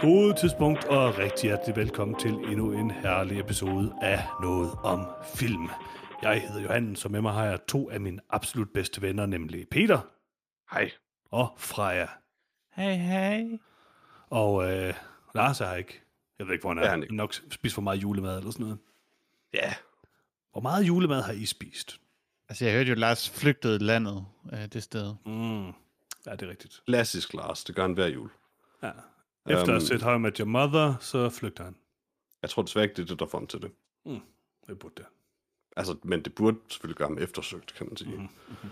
God tidspunkt og rigtig hjertelig velkommen til endnu en herlig episode af Noget om Film. Jeg hedder Johan, så med mig har jeg to af mine absolut bedste venner, nemlig Peter Hej. og Freja. Hej, hej. Og øh, Lars er her ikke. Jeg ved ikke, hvor han er. Det er han ikke. Nok spist for meget julemad eller sådan noget. Ja. Hvor meget julemad har I spist? Altså, jeg hørte jo, Lars flygtede landet øh, det sted. Mm. Ja, det er rigtigt. Klassisk Lars. Det gør han hver jul. Ja. Efter at have Øhm. set How I Met Your Mother, så flygter han. Jeg tror desværre ikke, det er det, der får ham til det. Mm. Det burde det. Altså, men det burde selvfølgelig gøre ham eftersøgt, kan man sige. Mhm. Mm-hmm.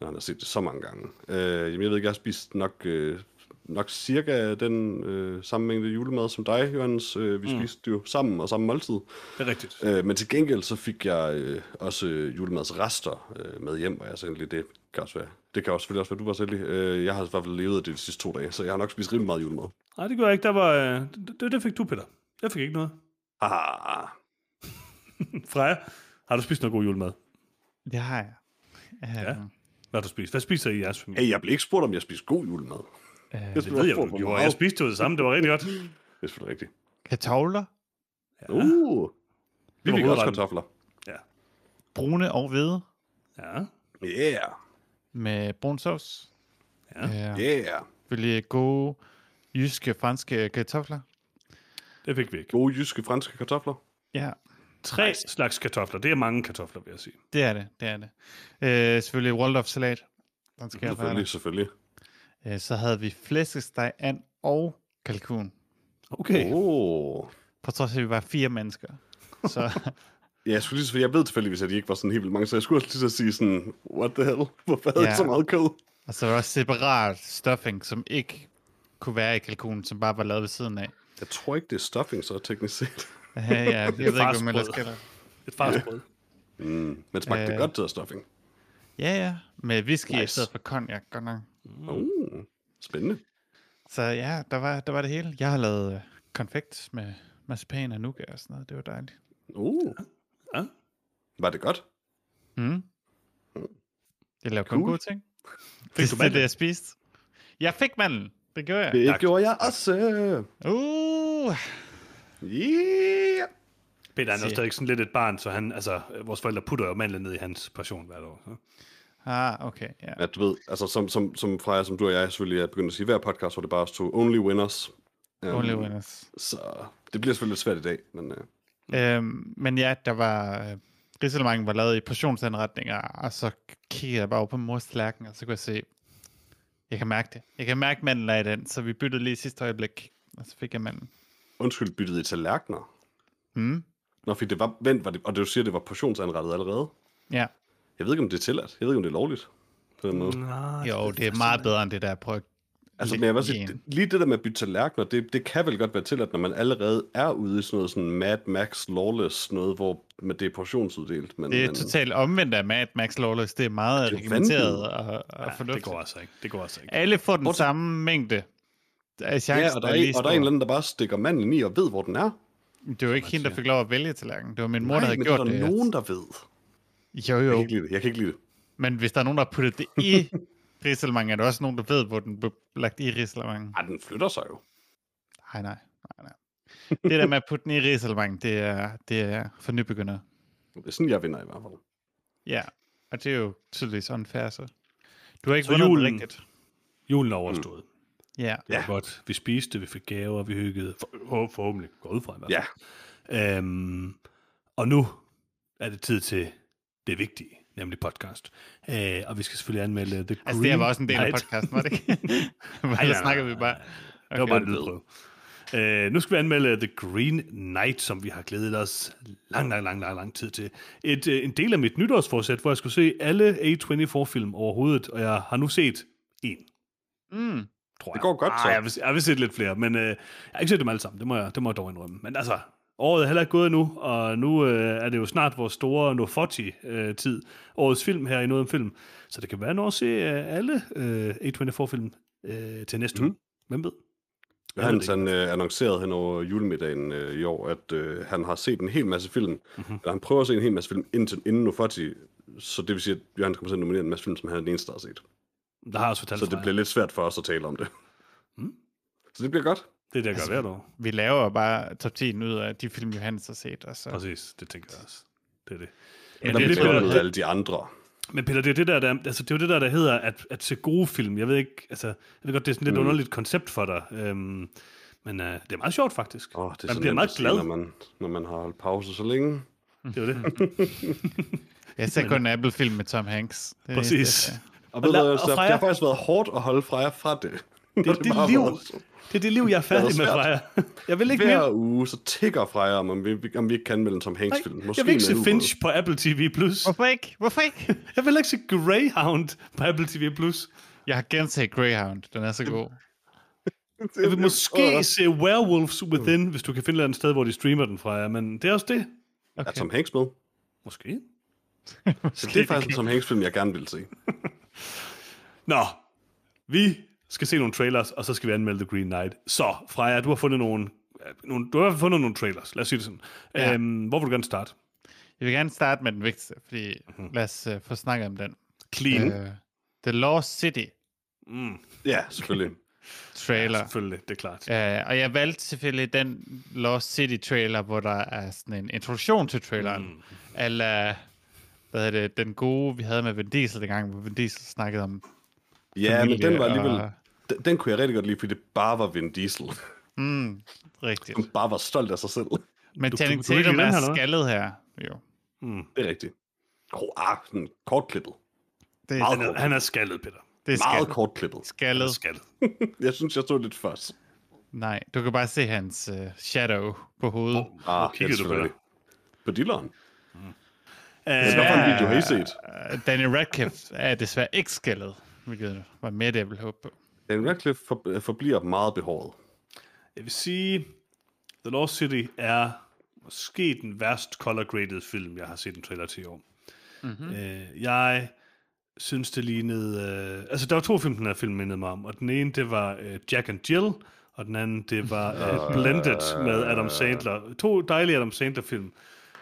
Når han har set det så mange gange. Øh, jamen, jeg ved ikke, jeg har spist nok, øh, nok cirka den øh, samme mængde julemad som dig, Johannes. Øh, vi mm. spiste jo sammen og samme måltid. Det er rigtigt. Øh, men til gengæld så fik jeg øh, også øh, julemadsrester øh, med hjem, og jeg sagde lidt, det kan også være. Det kan også selvfølgelig også være, du var selv øh, Jeg har i hvert fald levet det de sidste to dage, så jeg har nok spist rimelig meget julemad. Nej, det gør jeg ikke. Der var, øh, det, det fik du, Peter. Jeg fik ikke noget. Ah, Freja, har du spist noget god julemad? Det har jeg. Uh, Ja. Hvad har du spist? Hvad spiser I jeres familie? hey, jeg blev ikke spurgt, om jeg spiste god julemad. Uh, Jeg det ved jeg, jo. jo. Jeg spiste jo det samme. Det var rigtig godt. Det er selvfølgelig rigtigt. kartofler, Ja. Uh, vi fik også kartofler. Ja. brune og hvide Ja. Yeah, med brun sovs. Ja. Uh, yeah. Selvfølgelig gode jyske, franske kartofler. Det fik vi ikke. Gode jyske franske kartofler. Ja, Tre nice. slags kartofler. Det er mange kartofler, vil jeg sige. det er det. Det er det. Uh, selvfølgelig Waldorf-salat. Den skal jeg Selvfølgelig, selvfølgelig. Uh, så havde vi flæskesteg, and og kalkun. Okay. Oh. På trods af, at vi var fire mennesker. Så Ja, jeg, skulle lige, så- jeg ved tilfældigvis, at de ikke var sådan helt vildt mange, så jeg skulle også lige så sige sådan, what the hell? Hvorfor havde Ja. ja. så meget kød? Og så var der også separat stuffing, som ikke kunne være i kalkunen, som bare var lavet ved siden af. Jeg tror ikke, det er stuffing, så teknisk set. Ja, ja, jeg ved ikke, hvad man ellers kalder. Et farsbrød. Mm. Men smagte det Øh. godt til stuffing? Ja, ja, med whisky nice. i stedet for cognac, godt nok. Uh, spændende. Så ja, der var, der var det hele. Jeg har lavet øh, konfekt med marcipan og nougat og sådan noget. Det var dejligt. Uh. Ja. Var det godt? Mm. Jeg lavede kun Cool. gode ting. Fik Det du mandel? det, jeg spiste. Jeg fik mandel. Det gjorde jeg. Det Tak. gjorde jeg også. Uh, Yeah. Peter han er jo stadig sådan lidt et barn, så han, altså, vores forældre putter jo mandlen ned i hans portion hvert år. Så. ah, okay, ja. Ja, du ved, altså som, som, som Freja, som du og jeg selvfølgelig er begyndt at sige, hver podcast, hvor det bare stod only winners. Um, Only winners. Så det bliver selvfølgelig lidt svært i dag, men uh, Øhm, men ja, der var... Øh, var lavet i portionsanretninger, og så kiggede jeg bare over på mors tallerken, og så kunne jeg se, jeg kan mærke det. Jeg kan mærke mandler i den, så vi byttede lige sidste øjeblik, og så fik jeg mandlen. undskyld, byttede I tallerkener? Mm. Nå, fordi det var, vent, var det, og det du siger, det var portionsanrettet allerede? Ja, Jeg ved ikke, om det er tilladt. Jeg ved ikke, om det er lovligt. På den måde. Nej, jo, det er meget bedre end det der. Prøv at Altså, men jeg vil sige, lige det der med at bytte tallerkener, det, det kan vel godt være tilladt, når man allerede er ude i sådan noget sådan Mad Max Lawless, noget, hvor med det er portionsuddelt. Men, Det er men, totalt omvendt af Mad Max Lawless. Det er meget Det er vanvittigt. og, og Ja, fornuftigt. det går altså ikke. Det går altså ikke. Alle får den Bortset- samme mængde. af chancen Ja, og der, er er, og der er en eller anden, der bare stikker mandlen i og ved, hvor den er. Det var ikke hende, der fik lov at vælge tallerkenen. Det var min mor, Nej, der havde men gjort der det. er nogen, der ved. Jo, Jeg jo. kan ikke lide det. Jeg kan ikke lide det. Men hvis der er nogen, der har puttet det i Risalemang, er der også nogen, der ved, hvor den blev lagt i Risalemang. Ej, den flytter sig jo. Nej, nej, nej, nej. Det der med at putte den i Risalemang, det er, det er for nybegynder. Det er sådan, jeg vinder i hvert fald. Ja, og det er jo tydeligvis unfair, så. Du har ikke Så vundet julen- rigtigt. Julen er overstået. Ja. Det var Ja. godt. Vi spiste, vi fik gaver, vi hyggede. For, for, forhåbentlig. Gå ud fra i hvert fald. Ja, Øhm, og nu er det tid til det vigtige, nemlig podcast. Øh, og vi skal selvfølgelig anmelde The Green Altså, det her var også en del af Knight. podcasten, var det ikke? Ellers nej, snakker vi bare. Det var Okay. bare en lydprøve. Øh, nu skal vi anmelde The Green Knight, som vi har glædet os lang, lang, lang, lang, lang tid til. Et, øh, en del af mit nytårsforsæt, hvor jeg skulle se alle A24-film overhovedet, og jeg har nu set en, Mm. tror Det jeg. går godt, så. Ej, jeg, vil, jeg vil se lidt flere, men øh, jeg har ikke set dem alle sammen. Det må jeg, det må jeg dog indrømme. Men altså, året er heller ikke gået endnu, og nu øh, er det jo snart vores store Nofoti-tid. Årets film her i noget om film. Så det kan være, at se øh, alle øh, A24-film øh, til næste Mhm. uge. Hvem ved? Jeg Hans han øh, annoncerede hen over julemiddagen øh, i år, at øh, han har set en hel masse film. Mhm. Mm-hmm. Han prøver at se en hel masse film inden, inden Nofati, så det vil sige, at Jørgen kommer til at nominere en masse film, som han er den eneste, der har set. Der har også fortalt Så det bliver lidt svært for os at tale om det. Mm. Så det bliver godt. Det er det, jeg gør hvert år. Vi laver bare top 10 ud af de film, Johannes har set. Og så. Præcis, det tænker jeg også. Det er det. Men Men der det, er det, noget der, alle de andre. men Peter, det er det der, der, altså, det er jo det der, der hedder at, at se gode film. Jeg ved ikke, altså, jeg ved godt, det er sådan lidt mm. underligt koncept for dig. Øhm, men uh, det er meget sjovt, faktisk. Åh, det er man sådan bliver meget glad. Når man, når man har holdt pause så længe. Det er det. Jeg ser kun en Apple-film med Tom Hanks. Det er det, Præcis. jeg ser. Og, ved la- du, og det, det Freja- har faktisk været hårdt at holde Freja fra det. Det er det, liv, det er det liv, jeg er færdig med. Freja. Jeg vil ikke Hver mere. uge, så tigger Freja om, om vi, om vi ikke kan anmelde en Tom Nej, Hanks-film. jeg vil ikke se Finch på Apple TV+. Hvorfor ikke? Hvorfor ikke? Jeg vil ikke se Greyhound på Apple TV+. Jeg har genset Greyhound. Den er så god. Jeg vil måske se Werewolves Within, hvis du kan finde et eller andet sted, hvor de streamer den fra men det er også det. Er Tom Hanks med? Måske. Så det er faktisk en Tom Hanks-film, jeg gerne vil se. Nå, vi skal se nogle trailers, og så skal vi anmelde The Green Knight. Så, Freja, du har fundet nogle, nogle du har i hvert fald fundet nogle trailers, lad os sige det sådan. Ja. Ja. Øhm, hvor vil du gerne starte? Jeg vil gerne starte med den vigtigste, fordi lad os uh, få snakket om den. Clean. Uh, The Lost City Mm, Ja, selvfølgelig. trailer. selvfølgelig, det er klart. Uh, og jeg valgte selvfølgelig den Lost City trailer, hvor der er sådan en introduktion til traileren. Mm. Eller, hvad hedder det, den gode, vi havde med Vin Diesel dengang, hvor Vin Diesel snakkede om Ja, men den var alligevel... og- Den, den kunne jeg rigtig godt lide, fordi det bare var Vin Diesel. Mm, rigtigt. Han bare var stolt af sig selv. Men Du- Channing Tatum er skaldet her. Jo. Mm. Det er rigtigt. Oh, ah, sådan kortklippet. Det er, Meget Han, er, han er skaldet, Peter. det er Meget skaldet. kortklippet. Er Skaldet. skaldet. Jeg synes, jeg stod lidt først. Nej, du kan bare se hans uh, shadow på hovedet. Hvor Ah, kiggede ja, du på det? På dilleren. Uh, Hvad for en video har I set? Uh, Daniel Radcliffe er desværre ikke skaldet, hvilket var mere det, jeg ville håbe på. Daniel Radcliffe for, forbliver meget behåret. Jeg vil sige, The Lost City er måske den værst color-graded film, jeg har set en trailer til i år. Mm-hmm. Øh, jeg synes, det lignede... Øh, altså, der var to film, den her film mindede mig om, og den ene, det var øh, Jack and Jill, og den anden, det var øh, Blended med Adam Sandler. To dejlige Adam Sandler-film.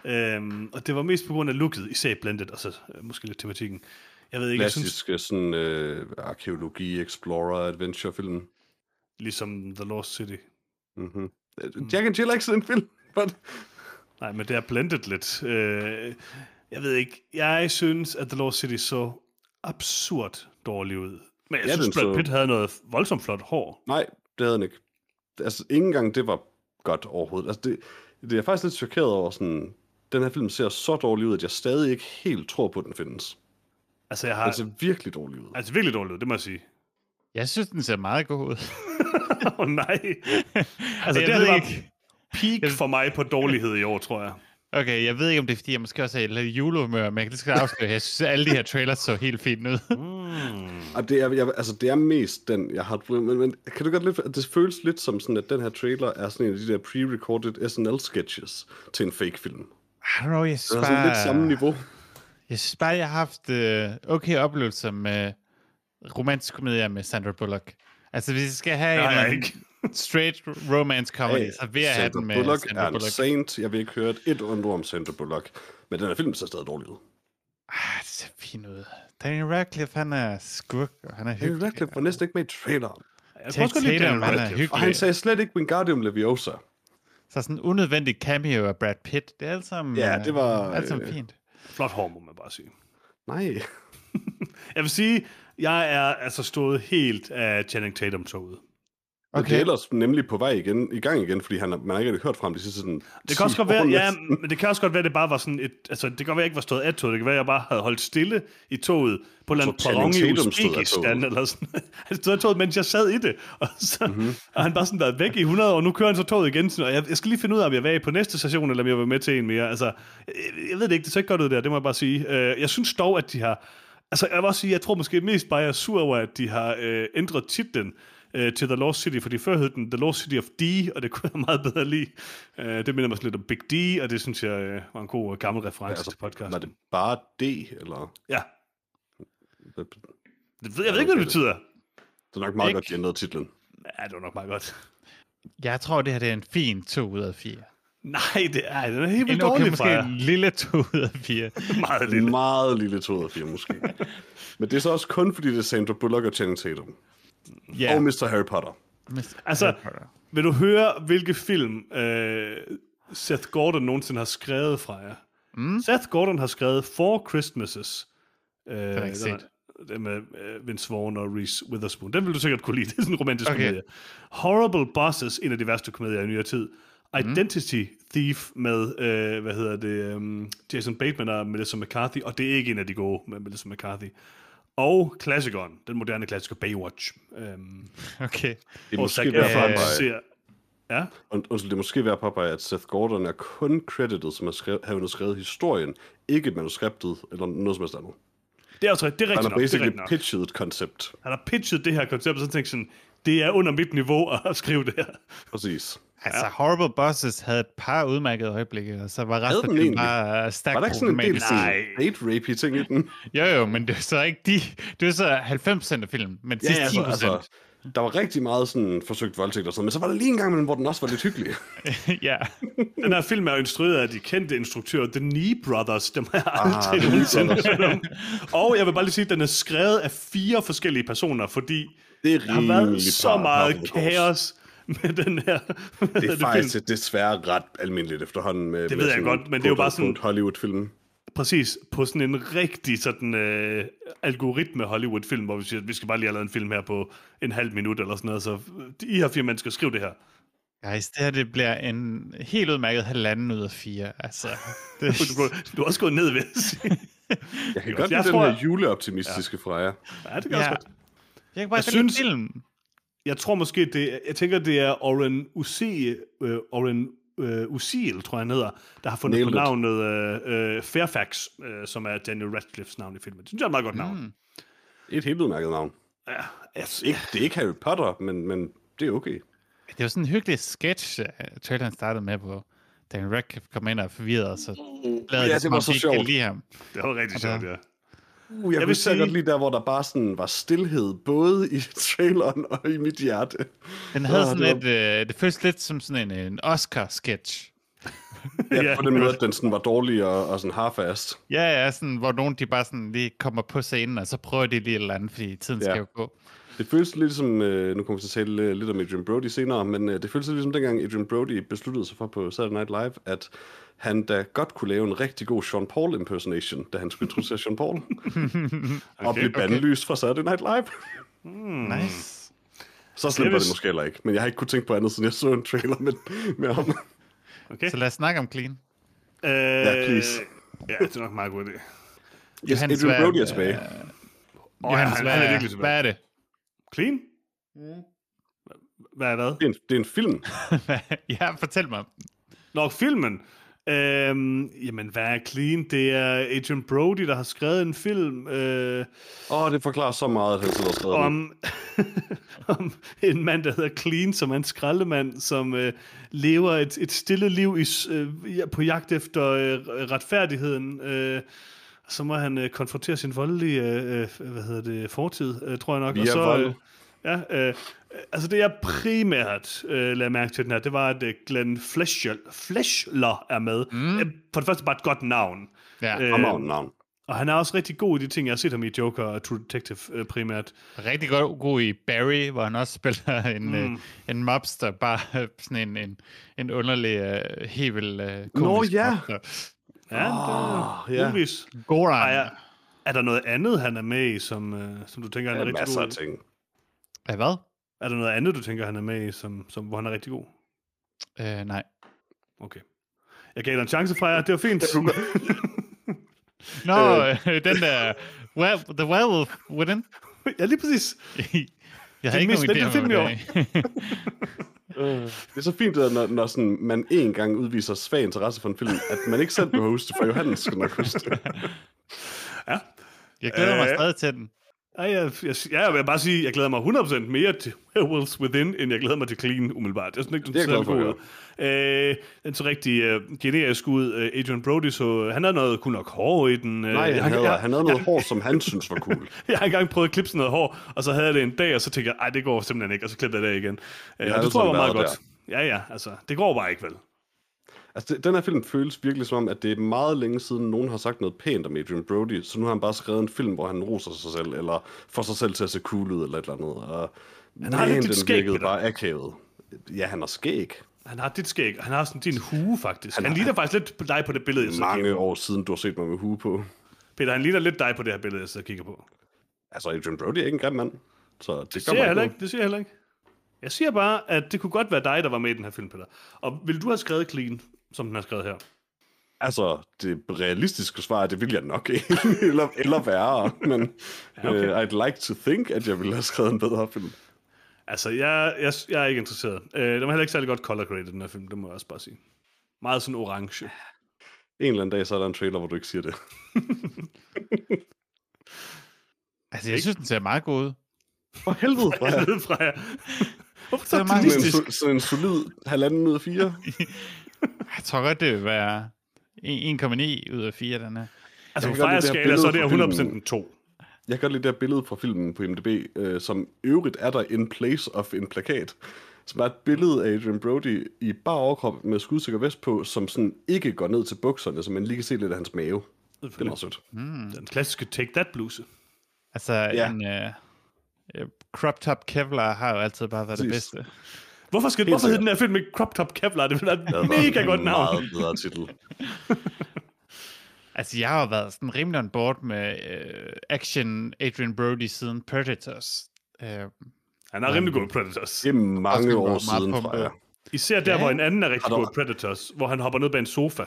Øhm, og det var mest på grund af looket, især Blended, og så øh, måske lidt tematikken. Jeg ved ikke, jeg synes, Klassiske sådan øh, arkeologi, explorer, adventure film. ligesom The Lost City. Mm-hmm. Jack and Jill er ikke sådan en film. But... Nej, men det er blendet lidt. Øh, jeg ved ikke. Jeg synes, at The Lost City så absurd dårlig ud. Men jeg Ja, synes, Brad så- Pitt havde noget voldsomt flot hår. Nej, det havde den ikke. Altså, ikke engang det var godt overhovedet. Altså, det, det er jeg faktisk lidt chokeret over. Sådan, den her film ser så dårlig ud, at jeg stadig ikke helt tror på, at den findes. Altså, jeg har... Den Altså, ser virkelig dårlig ud. altså virkelig dårlig ud, det må jeg sige. Jeg synes, den ser meget god ud. Åh oh, nej. Altså, Jeg det det var ikke. peak for mig på dårlighed i år, tror jeg. Okay, jeg ved ikke, om det er, fordi jeg måske også er lidt julehumør, men jeg lige så godt afsløre, jeg synes, at alle de her trailers så helt fint ud. Og det er, jeg, altså, det er mest den, jeg har problem men, men kan du godt lidt, at det føles lidt som sådan, at den her trailer er sådan en af de der pre-recorded SNL-sketches til en fake-film. I don't know, jeg synes Det er sådan lidt samme bare, niveau. Jeg synes bare, jeg har haft øh, okay oplevelser med romantisk komedier med Sandra Bullock. Altså, hvis jeg skal have har en ikke. straight romance comedy, Hey, så vil jeg have Sandra den med Bullock Sandra er Bullock. saint. Jeg vil ikke høre et et ondt ord om Sandra Bullock. Men den her film ser stadig dårlig ud. Ah, det ser fint ud. Daniel Radcliffe, han er skurk, og han er hyggelig. Radcliffe var næsten ikke med i traileren. Jeg kan også godt lide Tatum, Daniel han er Radcliffe. Og han hyggelig. sagde slet ikke Wingardium Leviosa. Så sådan en unødvendig cameo af Brad Pitt, det er alt sammen, Ja, øh, det var, alt sammen øh, fint. Flot hår, må man bare sige. Nej. Jeg vil sige, jeg er altså stået helt af Channing Tatum-toget. Okay. Det Okay. er ellers nemlig på vej igen, i gang igen, fordi han, har- man har ikke rigtig hørt frem de sidste sådan Det kan også 10 godt være, ja, men det kan også godt være, at det bare var sådan et, altså det kan godt være, at jeg ikke var stået af toget, det kan være, at jeg bare havde holdt stille i toget på en eller anden perron i Uzbekistan, eller sådan. Han stod af toget, mens jeg sad i det, og så Mhm. mm-hmm. har han bare sådan været væk i 100 år, og nu kører han så toget igen, sådan, og jeg, jeg skal lige finde ud af, om jeg var på næste station, eller om jeg var med til en mere, altså, jeg, jeg ved det ikke, det ser ikke godt ud der, det må jeg bare sige. Øh, Jeg synes dog, at de har, altså jeg vil også sige, jeg tror måske mest bare, jeg er sur over, at de har øh, ændret titlen, øh, til The Lost City, fordi før hed den The Lost City of D, og det kunne jeg meget bedre lide. Øh, det minder mig lidt om Big D, og det synes jeg øh, var en god øh, gammel reference Altså, til podcasten. Var det bare D, eller? Ja, Det det ved, jeg ved ikke, hvad det betyder. er nok meget Ikke? godt, de ændrede titlen. Ja, det var nok meget godt. Jeg tror, det her det er en fin 2 ud af 4. Nej, det er, den er helt vildt En okay, dårlig måske fra en lille 2 ud af 4. Meget lille. meget lille 2 ud af 4, måske. Men det er så også kun, fordi det er Sandra Bullock og Channing Tatum. Ja, Og Mr. Harry Potter. Mr. Altså- Harry Potter. Vil du høre, hvilke film øh, Seth Gordon nogensinde har skrevet fra jer? Mm. Seth Gordon har skrevet Four Christmases. Øh, det har jeg ikke set. Det med øh, Vince Vaughn og Reese Witherspoon. Den vil du sikkert kunne lide. Det er sådan en romantisk Okay. komedie. Horrible Bosses, en af de værste komedier i nyere tid. Identity Thief med, øh, hvad hedder det, um, Jason Bateman og Melissa McCarthy, og det er ikke en af de gode med Melissa McCarthy. Og klassikeren, den moderne klassiker Baywatch. Øhm, Okay. Det er måske påpege, ser... Ja, und- undskyld, det er måske værd at påpege, at Seth Gordon er kun credited som at skrevet, have skrevet historien, ikke manuskriptet eller noget som helst andet. det er også rigtigt. Det er Han rigtigt har. Det er basically nok. pitchet et koncept. Han har pitchet det her koncept, og så tænkte sådan, det er under mit niveau at skrive det her. Præcis. Altså, ja. Horrible Bosses havde et par udmærkede øjeblikke, og så var resten den bare stærkt Var der ikke sådan en del date rapey ting i den? Jo, jo, men det er så ikke de... Det er så 90 af filmen, men sidste 10 altså, der var rigtig meget sådan forsøgt voldtægt og sådan, men så var der lige en gang, imellem, hvor den også var lidt hyggelig. ja. Den her film er jo instrueret af de kendte instruktører, The Knee Brothers. Dem har jeg aldrig nogensinde Brothers. hørt om. Og jeg vil bare lige sige, at den er skrevet af fire forskellige personer, fordi Det er der har været så meget kaos med den her Det er faktisk desværre ret almindeligt efterhånden med, Det med ved jeg godt, men det er jo bare sådan- Hollywood-film. Præcis, på sådan en rigtig sådan øh, algoritme Hollywood-film, hvor vi siger, at vi skal bare lige have lavet en film her på en halv minut eller sådan noget, så I her fire mennesker, skriv det her. Guys, det her det bliver en helt udmærket halvanden ud af fire. Altså, det, Du, du, er også gået ned ved at sige. Jeg kan godt lide tror, den jeg- her juleoptimistiske ja. fra jer. Ja, det kan ja. også godt. Jeg kan bare Jeg synes- film. Jeg tror måske, det jeg tænker, det er Oren Usil, øh, Oren øh, Usil, tror jeg han hedder, der har fundet Nailed på navnet øh, øh, Fairfax, øh, som er Daniel Radcliffes navn i filmen. Det synes jeg er et meget godt navn. Mm. Et helt udmærket navn. Ja, altså, Ikke, det er ikke Harry Potter, men, men det er okay. Det var sådan en hyggelig sketch, uh, traileren startede med, hvor Daniel Radcliffe kom ind og forvirret, og så lavede Ja, det, det var så sjovt. lide ham. det var rigtig sjovt, ja. Uh, jeg, Jeg vil sige... godt lige der, hvor der bare sådan var stillhed, både i traileren og i mit hjerte. Den havde Åh, sådan det et, øh, det føltes lidt som sådan en, en Oscar-sketch. Ja, Ja, på den måde, at den sådan var dårlig og, og sådan half-assed. Ja, ja, sådan, hvor nogen de bare sådan lige kommer på scenen, og så prøver de lige et eller andet, fordi tiden Ja. skal jo gå. Det føles lidt som, øh, nu kommer vi til at tale øh, lidt om Adrian Brody senere, men øh, det føles lidt som dengang Adrian Brody besluttede sig for på Saturday Night Live, at han da godt kunne lave en rigtig god Sean Paul impersonation, da han skulle introducere Sean Paul. og blive bandlyst fra Saturday Night Live. Nice. Så Det slemt var det måske heller ikke, men jeg har ikke kunne tænke på andet, siden jeg så en trailer med, med ham. Okay. Så lad os snakke om Clean. Øh, Ja, please. Ja, det er nok meget god idé. Yes, Johannes, Adrian Brody er tilbage. Åh, Johannes, han- hvad, han er virkelig tilbage. hvad er det? Clean? Hvad er hvad? Det er en, det er en film. ja, fortæl mig. Nå, filmen. Øhm, jamen, hvad er Clean? Det er Adrian Brody, der har skrevet en film øh, Åh, oh, det forklarer så meget, at han sidder og skrevet om, om en mand, der hedder Clean, som er en skraldemand, som øh, lever et, et stille liv i, øh, på jagt efter øh, retfærdigheden. Øh, så må han øh, konfrontere sin voldelige øh, øh, hvad hedder det, fortid, øh, tror jeg nok. Via og så, vold. øh, ja, øh, altså det jeg primært øh, lagde mærke til den her, det var, at øh, Glenn Fleshler, Fleshler er med. Mm. Øh, for det første bare et godt navn. Ja, Øh, navn. Og han er også rigtig god i de ting, jeg har set ham i Joker og True Detective øh, primært. rigtig god, god i Barry, hvor han også spiller en, mm. øh, en mobster, bare øh, sådan en, en, en underlig, øh, vildt øh, komisk ja. mobster. Ja, oh, ja. ja. Goran. Ej, ja. Er der noget andet, han er med i, som, øh, som du tænker, han er er rigtig masser god af i? ting. Ja, hvad? Er der noget andet, du tænker, han er med i, som, som, hvor han er rigtig god? Øh, nej. Okay. Jeg gav dig en chance fra jer, det var fint. Nå, øh. den der well, The Werewolf Within. ja, lige præcis. Jeg har ikke nogen idé om, film år. Øh, Det er så fint, at når, når sådan, man en gang udviser svag interesse for en film, at man ikke selv behøver det, for Johannes skal nok huske det. Ja. Jeg glæder mig Øh. stadig til den. Ej, jeg, jeg, ja, jeg vil bare sige, jeg glæder mig 100% mere til Werewolves Within, end jeg glæder mig til Clean, umiddelbart. Jeg synes ikke, den Det er jeg ser god ud. Øh, den så rigtig øh, generisk ud. Øh, Adrian Brody, så han havde noget cool nok hår i den. Øh, Nej, jeg, han havde, jeg, han havde noget hår, som han synes var cool. jeg har engang prøvet at klippe sådan noget hår, og så havde jeg det en dag, og så tænkte jeg, ej, det går simpelthen ikke, og så klippede jeg det igen. Øh, har og det tror jeg var meget godt. Ja, ja, altså, det går bare ikke vel. Altså, det- den her film føles virkelig som om, at det er meget længe siden, nogen har sagt noget pænt om Adrian Brody, så nu har han bare skrevet en film, hvor han roser sig selv, eller får sig selv til at se cool ud, eller et eller andet. Og Han har lidt Men dit den skæg, virkede Peter. bare akavet. Ja, han har skæg. Han har dit skæg. Han har sådan din hue, faktisk. Han, han ligner faktisk lidt på dig på det billede, jeg kigger Mange år siden, du har set mig med hue på. Peter, han ligner lidt dig på det her billede, jeg sidder og kigger på. Altså, Adrian Brody er ikke en grim mand. Så det, Det siger jeg heller ikke. ikke. Det siger jeg heller ikke. Jeg siger bare, at det kunne godt være dig, der var med i den her film, Peter. Og vil du have skrevet clean, som den har skrevet her? Altså, det realistiske svar er, det vil jeg nok ikke. eller, eller værre. Men ja, okay. uh, I'd like to think, at jeg ville have skrevet en bedre film. Altså, jeg, jeg, jeg er ikke interesseret. Øh, den var heller ikke særlig godt color graded, den her film, det må jeg også bare sige. Meget sådan orange. En eller anden dag, så er der en trailer, hvor du ikke siger det. Altså, jeg synes, den ser meget god ud. For helvede, Jeg ved fra jer. Hvorfor så er meget sådan en, sådan en solid halvanden ud af fire. Jeg tror godt, det vil være 1,9 ud af 4, den her. Altså, Jeg på det Freja-skala, så er det billede fra 100% filmen. en 2. Jeg kan godt lide det her billede fra filmen på IMDb, øh, som øvrigt er der in place of en plakat, som er et billede af Adrian Brody i bar overkrop med skudsikker vest på, som sådan ikke går ned til bukserne, så man lige kan se lidt af hans mave. Det er meget sødt. Den klassiske Take That bluse. Altså, Ja. en uh, crop top Kevlar har jo altid bare været det Præcis. bedste. Hvorfor, skal, Helt hvorfor hedder den her film ikke Crop Top Kevlar? Det Det et mega godt navn. Meget bedre titel. Altså, jeg har været sådan rimelig on board med uh, action Adrian Brody siden Predators. Uh, Han er rimelig god i Predators. Det er mange Også år meget siden, fra jeg. Især der, Ja. hvor en anden er rigtig god i Predators, hvor han hopper ned bag en sofa.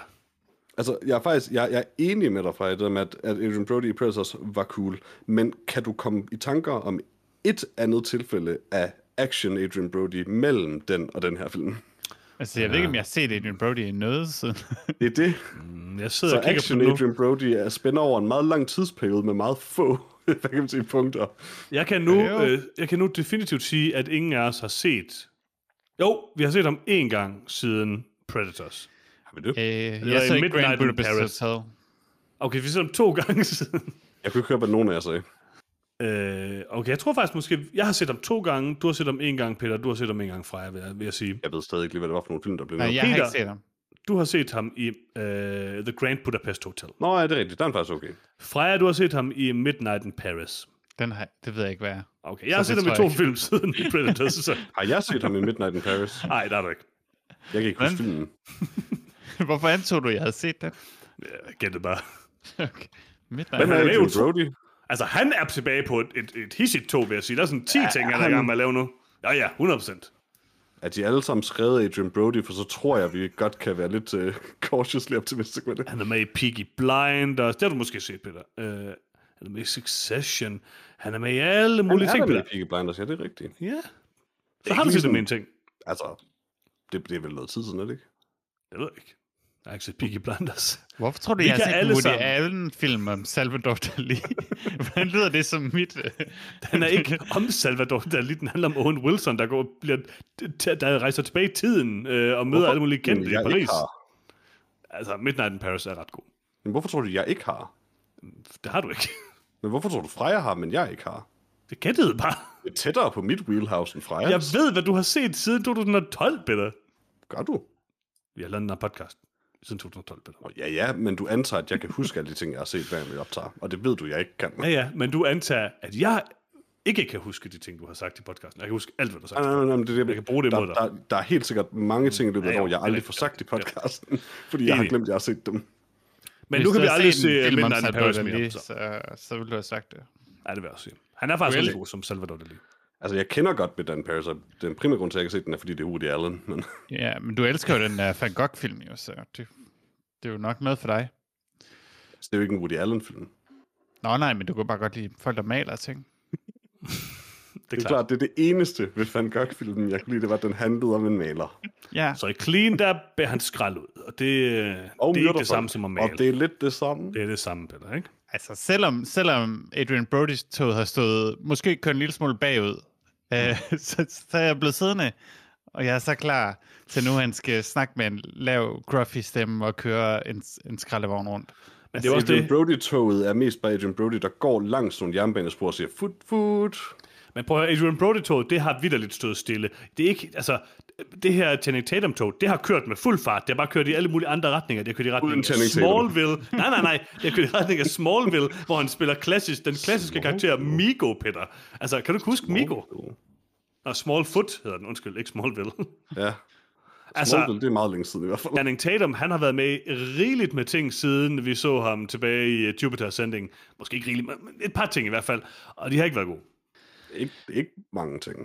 Altså, jeg er faktisk jeg, jeg er enig med dig fra det med, at, at Adrian Brody i Predators var cool. Men kan du komme i tanker om et andet tilfælde af action Adrian Brody mellem den og den her film? altså, jeg ved ikke, om jeg har set Adrian Brody i noget siden. Det er det. Mm, Jeg sidder Så og kigger på action nu. Adrian Brody er spænder over en meget lang tidsperiode med meget få hvad kan man sige, punkter. Jeg kan, nu, øh, jeg kan nu definitivt sige, at ingen af os har set... Jo, vi har set ham én gang siden Predators. Har vi det? Uh, var jeg i så ikke Midnight Grand in Budapest Paris. Hotel. Okay, vi så ham to gange siden. Jeg kunne ikke høre, hvad nogen af jer sagde. Øh, okay, jeg tror faktisk måske... Jeg har set ham to gange, du har set ham en gang, Peter, du har set ham en gang, Freja, vil jeg, vil jeg sige. Jeg ved stadig ikke lige, hvad det var for nogle film, der blev Nej, jeg har Peter. ikke set ham. Du har set ham i øh, The Grand Budapest Hotel. Nå, ja, det er rigtigt. Den er faktisk okay. Freja, du har set ham i Midnight in Paris. Den har, det ved jeg ikke, hvad er. Okay, jeg har Så set det ham i to jeg film siden i Predators. Så. Har jeg set ham i Midnight in Paris? Nej, der er du ikke. Jeg kan ikke huske filmen. Hvorfor antog du, at jeg havde set den? Jeg gættede bare. Okay. Midnight. Hvem er Adrian Brody? Altså, han er tilbage på et, et, et hissigt tog, vil jeg sige. Der er sådan 10 ja, ting, han er i gang med at lave nu. Ja, ja, 100%. Er de alle sammen skrevet Adrian Brody, for så tror jeg, vi godt kan være lidt uh, cautiously optimistic med det. Han er med i Peaky Blinders. Det har du måske set, Peter. Uh, han er med i Succession. Han er med i alle mulige Han ting, er der med i Peaky Blinders, ja, det er rigtigt. Ja. Så har du set ligesom- dem en ting. Altså, det, det er vel noget tid siden, er det ikke? Jeg ved. Jeg ikke set Peaky Blinders. Hvorfor tror du, Vi jeg har set alle en Woody sammen. Allen-film om Salvador Dali? Hvordan lyder det som mit... øh, Den er ikke om Salvador Dali. Den handler om Owen Wilson, der, går, bliver, der rejser tilbage i tiden øh, og møder Hvorfor- alle mulige kendte i Paris. Altså, Midnight in Paris er ret god. Men hvorfor tror du, jeg ikke har? Det har du ikke. Men hvorfor tror du, Freja har, men jeg ikke har? Det gættede bare. Det er tættere på mit wheelhouse end Freja. Jeg ved, hvad du har set siden 2012, Peter. Gør du? Vi har lavet den her podcast siden 2012, Peter. Ja, ja, men du antager, at jeg kan huske alle de ting, jeg har set, hver gang vi optager. Og det ved du, jeg ikke kan. Ja, ja, men du antager, at jeg ikke kan huske de ting, du har sagt i podcasten. Jeg kan huske alt, hvad du har sagt. Nej, nej, nej, men det, det, Jeg kan bruge det der, imod dig. der, der, er helt sikkert mange ting i løbet af Ja, år, jeg aldrig får sagt i Ja. podcasten, fordi jeg har glemt, at jeg har set dem. Men Hvis nu kan vi aldrig se Midnight in Paris mere. Så. Så, ville du have sagt det. Ja, det vil jeg også sige. Han er faktisk Really? god som Salvador Dali. Altså, jeg kender godt Midnight in Paris, og den primære grund til, at jeg ikke har set den, er, fordi det er Woody Allen. Men Ja, men du elsker jo den der Van Gogh-film, jo, så det, det er jo nok noget for dig. det er jo ikke en Woody Allen-film. Nå nej, men du kan bare godt lide folk, der maler ting. Det Det er er klart. klart, det er det eneste ved Van Gogh-filmen, jeg kunne lide, det var, at den handlede om en maler. Ja, Så i Clean, der bærer han skrald ud. Og det, det er Og ikke det samme som at male. Og det er lidt det samme. Det er det samme, Peter, ikke? altså selvom, selvom Adrian Brody's tog har stået, måske kørt en lille smule bagud, øh, så, så er jeg blevet siddende, og jeg er så klar til nu, han skal snakke med en lav, gruffy stemme og køre en, en skraldevogn rundt. Men det er også det. Brody-toget er mest bare Adrian Brody, der går langs nogle jernbanespor og siger, fut, fut. Men prøv at høre, Adrian Brody-tog, det har vidderligt stået stille. Det er ikke, altså, det her Channing Tatum-tog, det har kørt med fuld fart. Det har bare kørt i alle mulige andre retninger. Det har kørt i retning af. Smallville. Nej, nej, nej. Det har kørt i retning af Smallville, hvor han spiller klassisk, den klassiske karakter Migo, Peter. Altså, kan du ikke huske Migo? Nå, Smallfoot hedder den, undskyld, ikke Smallville. Ja. Altså- Smallville, det er meget længe siden i hvert fald. Channing Tatum, han har været med rigeligt med ting, siden vi så ham tilbage i uh, Jupiter Ascending. Måske ikke rigeligt, men et par ting i hvert fald. Og de har ikke været gode. Ikke, ikke mange ting.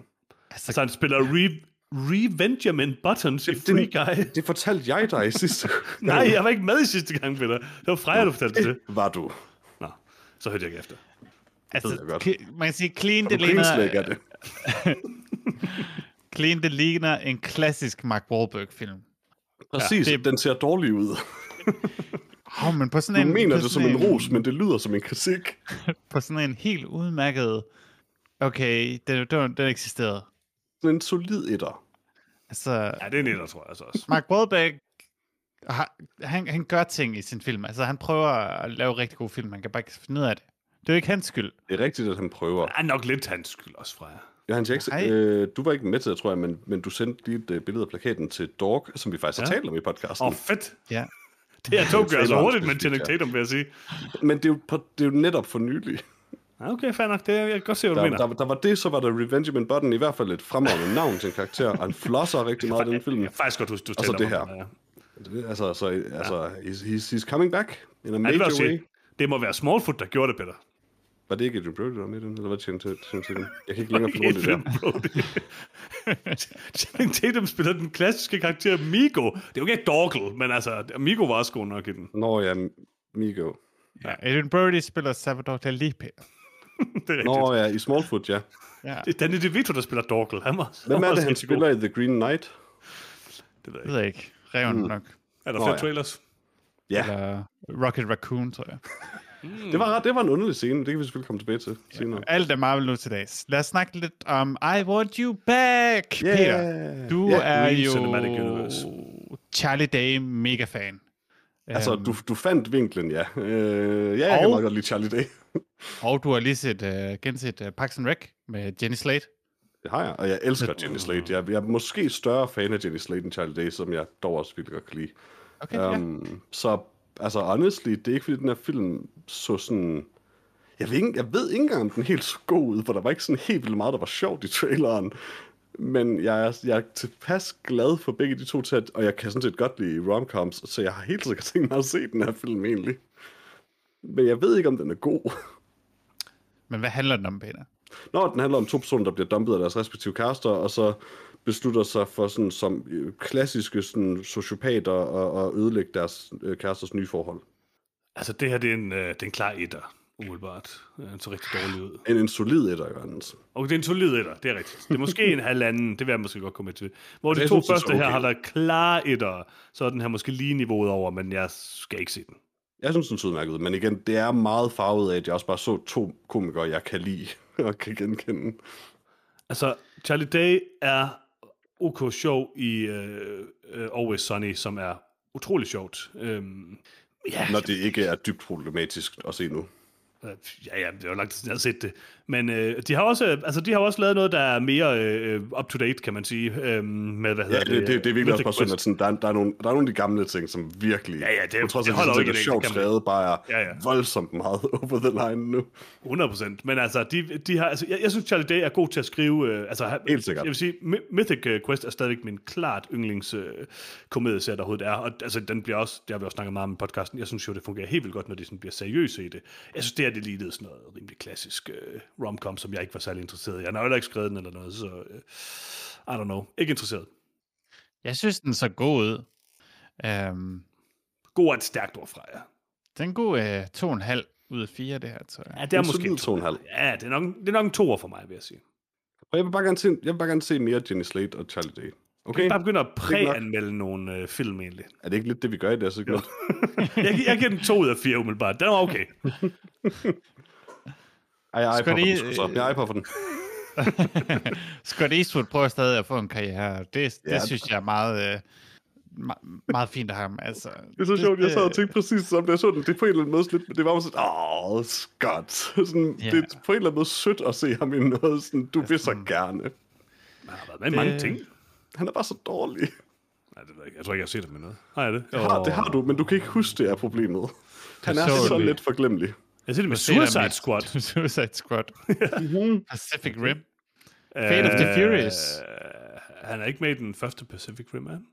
Altså, Så han spiller Re- Revenjamin Buttons i Free Guy. Det fortalte jeg dig sidste Nej, jeg var ikke med i sidste gang, Peter. Det var Freja, du fortalte det. Var du? Nå, så hørte jeg ikke efter. altså ved jeg godt. man kan sige, clean, Du det ligner, det. clean, det ligner en klassisk Mark Wahlberg-film. Præcis, det- det... den ser dårlig ud. Oh, men på Du sådan en, mener på det som sådan en ros, men det lyder som en kritik. På sådan en helt udmærket... Okay, den, den, den eksisterede. En solid etter. Altså, Ja, det er netter, tror jeg altså også. Mark Wahlberg, har, han, han gør ting i sin film. Altså, han prøver at lave rigtig gode film. Man kan bare ikke finde ud af det. Det er jo ikke hans skyld. Det er rigtigt, at han prøver. Det er nok lidt hans skyld også, Freja. Johannes Jackson, Nej. øh, du var ikke med til det, tror jeg, men, men du sendte lige et uh, billede af plakaten til Dog, som vi faktisk har Ja. talt om i podcasten. Åh, oh, fedt. Ja. Det er to gør så hurtigt med Channing Tatum, vil jeg sige. Men det er, jo, på, det er jo netop for nylig. Ja, Okay, fair nok. Det, er- jeg kan godt se, hvad du Der, mener. der, der var det, så var der Revenge Button, i hvert fald et fremragende navn til en karakter, og han flosser rigtig meget i den film. Jeg faktisk godt huske, du Og så det her. det, ja. Altså, så, altså he's, he's, he's coming back in a Ja, det, major way. det må være Smallfoot, der gjorde det, Peter. Var det ikke Adrian Brody, der var med i den? Eller hvad tjente til den? Jeg kan ikke længere finde rundt det der. Channing Tatum spiller den klassiske karakter Migo. Det er jo ikke Dorkel, men altså, Migo var også god nok i den. Nå ja, Migo. ja. Adrian Brody spiller Salvador Dali. Det er. Nå ja, i Smallfoot, ja. Ja, Det er Danny DeVito, der spiller Dorkel. Han var, Hvem er det, han spiller i The Green Knight? Det ved jeg det ikke. ved jeg ikke. Reven nok. Er der Nå, flere ja. trailers? Ja, Eller Rocket Raccoon, tror jeg. det var, ret- det var en underlig scene. Det kan vi selvfølgelig komme tilbage til senere. Alt er Marvel nu til dags. Lad os snakke lidt om I Want You Back, Peter. Du Ja, er Green jo Cinematic Universe. Charlie Day mega-fan. Altså, Øhm, du, du fandt vinklen, ja. Øh, ja, jeg kan Og- meget godt lide Charlie Day. Og du har lige set, uh, genset uh, Parks and Rec med Jenny Slate. Det har jeg, og jeg elsker Jenny Slate. Jeg, jeg er måske større fan af Jenny Slate end Charlie Day, som jeg dog også virkelig godt kan lide. Okay, ja. Um, så, altså, honestly, det er ikke fordi, den her film så sådan... Jeg ved, ikke, jeg ved ikke engang, om den helt så god ud, for der var ikke sådan helt vildt meget, der var sjovt i traileren. Men jeg er, jeg er tilpas glad for begge de to at, og jeg kan sådan set godt lide romcoms, så jeg har helt sikkert tænkt mig at se den her film egentlig. Men jeg ved ikke, om den er god. Men hvad handler den om, Peter? Nå, den handler om to personer, der bliver dumpet af deres respektive kærester, og så beslutter sig for sådan som øh, klassiske sådan, sociopater at, at ødelægge deres øh, kæresters nye forhold. Altså, det her, det er en, øh, det er en klar etter, umiddelbart. Den så rigtig dårlig ud. En, en solid etter, Jørgens. Og det er en solid etter, det er rigtigt. Det er måske en halvanden, det vil jeg måske godt komme til. Hvor de Jeg to synes, det første her okay. har der klare etter, så er den her måske lige niveauet over, men jeg skal ikke se den. Jeg synes, den er udmærket ud, men igen, det er meget farvet af, at jeg også bare så to komikere, jeg kan lide og kan genkende. Altså, Charlie Day er OK sjov i uh, uh, Always Sunny, som er utrolig sjovt. Um, ja, Når det ikke er dybt problematisk at se nu. Øh, Ja, ja, det er jo lang tid siden, jeg har set det. Men øh, de har også, altså, de har også lavet noget, der er mere øh, up-to-date, kan man sige, øh, med, hvad Ja, hedder det, det, det er virkelig også bare sådan, Quest. at sådan, der, er- der, er nogle, der er nogle af de gamle ting, som virkelig, Ja, ja, det på trods af, det at det er sjovt skrevet, bare er Ja, ja. voldsomt meget over the line nu. 100 procent. Men altså, de, de har, altså jeg, jeg synes, Charlie Day er god til at skrive... Øh, altså, Helt sikkert. Jeg vil sige, My- Mythic øh, Quest er stadigvæk min klart yndlings øh, komedieserie, der overhovedet er. Og altså, den bliver også, det har vi også snakket meget om i podcasten, jeg synes jo, det fungerer helt vildt godt, når de sådan bliver seriøse i det. Jeg synes, det her det lignede sådan noget rimelig klassisk øh, romcom, som jeg ikke var særlig interesseret i. Jeg har heller ikke skrevet den eller noget, så øh, I don't know. Ikke interesseret. Jeg synes, den så god ud. Um, God er et stærkt ord fra jer. den er god uh, to og en halv ud af fire, det her, tror jeg. Ja, det er En måske to og en halv. Ja, det er nok, det er nok en toer for mig, vil jeg sige. Og jeg vil bare gerne se, jeg vil bare gerne se mere Jenny Slate og Charlie Day. Okay. Jeg bare begynde at Det præanmelde nogle øh, film, egentlig. Er det ikke lidt det, vi gør i det her segment? Jeg, jeg giver den to ud af fire, umiddelbart. Den var okay. Ej, jeg er de- den, så. Jeg er på for den. Scott Eastwood prøver stadig at få en karriere. Det, det Ja. synes jeg er meget, øh, me- meget fint af ham. Altså, Det er så sjovt, jeg sad og tænkte præcis som jeg så den. Det er på en eller anden måde lidt, det var jo sådan, åh, Scott. Sådan, Ja. Det er på en eller anden måde sødt at se ham i noget, sådan, du vil så gerne. Man har været med i mange Det- ting. Han er bare så dårlig. Nej, det ved jeg ikke. Jeg tror ikke, jeg har set det med noget. Har jeg det? Det har, det har du, men du kan ikke huske, det er problemet. Han er så så lidt forglemmelig. Jeg har set det med Suicide Squad. Suicide Squad. Pacific Rim. Fate of the Furious. Han er ikke med i den første Pacific Rim, er han?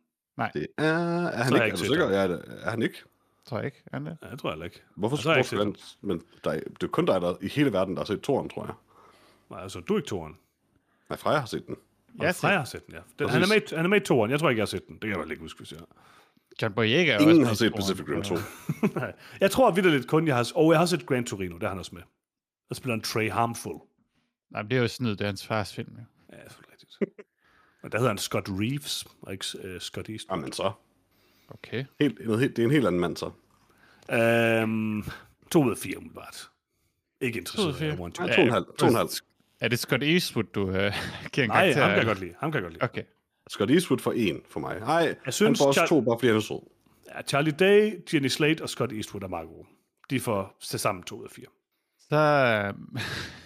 Det er, er han jeg ikke, ikke er du sikker? Ja, det- er han ikke? Tror jeg ikke. Er han det? Ja, det tror jeg heller ikke. Hvorfor jeg set han, men der, er- det er kun dig, der i hele verden, der har set toren, tror jeg. Nej, altså, du er ikke toren. Nej, Freja har set den. Jeg har Freja set den, ja. Den, han, er med, han er med i toeren. Jeg tror ikke, jeg har set den. Det kan jeg vel ikke huske, hvis jeg John Boyega er Ingen har set Pacific Rim 2. Nej. Jeg tror at lidt kun, jeg har... Og oh, jeg har set Gran Torino, der er han også med. Der spiller han Trey Harmful. Nej, det er jo snyd, det er hans fars film, jo. Ja, det er rigtigt. men der hedder han Scott Reeves, og ikke uh, Scott Eastwood. Jamen så. Okay. Helt, det er en helt anden mand, så. Øhm, 2 ud af 4, umiddelbart. Ikke interesseret. 2 ud af 4. 2,5. Er det Scott Eastwood, du øh, giver en Nej, karakter? ham kan jeg godt lide. Ham kan jeg godt lide. Okay. Scott Eastwood for en for mig. Nej, Jeg han synes, får også Char- to, bare fordi han er sød. Ja, Charlie Day, Jenny Slate og Scott Eastwood er meget gode. De får til sammen to ud af fire. Så,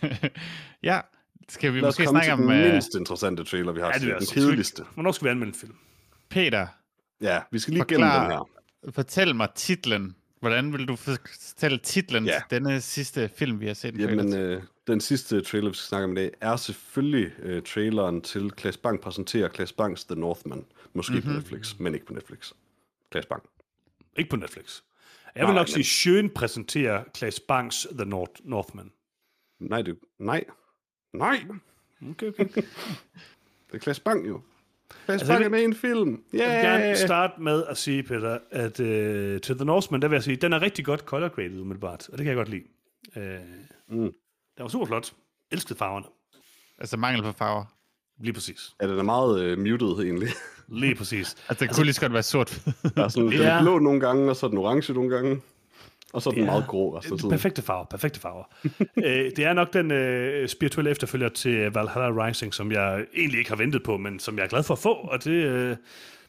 ja, skal vi Lad os måske komme snakke til om den øh, mindst interessante trailer, vi har Ja, det set. er Den altså- kedeligste. Hvornår skal vi anmelde en film? Peter. Ja, vi skal lige gennem Forklar. den her. Fortæl mig titlen. Hvordan vil du fortælle titlen Ja. til denne sidste film, vi har set? en Jamen, øh, den sidste trailer, vi skal snakke om i dag, er selvfølgelig øh, traileren til Klaas Bang præsenterer Klaas Bangs The Northman. Måske mm-hmm. på Netflix, men ikke på Netflix. Klaas Bang. Ikke på Netflix. Jeg vil Nej, nok men- sige, Sjøen præsenterer Klaas Bangs The North, Northman. Nej, det, nej. Nej, Okay, okay. det er Klaas Bang jo. Klaas Altså, Bang jeg er med i en film. Jeg vil Yeah! gerne starte med at sige, Peter, at uh, til The Northman, der vil jeg sige, den er rigtig godt color graded umiddelbart, og det kan jeg godt lide. Uh, Mm. Den var super flot. Elskede farverne. Altså mangel på farver. Lige præcis. Ja, den er meget øh, muted egentlig. Lige præcis. Altså, det kunne lige så godt være sort. Der er sådan, den Ja. er blå nogle gange, og så den orange nogle gange. Og så er den meget grå resten af tiden. Perfekte farver, perfekte farver. øh, det er nok den øh, spirituelle efterfølger til Valhalla Rising, som jeg egentlig ikke har ventet på, men som jeg er glad for at få, og det, øh,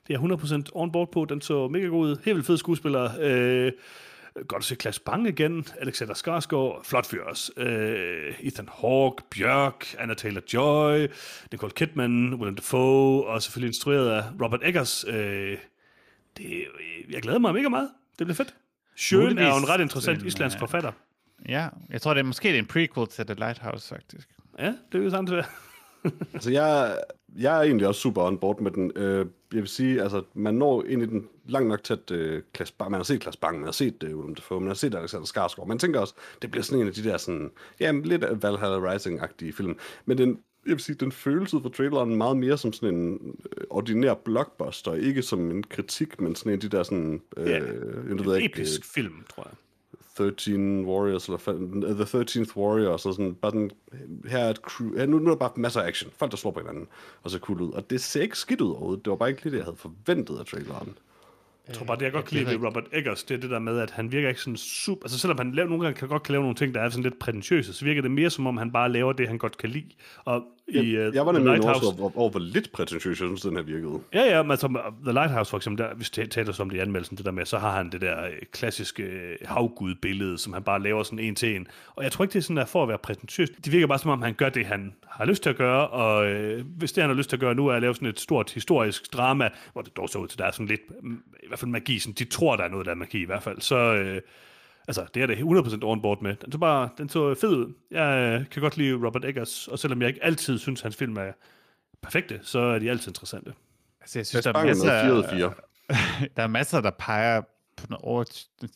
det er 100% on board på. Den så mega god ud. Helt vildt fed skuespiller. Øh, godt at se Klaas Bang igen. Alexander Skarsgård. Flot fyr også. Øh, Ethan Hawke, Bjørk, Anna Taylor-Joy, Nicole Kidman, Willem Dafoe, og selvfølgelig instrueret af Robert Eggers. Øh, det, øh, jeg glæder mig mega meget. Det bliver fedt. Sjøen er jo en ret interessant en, islandsk forfatter. ja, jeg tror, det er måske det er en prequel til The Lighthouse, faktisk. Ja, det er jo sandt. Altså, jeg, jeg er egentlig også super on board med den. Øh, jeg vil sige, altså, man når ind i den langt nok at øh, Klaas Bang, man har set Klaas Bang, man har set øh, Willem Dafoe, man har set Alexander Skarsgård. Man tænker også, det bliver sådan en af de der sådan, ja, lidt Valhalla Rising-agtige film. Men den, jeg vil sige, den føles ud fra traileren meget mere som sådan en øh, ordinær blockbuster, ikke som en kritik, men sådan en af de der sådan, øh, Ja, jeg ved En ikke, episk film, tror jeg. 13 Warriors, eller fa- The 13th Warrior, så sådan, bare sådan, her er et crew, ja, nu, nu er der bare masser af action, folk der slår på hinanden, og så cool ud, og det ser ikke skidt ud overhovedet, det var bare ikke lige det, jeg havde forventet af traileren. Jeg tror bare, det jeg godt kan lide ved Robert Eggers, det er det der med, at han virker ikke sådan super... Altså selvom han laver, nogle gange kan godt kan lave nogle ting, der er sådan lidt prætentiøse, så virker det mere som om, han bare laver det, han godt kan lide. Og i Jeg, uh, jeg var nemlig Lighthouse... også over, over, hvor lidt prætentiøs, jeg synes, den her virkede. Ja, ja, men altså, The Lighthouse for eksempel, der, hvis det taler som det i anmeldelsen, det der med, så har han det der øh, klassiske øh, havgud-billede, som han bare laver sådan en til en. Og jeg tror ikke, det er sådan der for at være prætentiøs. Det virker bare som om, han gør det, han har lyst til at gøre, og øh, hvis det, han har lyst til at gøre nu, er at lave sådan et stort historisk drama, hvor det dog så ud til, der er sådan lidt, mm, i hvert fald magi, sådan, de tror, der er noget, der er magi i hvert fald, så... Øh, Altså, det er det 100% on board med. Den så bare, den så fed ud. Jeg øh, kan godt lide Robert Eggers, og selvom jeg ikke altid synes, hans film er perfekte, så er de altid interessante. Altså, jeg synes, der er, er masser, med 4 ud af 4. der er masser, der peger på noget over...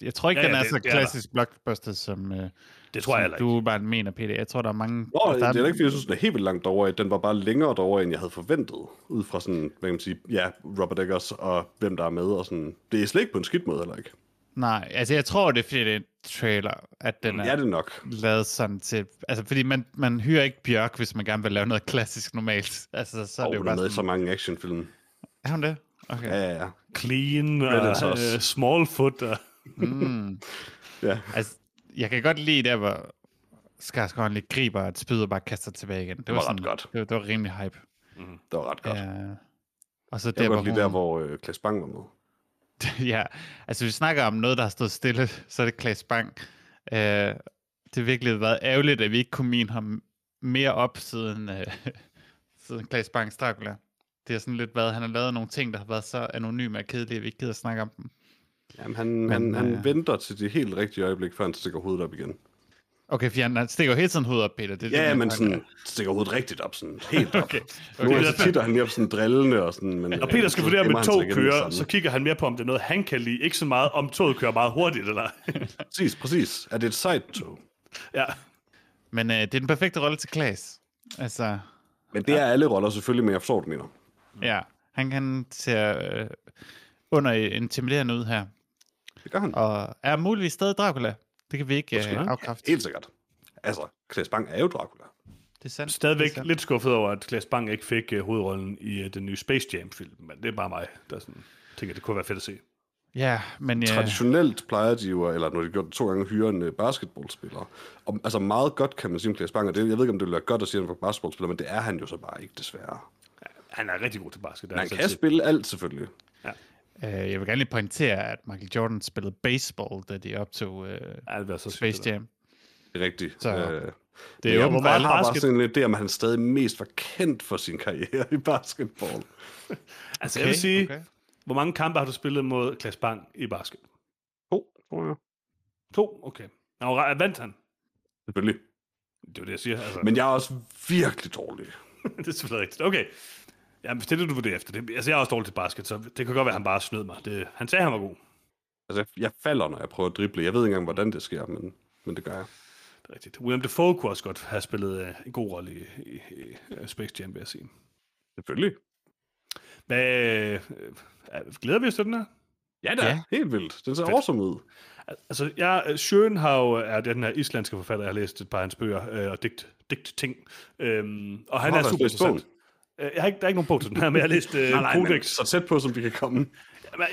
Jeg tror ikke, Ja, ja, den er det- så det er der. klassisk blockbuster, som, øh, Det tror jeg som ikke. du bare mener, Peter. Jeg tror, der er mange... Nå, altså, det der er da ikke, fordi jeg synes, den er helt vildt langt derovre. Den var bare længere derovre, end jeg havde forventet. Ud fra sådan, hvad kan man sige, ja, Robert Eggers og hvem der er med. Og sådan. Det er slet ikke på en skidt måde heller ikke. Nej, altså jeg tror, det er fordi, det er en trailer, at den er Ja, det er nok. lavet sådan til... Altså, fordi man, man hyrer ikke Bjørk, hvis man gerne vil lave noget klassisk normalt. Altså, så er Og det jo hun er bare i så sådan... mange actionfilm. Er hun det? Okay. Ja, ja, ja. Clean og uh, Smallfoot. Og, Mm. ja. Altså, jeg kan godt lide der, hvor Skarsgård lige griber et spyd og bare kaster tilbage igen. Det, var ret sådan, godt. Det, var- det var rimelig hype. Det var ret godt. Ja. Ja. Og så Jeg der, kan hvor godt lide hun... der, hvor øh, Klaas Bang var med. ja, altså vi snakker om noget, der har stået stille, så er det Klaas Bang. Øh, det har virkelig været ærgerligt, at vi ikke kunne mine ham mere op siden, øh, siden Klaas Bangs Dracula. Det har sådan lidt været, han har lavet nogle ting, der har været så anonyme og kedelige, at vi ikke gider snakke om dem. Jamen, han, Men, han, Men, han øh, venter til det helt rigtige øjeblik, før han stikker hovedet op igen. Okay, for han stikker hele tiden hovedet op, Peter. Det, er Ja, det, men sådan stikker hovedet rigtigt op, sådan helt op. Okay. Nogle gange så titter han lige op sådan drillende og sådan. Men, Når Peter skal så vurdere, om et tog kører, så kigger han mere på, om det er noget, han kan lide. Ikke så meget, om toget kører meget hurtigt, eller Præcis, præcis. Er det et side-tog? Ja. Men øh, det er den perfekte rolle til Klaas. Altså, Men det er alle roller selvfølgelig, men jeg forstår, du mener. ja, han kan se øh, under intimiderende ud her. Det gør han. Og er muligvis stadig Dracula. Det kan vi ikke øh, afkræfte. Helt sikkert. Altså, Klaas Bang er jo Dracula. Det er sandt. Stadigvæk Det er sandt. lidt skuffet over, at Klaas Bang ikke fik uh, hovedrollen i uh, den nye Space Jam-film, men det er bare mig, der sådan, tænker, det kunne være fedt at se. Ja, men ja, Traditionelt plejer de jo, eller når de har gjort det to gange, at hyre en øh, basketballspiller. Og, altså meget godt kan man sige om Klaas Bang, og det, jeg ved ikke, om det vil være godt at sige, at han var basketballspiller, men det er han jo så bare ikke, desværre. Han er rigtig god til basket. han kan spille alt, selvfølgelig. Øh, jeg vil gerne lige pointere, at Michael Jordan spillede baseball, da de optog øh, Ja, det så sygt, Space det der. Jam. Det er rigtigt. Så, øh, Det er jo hvor jeg meget har bare sådan en idé om, at han stadig mest var kendt for sin karriere i basketball. Altså, jeg vil sige, okay. hvor mange kampe har du spillet mod Klaas Bang i basket? To, tror jeg. To? Okay. Nå, vandt han? Selvfølgelig. Det er jo det, jeg siger. Altså, Men jeg er også virkelig dårlig. det er selvfølgelig rigtigt. Okay. Jamen, det er det, du vurderer efter. Det, altså, jeg er også dårlig til basket, så det kan godt være, at han bare snød mig. Det, han sagde, han var god. Altså, jeg- jeg falder, når jeg prøver at drible. Jeg ved ikke engang, hvordan det sker, men, men det gør jeg. Det er rigtigt. William Dafoe kunne også godt have spillet uh, en god rolle i, i, i uh, Space Jam, vil jeg sige. Selvfølgelig. Hvad, øh, øh, glæder vi os til den her? Ja, det er Ja. helt vildt. Den ser Fedt. awesome ud. Altså, jeg, Sjøen har jo, er den her islandske forfatter, jeg har læst et par af hans bøger øh, og digt, digt ting. Øhm, og han Har er super interessant. Øh, Jeg har ikke, der er ikke nogen bog til den her, men jeg har læst øh, Nej, nej, men Codex. så tæt på, som vi kan komme.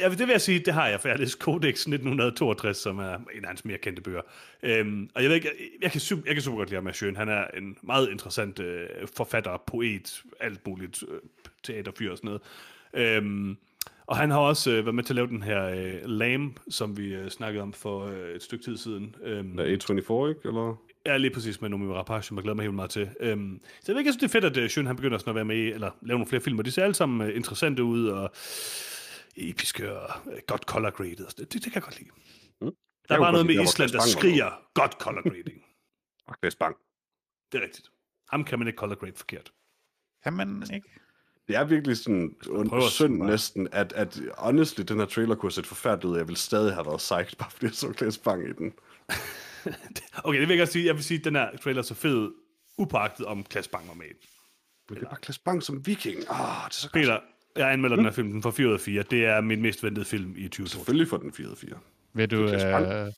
Jeg, det vil jeg sige, det har jeg, for jeg har læst Codex 1962, som er en af hans mere kendte bøger. Øhm, og jeg, ved ikke, jeg, jeg, kan super, jeg kan super godt lide ham, Sjøen. Han er en meget interessant øh, forfatter, poet, alt muligt, øh, teaterfyr og sådan noget. Øhm, og han har også øh, været med til at lave den her øh, Lamb, som vi øh, snakkede om for øh, et stykke tid siden. Øhm, Der er A24, ikke? Eller? Ja, lige præcis med Noomi Rapace, som jeg glæder mig helt meget til. Øhm, så jeg ved ikke, jeg synes, det er fedt, at uh, Sjøen han begynder sådan at være med i, eller lave nogle flere film, og de ser alle sammen uh, interessante ud, og episke, og uh, godt color graded. Det, det, kan jeg godt lide. Mm. Der er bare noget med der, Island, der skriger godt color grading. Og Klaas Bang. det er rigtigt. Ham kan man ikke color grade forkert. Kan man ikke? Det er virkelig sådan at synd næsten, at, at honestly, den her trailer kunne have set forfærdeligt ud. Jeg ville stadig have været psyched, bare fordi jeg så Klaas Bang i den. Okay, det vil jeg godt sige. Jeg vil sige, at den her trailer så fed upagtet om Klaas Bang var med. det er bare Klaas Bang som viking. Ah, det er så godt. Peter, jeg anmelder den her film den for 4 ud af 4. Det er min mest ventede film i 2022. Selvfølgelig får den 4-4. Vil du øh,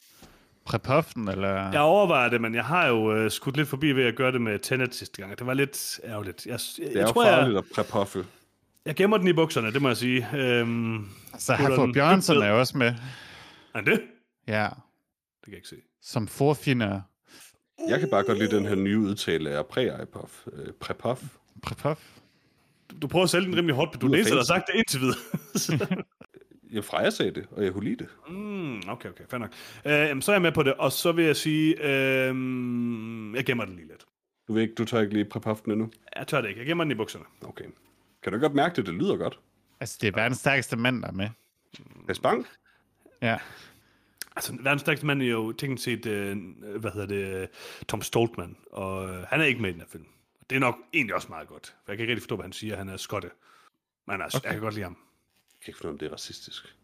præpoften, eller? Jeg overvejer det, men jeg har jo øh, skudt lidt forbi ved at gøre det med Tenet sidste gang. Det var lidt ærgerligt. Jeg, jeg, Det er jeg jo tror, farligt jeg, at præpoffe. jeg gemmer den i bukserne, det må jeg sige. Øhm, Så Herfor den Bjørnsen er også med. er det? Ja, Det kan jeg ikke se. Som forfinder Jeg kan bare godt lide den her nye udtale af præ-ipof. Øh, præpof. præpof. Du, du prøver at sælge den rimelig hårdt, men du læser har sagt det indtil videre. Jeg Freja sagde det, og jeg kunne lide det. mm, okay, okay, fair nok. Øh, så er jeg med på det, og så vil jeg sige, øh, jeg gemmer den lige lidt. Du, ved ikke, du tager ikke lige præpoften endnu? Jeg tør det ikke. Jeg gemmer den i bukserne. Okay. Kan du godt mærke det? Det lyder godt. Altså, det er verdens stærkeste mand, der er med. Klaas Bang? Ja. Altså, verdens stærkeste mand er jo teknisk set, øh, hvad hedder det, Tom Stoltman, og øh, han er ikke med i den her film. Det er nok egentlig også meget godt, for jeg kan ikke rigtig forstå, hvad han siger. Han er skotte. Men altså, okay. jeg kan godt lide ham. Jeg kan ikke finde ud af, om det er racistisk.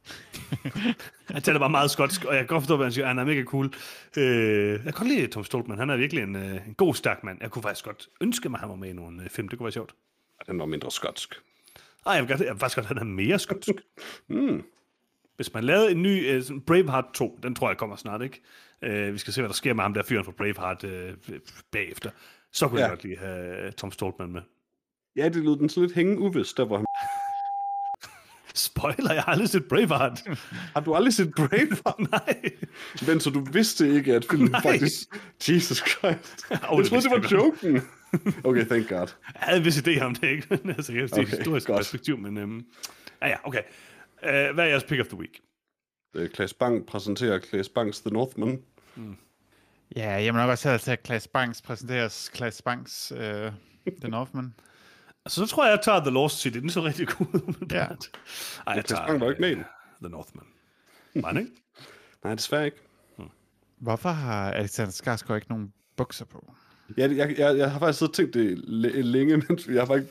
Han taler bare meget skotsk, og jeg kan godt forstå, hvad han siger. Han er mega cool. Øh, jeg kan godt lide Tom Stoltman. Han er virkelig en, øh, en god, stærk mand. Jeg kunne faktisk godt ønske mig, at han var med i nogle øh, film. Det kunne være sjovt. Og Den var mindre skotsk. Ej, jeg vil, godt, jeg vil faktisk godt, at han er mere skotsk. Mm. Hvis man lavede en ny øh, sådan Braveheart 2, den tror jeg kommer snart, ikke? Øh, vi skal se, hvad der sker med ham der fyren fra Braveheart øh, bagefter. Så kunne ja. Jeg godt lige have Tom Stoltman med. Ja, det lød den sådan lidt hænge uvis, der hvor han... Spoiler, jeg har aldrig set Braveheart. Har du aldrig set Braveheart? Nej. Men så du vidste ikke, at filmen Nej. faktisk... Jesus Christ. Oh, jeg troede, det var joken. Okay, thank God. Jeg havde en vis idé om det, ikke? Altså, jeg se Okay, okay, historisk godt. perspektiv, men... Øhm, ja, ja, okay. Uh, hvad er jeres pick of the week? Øh, Klaas Bang præsenterer Klaas Bangs The Northman. Ja, jeg må nok også have til at Klaas Banks præsenteres Klaas Banks øh, The Northman. Altså, så tror jeg, jeg tager The Lost City. Den så rigtig god ud. Ja. Ej, jeg Klaas Bang var ikke med den. The Northman. Var ikke? Nej, desværre ikke. Hvorfor har Alexander Skarsgård ikke nogen bukser på. Ja, jeg, jeg, jeg har faktisk siddet og tænkt det læ- længe, men jeg har bare ikke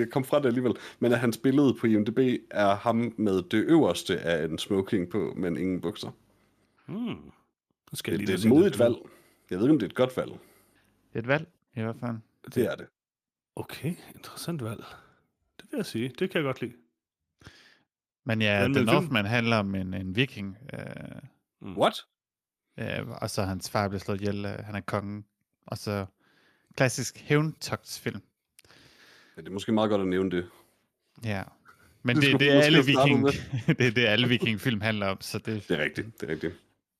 øh, kommet fra det alligevel. Men at hans billede på IMDb er ham med det øverste af en smoking på, men ingen bukser. Hmm. Skal jeg Det, lige det er et modigt valg. Jeg ved ikke, om det er et godt valg. Det er et valg, i hvert fald. Det er det. Okay, interessant valg. Det vil jeg sige. Det kan jeg godt lide. Men ja, vil film- Northman handler om en, en viking, øh, What? øh, og så hans far bliver slået ihjel, øh, han er kongen. Og så klassisk hævntogtsfilm. Ja, det er måske meget godt at nævne det. Ja. Men Det det, det, er alle viking, det er det, alle vikingfilm handler om, så det Det er rigtigt, det er rigtigt.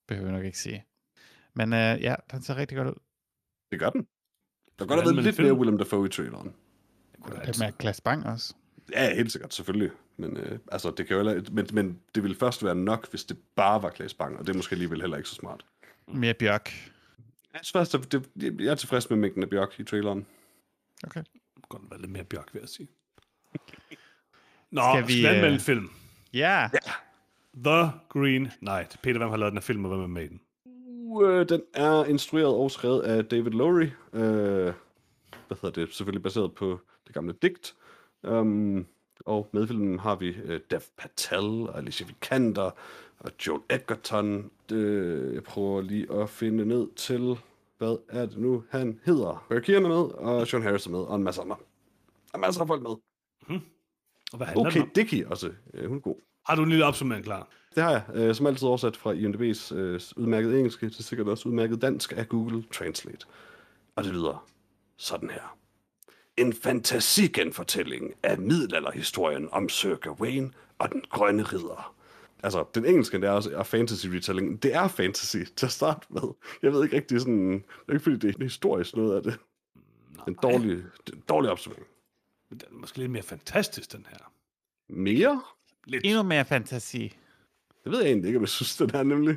behøver jeg nok ikke sige. Men øh, ja, den ser rigtig godt ud. Det gør den. Der kan godt have været lidt film? mere Willem Dafoe i traileren. Det kunne Det med Klaas Bang også. Ja, helt sikkert, selvfølgelig. Men, øh, altså, det kan jo heller, men, men det ville først være nok, hvis det bare var Klaas Bang, og det er måske alligevel heller ikke så smart. Mere Bjørk. Jeg, synes faktisk, at det, det, jeg er tilfreds med mængden af Bjørk i traileren. Okay. Godt være lidt mere bjørk, vil jeg sige. Nå, Skal vi, skal øh, en film? Ja, The Green Knight. Peter, hvem har lavet den her film, og hvem er med i den? Uh, den er instrueret og skrevet af David Lowry. Uh, hvad hedder det? Selvfølgelig baseret på det gamle digt. Um, og med i filmen har vi uh, Dev Patel, og Alicia Vikander, og Joel Edgerton. Det, jeg prøver lige at finde ned til, hvad er det nu, han hedder. Barry Keoghan er med, og Sean Harris er med, og en masse andre. Er masser af folk med. Og hvad Okay, om? Dickie også. Uh, hun er god. Har du en lille opsummering klar? Det har jeg, øh, som altid oversat fra IMDb's øh, udmærket engelske til sikkert også udmærket dansk af Google Translate. Og det lyder sådan her. En fantasigenfortælling af middelalderhistorien om Sir Gawain og den grønne ridder. Altså, den engelske, det er også er fantasy retelling. Det er fantasy til at starte med. Jeg ved ikke rigtig sådan... Det er ikke fordi, det er historisk noget af det. En dårlig, en dårlig opsummering. Men Den er måske lidt mere fantastisk, den her. Mere? Lidt. endnu mere fantasi. Det ved jeg egentlig ikke, om jeg synes, den er nemlig.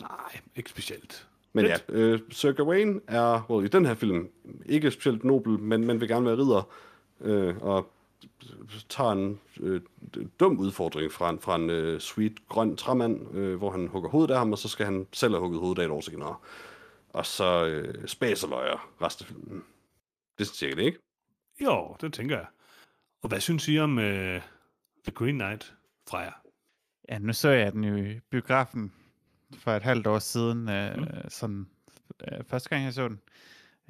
Nej, ikke specielt. Men Lidt. ja, øh, Sir Gawain er well, i den her film ikke specielt nobel, men man vil gerne være ridder, øh, og tager en øh, dum udfordring fra en, fra en øh, sweet grøn træmand, øh, hvor han hugger hovedet af ham, og så skal han selv have hugget hovedet af et år senere. Og så øh, spaserløjer resten af filmen. Det er cirka det, ikke? Jo, det tænker jeg. Og hvad synes I om uh, The Green Knight fra jer? Ja, nu så jeg den jo i biografen for et halvt år siden, øh, mm. sådan øh, første gang jeg så den. Øh,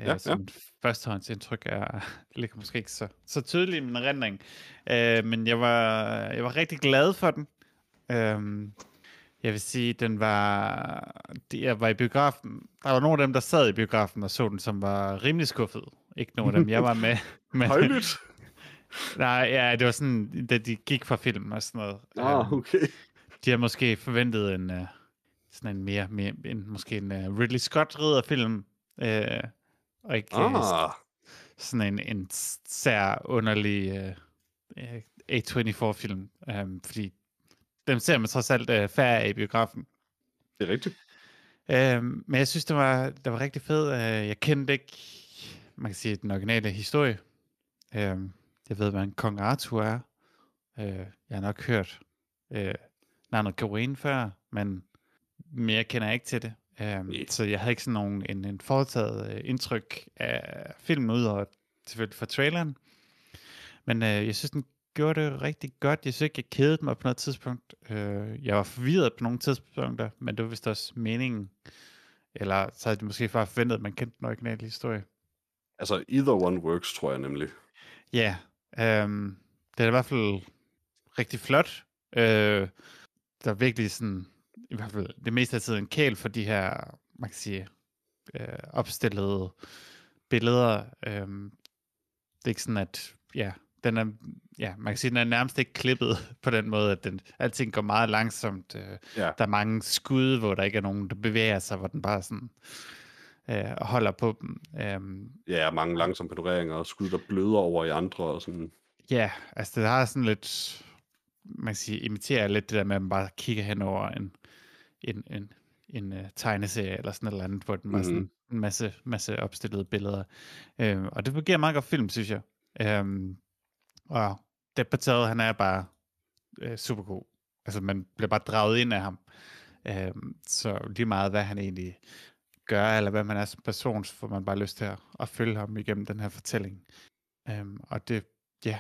Ja, så mit førstehåndsindtryk er, ligger måske ikke så, så tydeligt i min erindring. Øh, men jeg var, jeg var rigtig glad for den. Øh, jeg vil sige, den var, det- jeg var i biografen, der var nogle af dem, der sad i biografen og så den, som var rimelig skuffet. Ikke nogen af dem, jeg var med. Men, Højlydt. nej, ja, det var sådan, da de gik fra filmen og sådan noget. Ah, okay. de har måske forventet en uh, sådan en mere, mere en, måske en Ridley Scott ridderfilm, uh, og ikke Ah, sådan en, en sær underlig uh, A24-film, um, fordi dem ser man trods alt uh, færre af i biografen. det er rigtigt. Um, men jeg synes, det var, det var rigtig fedt. Uh, jeg kendte ikke, man kan sige, den originale historie. Um, jeg ved, hvad en kong Arthur er. Uh, jeg har nok hørt uh, navnet Gawain før, men mere kender jeg ikke til det. Nej. så jeg havde ikke sådan nogen, en, en foretaget uh, indtryk af filmen, ud over selvfølgelig fra traileren. Men uh, jeg synes, den gjorde det rigtig godt. Jeg synes ikke, jeg kedede mig på noget tidspunkt. Uh, jeg var forvirret på nogle tidspunkter, men det var vist også meningen. Eller så havde de måske bare forventet, at man kendte den originale historie. Altså, either one works, tror jeg nemlig. Ja, øhm, det er i hvert fald rigtig flot. Øh, der er virkelig sådan, i hvert fald det meste af tiden, kæl for de her, man kan sige, øh, opstillede billeder. Øhm, det er ikke sådan, at, ja, den er, ja, man kan sige, den er nærmest ikke klippet på den måde, at den, alting går meget langsomt. Øh, Ja. Der er mange skud, hvor der ikke er nogen, der bevæger sig, hvor den bare sådan øh, holder på dem. Øhm, Ja, mange langsomme panoreringer og skud, der bløder over i andre og sådan. Ja, altså det har sådan lidt, man kan sige, imiterer lidt det der med, at man bare kigger hen over en, en, en, en uh, tegneserie eller sådan et eller andet, hvor den var Mhm. sådan en masse, masse opstillede billeder. Øhm, og det fungerer meget godt film, synes jeg. Øhm, og Dev Patel, han er bare øh, super god. Altså man bliver bare draget ind af ham. Øhm, så lige meget, hvad han egentlig gøre, eller hvad man er som person, så får man bare lyst til at, at følge ham igennem den her fortælling. Um, og det, ja,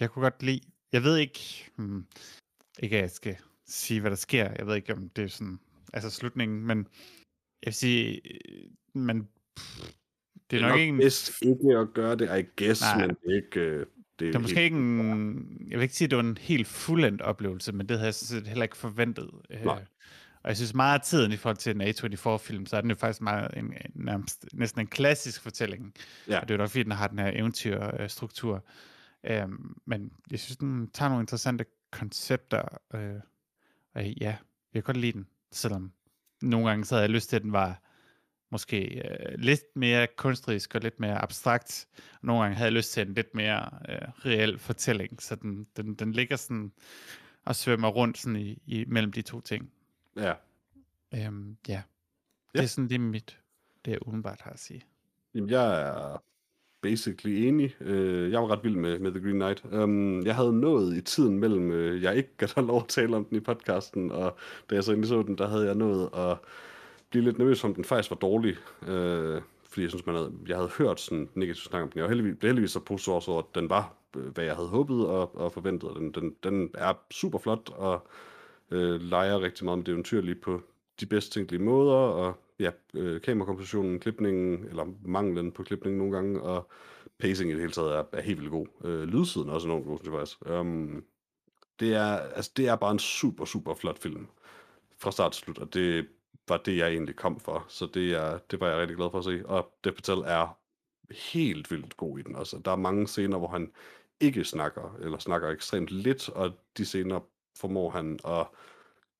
jeg kunne godt lide, jeg ved ikke, hmm, ikke at jeg skal sige, hvad der sker, jeg ved ikke, om det er sådan, altså slutningen, men jeg vil sige, øh, men pff, det er, nok, ikke en, bedst ikke at gøre det, I guess, Nej. men det er ikke... øh, Det det er måske ikke en, jeg vil ikke sige, at det var en helt fuldendt oplevelse, men det havde jeg sådan set heller ikke forventet. Øh, Nej. og jeg synes meget af tiden i forhold til en A24-film, så er den jo faktisk meget en, nærmest, næsten en klassisk fortælling. Ja. Og det er jo nok, fordi den har den her eventyrstruktur. Øhm, men jeg synes, den tager nogle interessante koncepter. Øh, og ja, jeg kan godt lide den, selvom nogle gange så havde jeg lyst til, at den var måske øh, lidt mere kunstnerisk og lidt mere abstrakt. Og nogle gange havde jeg lyst til en lidt mere øh, reel fortælling, så den, den, den ligger sådan og svømmer rundt sådan i, i, mellem de to ting. Ja. Øhm, ja. Ja. det er sådan det er mit, det jeg umiddelbart har at sige. Jamen, jeg er basically enig. Øh, jeg var ret vild med, med The Green Knight. Um, jeg havde nået i tiden mellem, øh, jeg ikke gav dig lov at tale om den i podcasten, og da jeg så endelig så den, der havde jeg nået at blive lidt nervøs om, den faktisk var dårlig. Øh, fordi jeg synes, man havde, jeg havde hørt sådan negativt snak om den. Jeg var heldigvis, blev heldigvis så positiv også over, at den var, øh, hvad jeg havde håbet og, og forventet. Den, den, den er super flot og øh, leger rigtig meget med det eventyrlige på de bedst tænkelige måder, og ja, øh, kamerakompositionen, klipningen, eller manglen på klipningen nogle gange, og pacing i det hele taget er, er helt vildt god. Øh, lydsiden er også enormt god, synes jeg faktisk. Um, det, er, altså, det er bare en super, super flot film fra start til slut, og det var det, jeg egentlig kom for, så det, er, det var jeg rigtig glad for at se. Og Dev Patel er helt vildt god i den også. Der er mange scener, hvor han ikke snakker, eller snakker ekstremt lidt, og de scener formår han at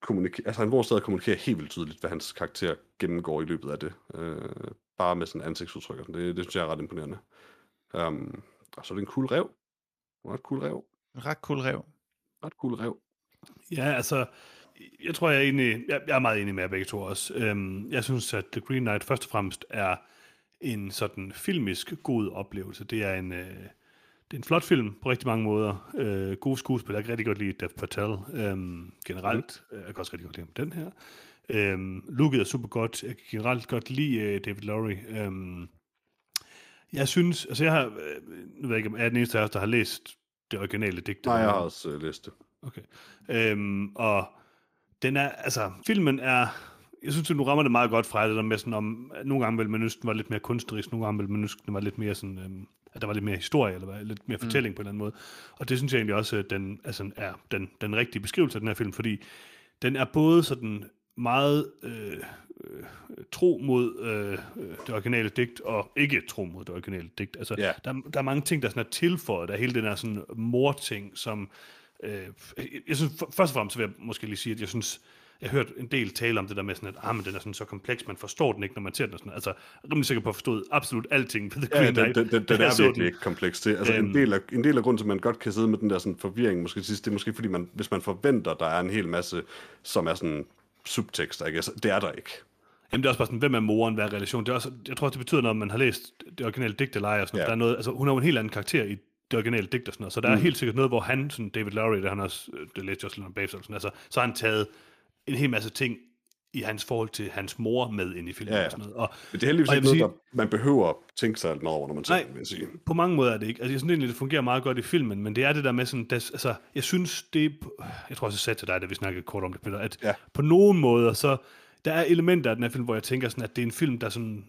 kommunikere, altså han hvor stadig kommunikere helt vildt tydeligt, hvad hans karakter gennemgår i løbet af det. Øh, bare med sådan ansigtsudtryk. og sådan. Det, det synes jeg er ret imponerende. Um, og så er det en cool rev. Ret cool rev. En ret cool rev. Ret cool rev. Ja, altså, jeg tror, jeg er, enig, jeg, jeg er meget enig med jer begge to også. Øhm, jeg synes, at The Green Knight først og fremmest er en sådan filmisk god oplevelse. Det er en, øh, det er en flot film på rigtig mange måder. Øh, gode skuespil. Jeg kan rigtig godt lide Dev Patel øhm, generelt. Mm. Jeg kan også rigtig godt lide den her. Øhm, looket er super godt. Jeg kan generelt godt lide øh, David Lowry. Øhm, jeg synes, altså jeg har, øh, nu ved jeg ikke, om jeg er den eneste af os, der har læst det originale digt. Nej, jeg har også øh, læst det. Okay. Øhm, og den er, altså, filmen er, jeg synes, nu rammer det meget godt fra det der med sådan om, nogle gange vil man ønske, den var lidt mere kunstnerisk, nogle gange vil man ønske, den var lidt mere sådan, øhm, at der var lidt mere historie, eller lidt mere fortælling mm. på en eller anden måde. Og det synes jeg egentlig også, at den, altså, er den, den rigtige beskrivelse af den her film, fordi den er både sådan meget øh, øh, tro mod øh, øh, det originale digt, og ikke tro mod det originale digt. Altså, Ja. der, der er mange ting, der sådan er tilføjet. Der er hele den her sådan morting, som... Øh, jeg synes, for, først og fremmest vil jeg måske lige sige, at jeg synes, jeg har hørt en del tale om det der med sådan, at ah, men den er sådan så kompleks, man forstår den ikke, når man ser den. Sådan. Altså, rimelig sikker på at forstå absolut alting The Ja, Green den, Knight. den, den, den jeg er virkelig den. ikke kompleks til. Altså, Øhm. en, del af, en del af grunden til, at man godt kan sidde med den der sådan forvirring, måske sidst, det er måske fordi, man, hvis man forventer, der er en hel masse, som er sådan subtekster, ikke? Altså, det er der ikke. Jamen det er også bare sådan, hvem er moren, hvad er relation? Det er også, jeg tror også, det betyder noget, om man har læst det originale digt eller ej, og sådan Ja. ja. der er noget, altså, hun har jo en helt anden karakter i det originale digt og sådan noget, så der mm. er helt sikkert noget, hvor han, sådan David Lowry, der han også, øh, det læste også lidt om Babes, sådan, altså, så har han taget en hel masse ting i hans forhold til hans mor med ind i filmen Ja, ja. og sådan noget. Og Men det er heldigvis ikke noget, sige- der, man behøver at tænke sig over, når man ser Nej. den, vil jeg sige. på mange måder er det ikke. Altså, jeg synes egentlig, det fungerer meget godt i filmen, men det er det der med sådan, des, altså, jeg synes, det jeg tror også, jeg sagde til dig, da vi snakkede kort om det, Peter, at ja. på nogen måder, så der er elementer af den her film, hvor jeg tænker sådan, at det er en film, der sådan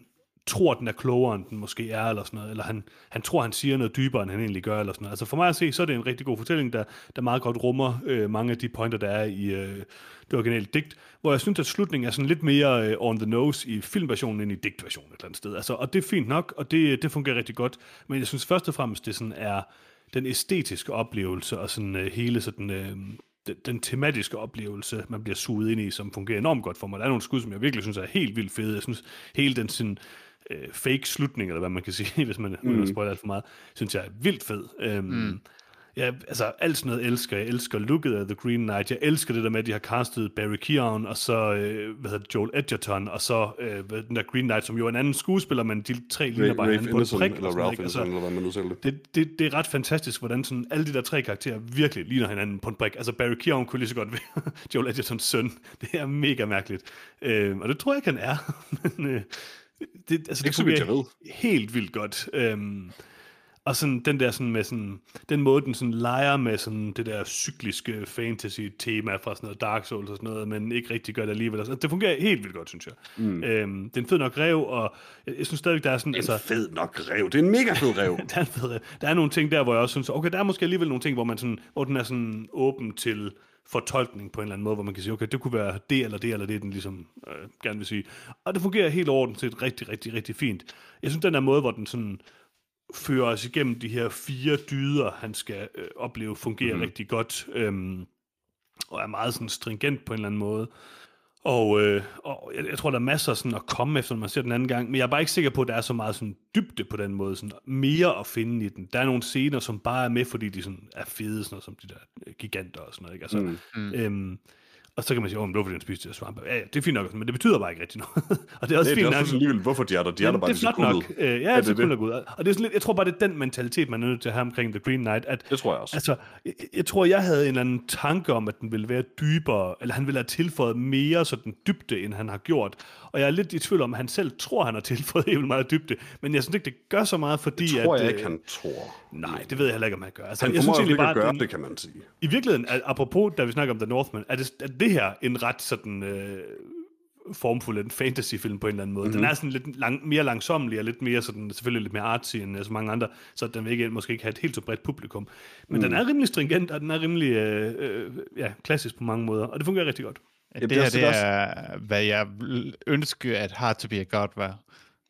tror, den er klogere, end den måske er, eller sådan noget, eller han, han tror, han siger noget dybere, end han egentlig gør, eller sådan noget. Altså for mig at se, så er det en rigtig god fortælling, der, der meget godt rummer øh, mange af de pointer, der er i øh, det originale digt, hvor jeg synes, at slutningen er sådan lidt mere øh, on the nose i filmversionen, end i digtversionen et eller andet sted. Altså, og det er fint nok, og det, det fungerer rigtig godt, men jeg synes først og fremmest, det sådan er den æstetiske oplevelse, og sådan øh, hele sådan... Øh, den, den tematiske oplevelse, man bliver suget ind i, som fungerer enormt godt for mig. Der er nogle skud, som jeg virkelig synes er helt vildt fede. Jeg synes, hele den sådan, øh, fake slutning, eller hvad man kan sige, hvis man mm. uden at spoil alt for meget, synes jeg er vildt fed. Øhm, mm. Ja, altså alt sådan noget elsker jeg. elsker looket af The Green Knight. Jeg elsker det der med, at de har castet Barry Keoghan, og så øh, hvad hedder det, Joel Edgerton, og så øh, den der Green Knight, som jo er en anden skuespiller, men de tre ligner bare hinanden på en prik. Eller Ralph Ineson, eller hvad man nu selv det. Det, det, er ret fantastisk, hvordan sådan alle de der tre karakterer virkelig ligner hinanden på en prik. Altså Barry Keoghan kunne lige så godt være Joel Edgertons søn. Det er mega mærkeligt. Øh, og det tror jeg ikke, han er. men, øh, det, altså, det fungerer helt vildt godt. Øhm, og sådan den der sådan med sådan, den måde, den sådan leger med sådan det der cykliske fantasy-tema fra sådan noget Dark Souls og sådan noget, men ikke rigtig gør det alligevel. Altså, det fungerer helt vildt godt, synes jeg. Mm. Øhm, det er en fed nok rev, og jeg, jeg synes stadigvæk, der er sådan... En altså, fed nok rev. Det er en mega fed rev. der, er en fed rev. der er nogle ting der, hvor jeg også synes, okay, der er måske alligevel nogle ting, hvor, man sådan, hvor den er sådan åben til fortolkning på en eller anden måde, hvor man kan sige, okay, det kunne være det eller det eller det, den ligesom øh, gerne vil sige. Og det fungerer helt ordentligt rigtig, rigtig, rigtig fint. Jeg synes, den der måde, hvor den sådan fører os igennem de her fire dyder, han skal øh, opleve, fungerer mm. rigtig godt, øhm, og er meget sådan stringent på en eller anden måde. Og, øh, og jeg, jeg tror, der er masser sådan at komme efter, når man ser den anden gang, men jeg er bare ikke sikker på, at der er så meget sådan dybde på den måde, sådan mere at finde i den. Der er nogle scener, som bare er med, fordi de sådan er fede, sådan noget, som de der øh, giganter og sådan noget. Ikke? Altså, mm. mm. Øhm, og så kan man sige, åh, fordi, han spiste de svampe. Ja, ja, det er fint nok, men det betyder bare ikke rigtig noget. og det er også det, fint det er også nok. Alligevel, hvorfor de er der? De er der bare det er flot nok. Uh, ja, ja, det, det, det. Ud. Og det er sådan lidt, jeg tror bare, det er den mentalitet, man er nødt til at have omkring The Green Knight. At, det tror jeg også. Altså, jeg, jeg, tror, jeg havde en eller anden tanke om, at den ville være dybere, eller han ville have tilføjet mere sådan dybde, end han har gjort. Og jeg er lidt i tvivl om, at han selv tror, han har tilføjet helt meget dybde. Men jeg synes ikke, det gør så meget, fordi... Det tror at, jeg ikke, han tror. Nej, det ved jeg heller ikke, om han gør. Altså, han jeg synes ikke bare, at gøre den, det, kan man sige. I virkeligheden, apropos, da vi snakker om The Northman, er det, er det her en ret sådan... Øh, formfuld en fantasyfilm på en eller anden måde. Mm-hmm. Den er sådan lidt lang, mere langsommelig og lidt mere sådan, selvfølgelig lidt mere artsy end så mange andre, så den vil ikke, måske ikke have et helt så bredt publikum. Men mm. den er rimelig stringent, og den er rimelig øh, øh, ja, klassisk på mange måder, og det fungerer rigtig godt. Det, det her det er, hvad jeg ønsker, at Hard to be a God var.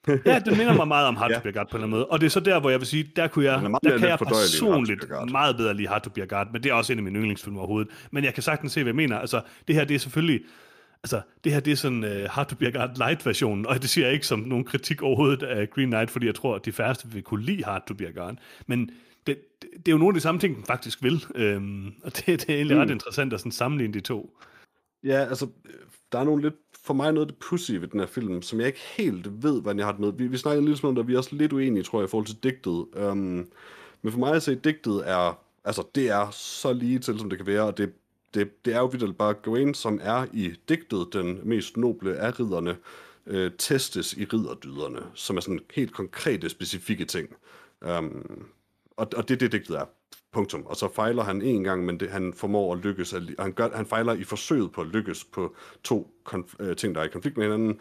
ja, det minder mig meget om Hard ja. to be a God på en eller anden måde. Og det er så der, hvor jeg vil sige, der, kunne jeg, der kan jeg personligt meget bedre lide Hard to be a God, men det er også en af mine yndlingsfilm overhovedet. Men jeg kan sagtens se, hvad jeg mener. Altså, det her, det er selvfølgelig altså, det her det er sådan uh, Hard to be a God light-versionen, og det siger jeg ikke som nogen kritik overhovedet af Green Knight, fordi jeg tror, at de færreste vil kunne lide Hard to be a God. Men det, det, det er jo nogle af de samme ting, den faktisk vil, øhm, og det, det er egentlig mm. ret interessant at sådan sammenligne de to. Ja, altså, der er nogle lidt, for mig noget det pussy ved den her film, som jeg ikke helt ved, hvordan jeg har det med. Vi, vi snakker lidt om det, og vi er også lidt uenige, tror jeg, i forhold til digtet. Um, men for mig at se, digtet er, altså, det er så lige til, som det kan være, og det, det, det er jo vidt bare Gawain, som er i digtet den mest noble af ridderne, øh, testes i ridderdyderne, som er sådan helt konkrete, specifikke ting. Um, og, og det er det, digtet er. Punktum. Og så fejler han en gang, men det, han formår at lykkes. Han, gør, han fejler i forsøget på at lykkes på to konf- øh, ting, der er i konflikt med hinanden,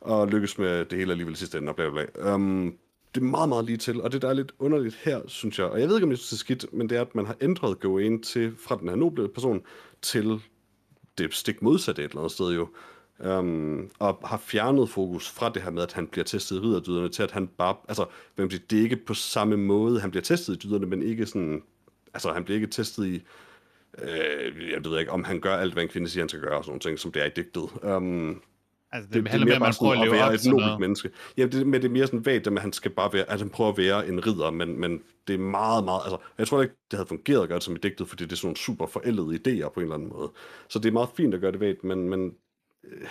og lykkes med det hele alligevel i sidste ende, og bla bla bla. Um, det er meget, meget lige til, og det der er lidt underligt her, synes jeg, og jeg ved ikke, om det er skidt, men det er, at man har ændret Gawain til, fra den her noble person, til det stik modsatte et eller andet sted jo, um, og har fjernet fokus fra det her med, at han bliver testet i ridderdyderne, til at han bare, altså, hvem det, det er ikke på samme måde, han bliver testet i dyderne, men ikke sådan altså han bliver ikke testet i, øh, jeg ved ikke, om han gør alt, hvad en kvinde siger, han skal gøre, og sådan nogle ting, som det er i digtet. Um, Altså, det, det, det er mere, at man prøver at leve være et nobelt menneske. Ja, det, men det er mere sådan vagt, at han skal bare være, at han prøver at være en ridder, men, men det er meget, meget, altså, jeg tror ikke, det havde fungeret godt som i digtet, fordi det er sådan nogle super forældede idéer på en eller anden måde. Så det er meget fint at gøre det vagt, men, men øh,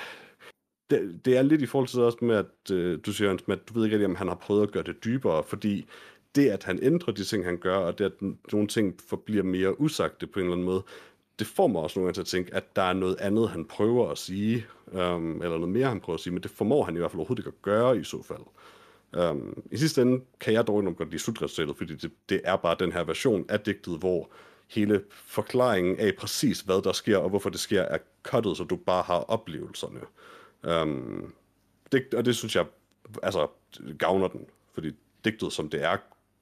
det, det, er lidt i forhold til også med, at øh, du siger, at du ved ikke rigtig, om han har prøvet at gøre det dybere, fordi det, at han ændrer de ting, han gør, og det, at nogle ting forbliver mere usagte på en eller anden måde, det får mig også nogle gange til at tænke, at der er noget andet, han prøver at sige, øhm, eller noget mere, han prøver at sige, men det formår han i hvert fald overhovedet ikke at gøre i så fald. Øhm, I sidste ende kan jeg dog nok godt lide slutresultatet, fordi det, det er bare den her version af digtet, hvor hele forklaringen af præcis, hvad der sker, og hvorfor det sker, er cuttet, så du bare har oplevelserne. Øhm, det, og det synes jeg, altså, gavner den, fordi digtet, som det er,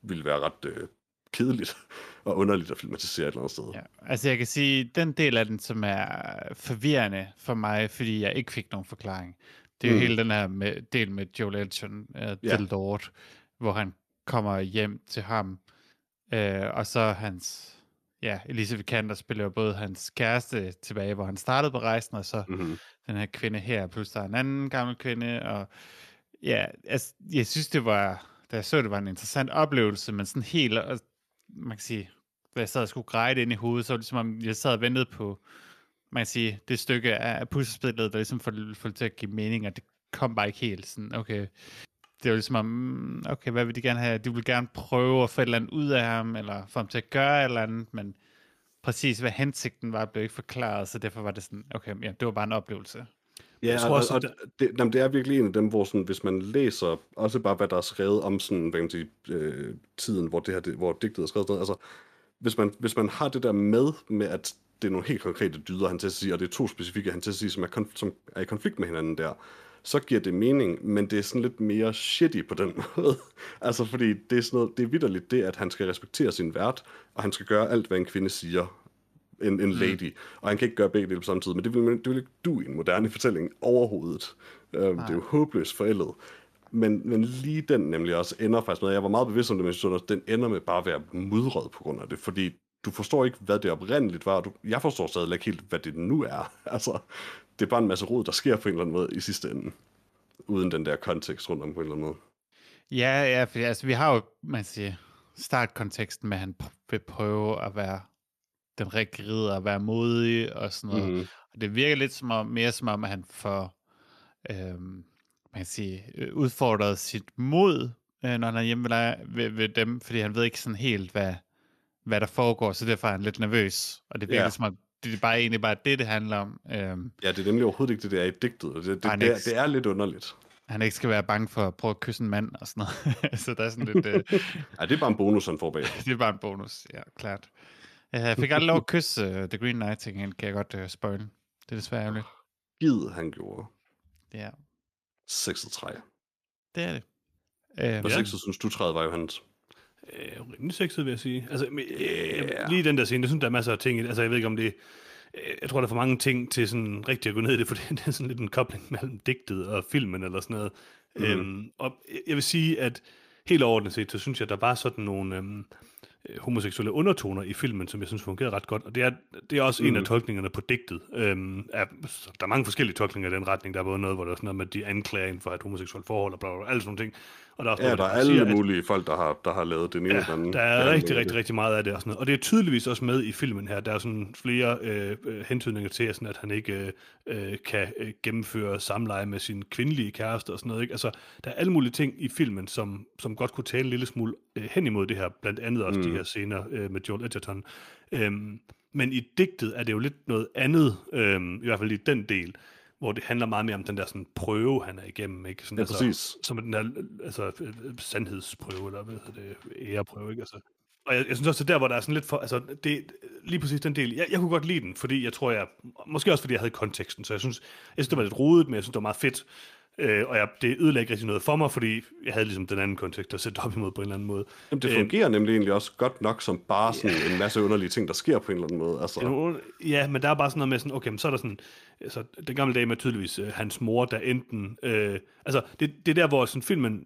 ville være ret øh, kedeligt og underligt at filmatisere et eller andet sted. Ja, altså jeg kan sige, den del af den, som er forvirrende for mig, fordi jeg ikke fik nogen forklaring, det er mm. jo hele den her med, del med Joel Edgerton, uh, ja. The Lord, hvor han kommer hjem til ham, uh, og så hans, ja, Elisabeth Kanter spiller jo både hans kæreste tilbage, hvor han startede på rejsen, og så mm-hmm. den her kvinde her, plus der er en anden gammel kvinde, og ja, altså, jeg synes, det var da jeg så det, var en interessant oplevelse, men sådan helt, man kan sige, da jeg sad og skulle greje det ind i hovedet, så var det ligesom om, jeg sad og ventede på, man kan sige, det stykke af puslespillet, der ligesom får, får det til at give mening, og det kom bare ikke helt sådan, okay, det var ligesom om, mm, okay, hvad vil de gerne have? De vil gerne prøve at få et eller andet ud af ham, eller få ham til at gøre et eller andet, men præcis hvad hensigten var, blev ikke forklaret, så derfor var det sådan, okay, ja, det var bare en oplevelse. Ja, jeg tror også, og, og det, jamen, det er virkelig en af dem, hvor sådan, hvis man læser også bare, hvad der er skrevet om sådan, hvad man sige, øh, tiden, hvor, det her, det, hvor digtet er skrevet, altså, hvis man, hvis man har det der med, med at det er nogle helt konkrete dyder, han til at sige, og det er to specifikke, han til at sige, som er, konf- som er i konflikt med hinanden der, så giver det mening, men det er sådan lidt mere shitty på den måde. altså, fordi det er, sådan noget, det er vidderligt det, at han skal respektere sin vært, og han skal gøre alt, hvad en kvinde siger, en, en lady, mm. og han kan ikke gøre begge dele på samme tid, men det vil, det vil ikke du i en moderne fortælling overhovedet. Um, det er jo håbløst forældet. Men, men lige den nemlig også ender faktisk med, jeg var meget bevidst om det, men jeg synes, den ender med bare at være mudret på grund af det, fordi du forstår ikke, hvad det oprindeligt var. Du, jeg forstår stadig ikke helt, hvad det nu er. Altså, det er bare en masse rod, der sker på en eller anden måde i sidste ende, uden den der kontekst rundt om på en eller anden måde. Ja, ja, for altså, vi har jo, man siger, startkonteksten med, at han vil prøve at være den rigtige ridder, at være modig og sådan noget. Mm. Og det virker lidt som om, mere som om, at han får øhm, man kan sige, øh, udfordret sit mod, øh, når han er hjemme ved, ved, ved dem, fordi han ved ikke sådan helt, hvad, hvad der foregår, så derfor er han lidt nervøs. Og det virker ja. som om, det er bare egentlig bare det, det handler om. Øhm, ja, det er nemlig overhovedet ikke det, der er i digtet. Det, det, det, det, er, det er lidt underligt. Han ikke skal være bange for at prøve at kysse en mand og sådan noget. så der er sådan lidt... Øh... ja, det er bare en bonus, han får bag. det er bare en bonus, ja, klart. Jeg fik aldrig lov at kysse uh, The Green Knight, kan jeg godt uh, spoil. Det er desværre ærgerligt. Gid han gjorde. Ja. Sexet træ. Det er det. Uh, Hvor ja. sexet synes du træet var, Johannes? Øh, rimelig sexet, vil jeg sige. Altså, yeah. lige den der scene, jeg synes, der er masser af ting. Altså, jeg ved ikke, om det... Jeg tror, der er for mange ting til sådan rigtig at gå ned i det, for det er sådan lidt en kobling mellem digtet og filmen eller sådan noget. Mm. Øhm, og jeg vil sige, at helt overordnet set, så synes jeg, der var sådan nogle... Øhm, Øh, homoseksuelle undertoner i filmen, som jeg synes fungerer ret godt. Og det er, det er også mm. en af mm. tolkningerne på digtet. Øhm, er, der er mange forskellige tolkninger i den retning. Der er både noget, hvor der er sådan noget med, at de anklager for et homoseksuelt forhold, og bla, bla, bla, alle sådan nogle ting. Og der er ja, noget, der, der er alle siger, mulige at, folk, der har, der har lavet det ja, anden. der er rigtig, rigtig, rigtig meget af det. Og, sådan noget. og det er tydeligvis også med i filmen her. Der er sådan flere øh, øh hentydninger til, sådan, at han ikke øh, øh, kan øh, gennemføre samleje med sin kvindelige kæreste og sådan noget. Ikke? Altså, der er alle mulige ting i filmen, som, som godt kunne tale en lille smule øh, hen imod det her. Blandt andet også mm. de her scener øh, med Joel Edgerton. Øhm, men i digtet er det jo lidt noget andet, øhm, i hvert fald i den del hvor det handler meget mere om den der sådan prøve, han er igennem, ikke? Sådan, ja, altså, præcis. Som den der altså, sandhedsprøve, eller hvad hedder det, æreprøve, ikke? Altså, og jeg, jeg synes også, det der, hvor der er sådan lidt for, altså, det, lige præcis den del, jeg, jeg kunne godt lide den, fordi jeg tror, jeg, måske også fordi jeg havde konteksten, så jeg synes, jeg synes, det var lidt rodet, men jeg synes, det var meget fedt, Øh, og jeg, det ødelagde ikke rigtig noget for mig, fordi jeg havde ligesom den anden kontekst at sætte op imod på en eller anden måde. Jamen, det fungerer øh, nemlig egentlig også godt nok som bare sådan yeah. en masse underlige ting, der sker på en eller anden måde. Altså. Ja, men der er bare sådan noget med sådan, okay, men så er der sådan, altså, den gamle dag med tydeligvis øh, hans mor, der enten, øh, altså, det, det er der, hvor sådan filmen,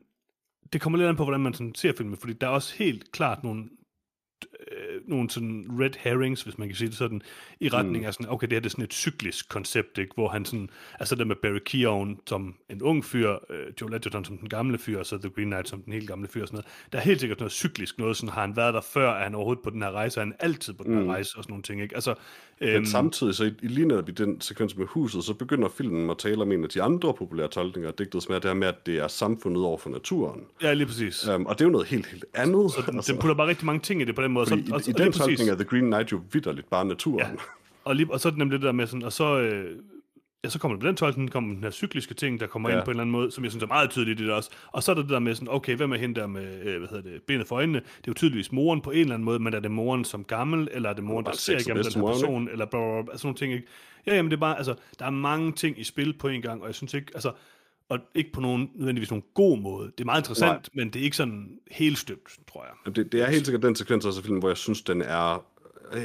det kommer lidt an på, hvordan man sådan ser filmen, fordi der er også helt klart nogle øh, nogle sådan red herrings, hvis man kan sige det sådan, i retning mm. af sådan, okay, det her det er sådan et cyklisk koncept, ikke? hvor han sådan, altså det med Barry Keoghan som en ung fyr, øh, Joe Edgerton som den gamle fyr, og så The Green Knight som den helt gamle fyr, og sådan noget. Der er helt sikkert noget cyklisk, noget sådan, har han været der før, er han overhovedet på den her rejse, er han altid på den her mm. rejse, og sådan nogle ting, ikke? Altså, øhm, Men samtidig, så i, i lige netop i den sekvens med huset, så begynder filmen at tale om en af de andre populære tolkninger af digtet, som er det her med, at det er samfundet over for naturen. Ja, lige præcis. Um, og det er jo noget helt, helt andet. Så den, altså. den putter bare rigtig mange ting i det på den måde. Fordi så, og, i, i, den tolkning er The Green Knight jo vidderligt bare naturen. Ja. Og, lige, og så er det nemlig det der med sådan, og så, øh, ja, så kommer det på den tolkning, kommer den her cykliske ting, der kommer ja. ind på en eller anden måde, som jeg synes er meget tydeligt i det også. Og så er der det der med sådan, okay, hvem er hende der med, øh, hvad hedder det, benet for øjnene? Det er jo tydeligvis moren på en eller anden måde, men er det moren som gammel, eller er det moren, der ser igennem den her person, eller bla, bla, bla, sådan nogle ting, ikke? Ja, jamen det er bare, altså, der er mange ting i spil på en gang, og jeg synes ikke, altså, og ikke på nogen nødvendigvis nogen god måde. Det er meget interessant, Nej. men det er ikke sådan helt støbt, tror jeg. Det, det er helt sikkert den sekvens af filmen, hvor jeg synes, den er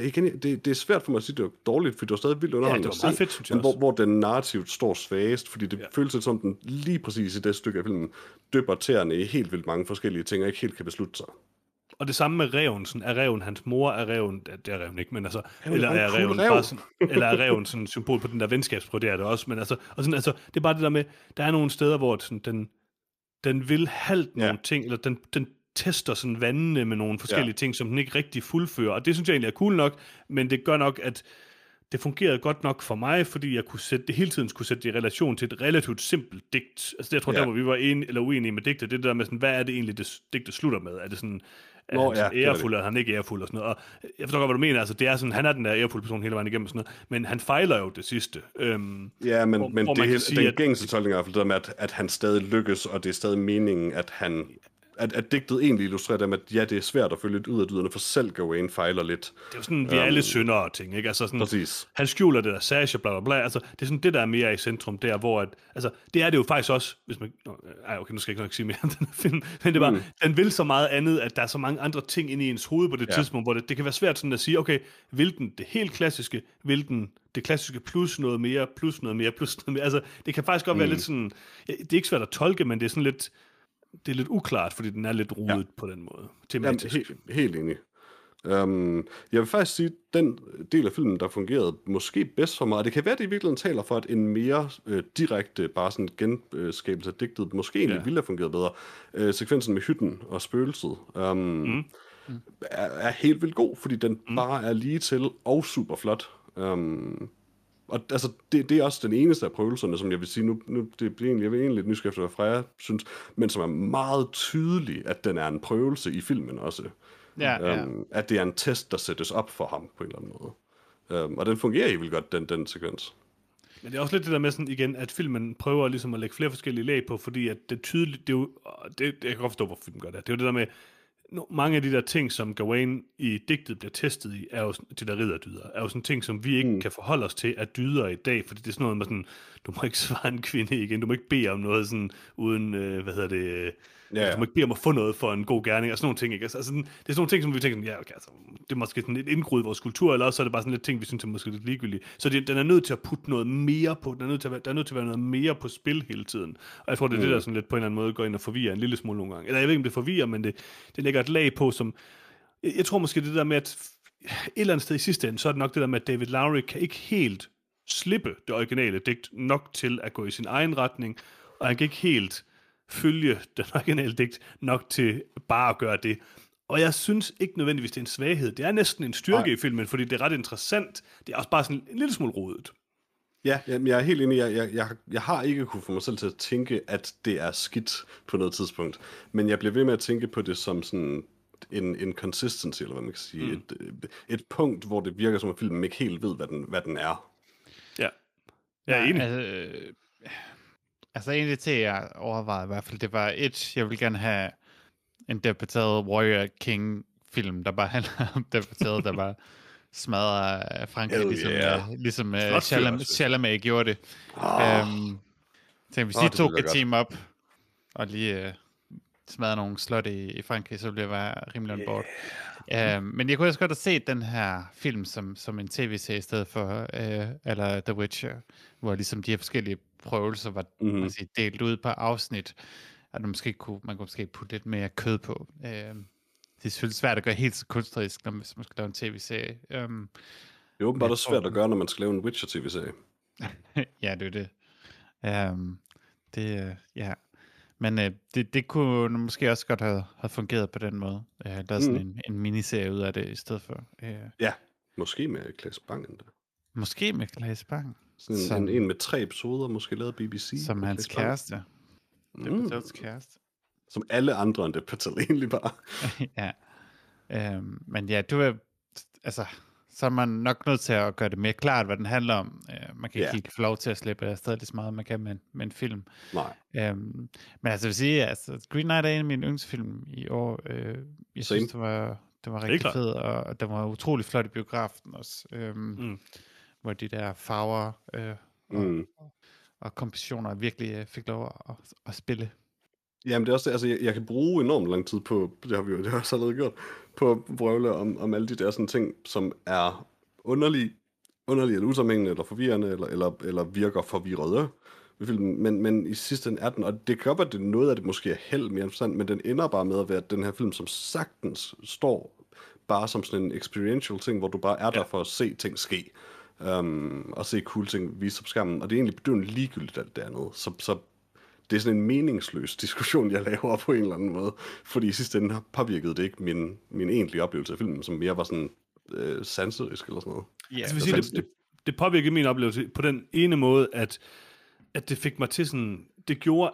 igen, det, det er svært for mig at sige, at det var dårligt, for det var stadig vildt underholdende ja, det var meget fedt, synes jeg hvor, hvor den narrativt står svagest, fordi det ja. føles lidt som, den lige præcis i det stykke af filmen dypper tæerne i helt vildt mange forskellige ting, og ikke helt kan beslutte sig. Og det samme med reven, sådan, er reven hans mor, er reven, det er reven ikke, men altså, eller er reven rev. bare sådan, eller er reven sådan symbol på den der venskabsprøve, det er det også, men altså, og sådan, altså, det er bare det der med, der er nogle steder, hvor sådan, den, den vil halvt ja. nogle ting, eller den, den tester sådan vandene med nogle forskellige ja. ting, som den ikke rigtig fuldfører. Og det synes jeg egentlig er cool nok, men det gør nok, at det fungerede godt nok for mig, fordi jeg kunne sætte det hele tiden skulle sætte det i relation til et relativt simpelt digt. Altså det, jeg tror, ja. der hvor vi var enige eller uenige med digtet, det der med sådan, hvad er det egentlig, det digtet slutter med? Er det sådan, Nå, han ja, ærefuld, er han ikke ærefuld og sådan noget. Og jeg forstår godt, hvad du mener. Altså, det er sådan, han er den der ærefulde person hele vejen igennem og sådan noget, men han fejler jo det sidste. Øhm, ja, men, hvor, men hvor det, hele, sige, den gængse tolkning er i hvert fald med, at, at han stadig lykkes, og det er stadig meningen, at han at, at digtet egentlig illustrerer dem, at ja, det er svært at følge lidt ud af dyderne, for selv Gawain fejler lidt. Det er jo sådan, vi er um, alle syndere ting, ikke? Altså sådan, præcis. Han skjuler det der sage, bla bla bla. Altså, det er sådan det, der er mere i centrum der, hvor at, altså, det er det jo faktisk også, hvis man, ej, okay, nu skal jeg ikke nok sige mere om den film, men det var, mm. den vil så meget andet, at der er så mange andre ting inde i ens hoved på det ja. tidspunkt, hvor det, det kan være svært sådan at sige, okay, vil den det helt klassiske, vil den det klassiske plus noget mere, plus noget mere, plus noget mere. Altså, det kan faktisk godt mm. være lidt sådan, det er ikke svært at tolke, men det er sådan lidt, det er lidt uklart, fordi den er lidt rodet ja. på den måde. Tematisk. Jamen, he- helt enig. Um, jeg vil faktisk sige, at den del af filmen, der fungerede måske bedst for mig, og det kan være, at det i virkeligheden taler for, at en mere øh, direkte, bare sådan genskabelse af digtet, måske egentlig ja. ville have fungeret bedre. Øh, sekvensen med hytten og spøgelset um, mm. Er, er helt vildt god, fordi den mm. bare er lige til og super flot. Um, og altså, det, det er også den eneste af prøvelserne, som jeg vil sige, nu, nu det bliver egentlig, jeg vil egentlig lidt nysgerrig efter, hvad Freja synes, men som er meget tydelig, at den er en prøvelse i filmen også. Ja, um, ja. At det er en test, der sættes op for ham på en eller anden måde. Um, og den fungerer helt vildt godt, den, den sekvens. Men det er også lidt det der med sådan igen, at filmen prøver ligesom at lægge flere forskellige lag på, fordi at det tydeligt, det er jo, det, jeg kan godt forstå, hvorfor filmen gør det. Det er jo det der med, no, mange af de der ting, som Gawain i digtet bliver testet i, er jo de der ridderdyder, er jo sådan ting, som vi ikke mm. kan forholde os til, at dyder i dag, fordi det er sådan noget med sådan, du må ikke svare en kvinde igen, du må ikke bede om noget sådan, uden, øh, hvad hedder det, Ja, ja. Du må ikke bede om at få noget for en god gerning, og sådan nogle ting. Ikke? Altså, sådan, det er sådan nogle ting, som vi tænker, ja, okay, altså, det er måske sådan et indgrud i vores kultur, eller også er det bare sådan lidt ting, vi synes er måske lidt ligegyldigt. Så det, den er nødt til at putte noget mere på, den er nødt til at, være, der er nødt til at være noget mere på spil hele tiden. Og jeg tror, det er mm. det, der sådan lidt på en eller anden måde går ind og forvirrer en lille smule nogle gange. Eller jeg ved ikke, om det forvirrer, men det, det lægger et lag på, som... Jeg, jeg tror måske det der med, at et eller andet sted i sidste ende, så er det nok det der med, at David Lowry kan ikke helt slippe det originale digt nok til at gå i sin egen retning, og han kan ikke helt følge den originale digt nok til bare at gøre det. Og jeg synes ikke nødvendigvis, det er en svaghed. Det er næsten en styrke Nej. i filmen, fordi det er ret interessant. Det er også bare sådan en lille smule rodet. Ja, jeg er helt enig. Jeg, jeg, jeg, jeg har ikke kunne få mig selv til at tænke, at det er skidt på noget tidspunkt. Men jeg bliver ved med at tænke på det som sådan en, en consistency, eller hvad man kan sige. Mm. Et, et punkt, hvor det virker som, at filmen ikke helt ved, hvad den, hvad den er. Ja, jeg er enig. Ja, altså, Altså en af de ting, jeg overvejede i hvert fald, det var et, jeg vil gerne have en debatteret Warrior King film, der bare handler om debatteret, der bare smadrer Frankrig, Hell ligesom, yeah. uh, ligesom uh, Chalamet, Chalamet gjorde det. Oh. Um, tænk, hvis oh, de to kan team op og lige uh, smadre nogle slot i, i Frankrig, så bliver jeg være rimelig on board. Uh, men jeg kunne også godt have set den her film som, som en tv-serie i stedet for, uh, eller The Witcher, hvor ligesom de her forskellige prøvelser var mm-hmm. man siger, delt ud på afsnit, at man måske kunne, man kunne måske putte lidt mere kød på. Uh, det er selvfølgelig svært at gøre helt så kunstnerisk, når man, skal lave en tv-serie. Um, det er åbenbart også svært at gøre, når man skal lave en Witcher-tv-serie. ja, det er det. Um, det, uh, ja. Men uh, det, det kunne måske også godt have, have fungeret på den måde. Uh, der er sådan mm. en, en miniserie ud af det i stedet for. Uh, ja, måske med Klaas Bang endda. Måske med Klaas Bang. Sådan som, en, en med tre episoder, måske lavet BBC. Som hans kæreste. Det er mm. kæreste. Som alle andre end det Patel egentlig bare. ja. Øhm, men ja, du er, altså, så er man nok nødt til at gøre det mere klart, hvad den handler om. Øh, man kan yeah. ikke få lov til at slippe afsted lige så meget, man kan med, med en film. Nej. Øhm, men altså, jeg vil sige, altså, Green Knight er en af mine yndlingsfilm i år. Øh, jeg Same. synes, det var, det var rigtig fedt, og den var utrolig flot i biografen også. Øhm, mm hvor de der farver øh, og, mm. og, og kompositioner virkelig øh, fik lov at, at spille. Jamen det er også det, altså jeg, jeg kan bruge enormt lang tid på, det har vi jo det har også allerede gjort, på at brøvle om, om alle de der sådan ting, som er underlige, underlige eller usammenhængende, eller forvirrende, eller, eller, eller virker forvirrede ved filmen. Men, men i sidste ende er den, og det være, at det, noget af det måske er held mere forstand, men den ender bare med at være den her film, som sagtens står bare som sådan en experiential ting, hvor du bare er der for at se ting ske um, og se cool ting vise på skærmen. Og det er egentlig bedøvende ligegyldigt alt det andet. Så, så det er sådan en meningsløs diskussion, jeg laver på en eller anden måde. Fordi i sidste ende påvirkede det ikke min, min egentlige oplevelse af filmen, som mere var sådan øh, sanserisk eller sådan noget. Ja, altså, sige, det, det, det påvirkede min oplevelse på den ene måde, at, at det fik mig til sådan, det gjorde,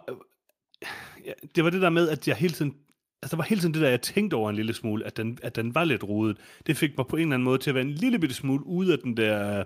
ja, det var det der med, at jeg hele tiden, altså der var hele tiden det der, jeg tænkte over en lille smule, at den, at den var lidt rodet. Det fik mig på en eller anden måde til at være en lille bitte smule ude af den der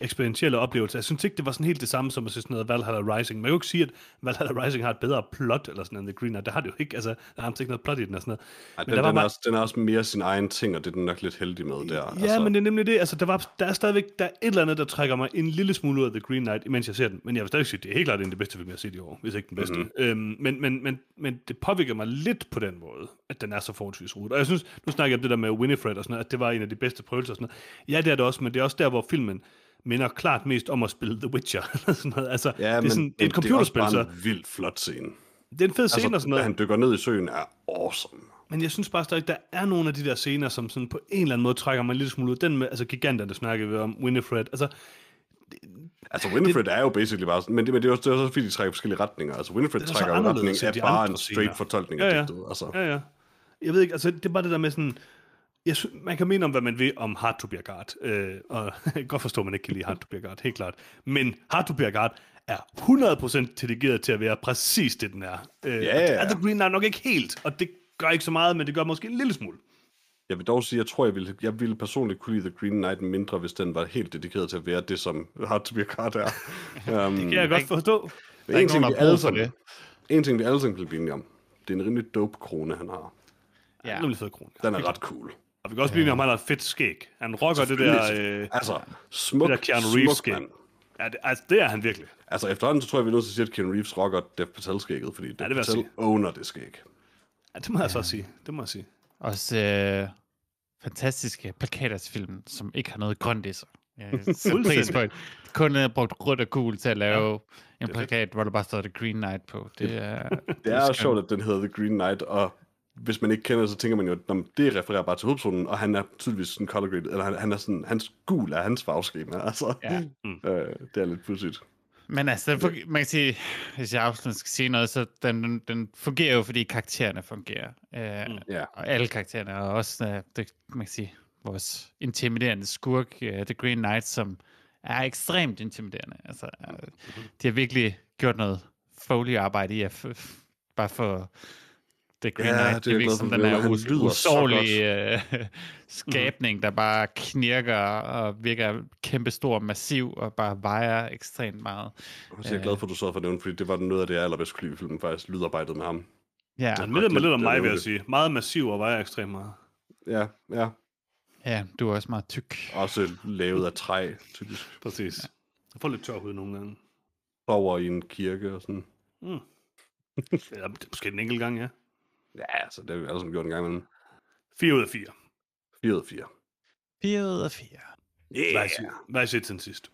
eksperientielle oplevelse. Jeg synes ikke, det var sådan helt det samme som at se sådan noget Valhalla Rising. Man kan jo ikke sige, at Valhalla Rising har et bedre plot, eller sådan noget, The Green Knight. Det har det jo ikke. Altså, der har ikke noget plot i den og sådan noget. Ej, den, den, er også, den er også mere sin egen ting, og det er den nok lidt heldig med der. Ja, altså. men det er nemlig det. Altså, der, var, der er stadigvæk der er et eller andet, der trækker mig en lille smule ud af The Green Knight, mens jeg ser den. Men jeg vil stadig sige, det er helt klart en af de bedste film, jeg har set i år, hvis ikke den bedste. Mm-hmm. Øhm, men, men, men, men det påvirker mig lidt på den måde, at den er så forholdsvis rodet. Og jeg synes, nu snakker jeg om det der med Winifred og sådan noget, at det var en af de bedste prøvelser og sådan noget. Ja, det er det også, men det er også der, hvor filmen minder klart mest om at spille The Witcher. sådan noget. Altså, Ja, det er, men sådan, det er et computerspil, det er så også bare en vildt flot scene. det er en fed scene Altså, og sådan da noget. han dykker ned i søen er awesome. Men jeg synes bare stadig, der er nogle af de der scener, som sådan på en eller anden måde trækker mig en lille smule ud. Den med, altså giganterne snakkede vi om, Winifred. Altså, Altså, Winifred er jo basically bare sådan, men det, men det er også, det er også fordi, de trækker i forskellige retninger. Altså, Winifred er trækker anderledes retning af bare en straight scener. fortolkning Ja, af ja. digtet. Altså. ja, ja. Jeg ved ikke, altså det er bare det der med sådan, jeg synes, man kan mene om, hvad man vil om God, øh, og jeg kan godt forstå, at man ikke kan lide God, helt klart. Men God er 100% delegeret til at være præcis det, den er. Øh, ja. og det er The Green Knight nok ikke helt, og det gør ikke så meget, men det gør måske en lille smule. Jeg vil dog sige, jeg tror, jeg ville, jeg ville personligt kunne lide The Green Knight mindre, hvis den var helt dedikeret til at være det, som Hard to be a Card er. um, Det kan jeg godt forstå. Der er en, ting, nogen, vi alle sammen, det. en ting, vi alle sammen kan blive enige om, det er en rimelig dope krone, han har. Ja. Er. Den er ret cool. Og vi kan også blive enige om, at han har et fedt skæg. Han rocker det der... Øh, altså, smuk, det der Keanu Reeves smuk mand. ja, det, altså, det er han virkelig. Altså, efterhånden, så tror jeg, vi er nødt til at sige, at Keanu Reeves rocker Dev Patel-skægget, fordi Dev det vil jeg Patel owner det skæg. Ja, det må jeg så sige. Det må jeg sige. Også øh, fantastiske plakater til filmen, som ikke har noget grønt i sig. Sætter pris på det. Kun er brugt rødt og gul til at lave ja, en plakat, hvor der bare står The Green Knight på. Det er, Det er sjovt, at den hedder The Green Knight, og hvis man ikke kender det, så tænker man jo, at "Nå, men det refererer bare til hovedpersonen, og han er tydeligvis sådan color graded, eller han, han er sådan, hans gul er hans farveskema, altså. Ja. Øh, det er lidt pudsigt. Men altså, den fungerer, man kan sige, hvis jeg afsluttende skal sige noget, så den, den, fungerer jo, fordi karaktererne fungerer. Øh, Ja. Og alle karaktererne, og også, uh, det, man kan sige, vores intimiderende skurk, uh, The Green Knight, som er ekstremt intimiderende. Altså, uh, de har virkelig gjort noget Foley-arbejde i at f- f- bare få The Green Ja, Knight det er til jeg at glad virke for, som den us- så usårlige uh, skabning, der bare knirker og virker kæmpestor og massiv og bare vejer ekstremt meget. Jeg er glad for, at du så for at nævne, fordi det var noget af det, jeg allerbedst kunne lide i filmen, faktisk, lydarbejdet med ham. Ja, Han minder mig lidt om det mig, vil jeg det. sige. Meget massiv og vejer ekstremt meget. Ja, ja. ja, du er også meget tyk. Også lavet af træ, typisk. Præcis. Jeg får lidt tør hud nogle gange. Sover i en kirke og sådan. Mm. ja, det er måske en enkelt gang, ja. Ja, altså, det har vi alle sammen gjort en gang imellem. 4 ud af 4. 4 ud af 4. 4 ud af 4. Hvad har I set- Hvad har I set siden sidst?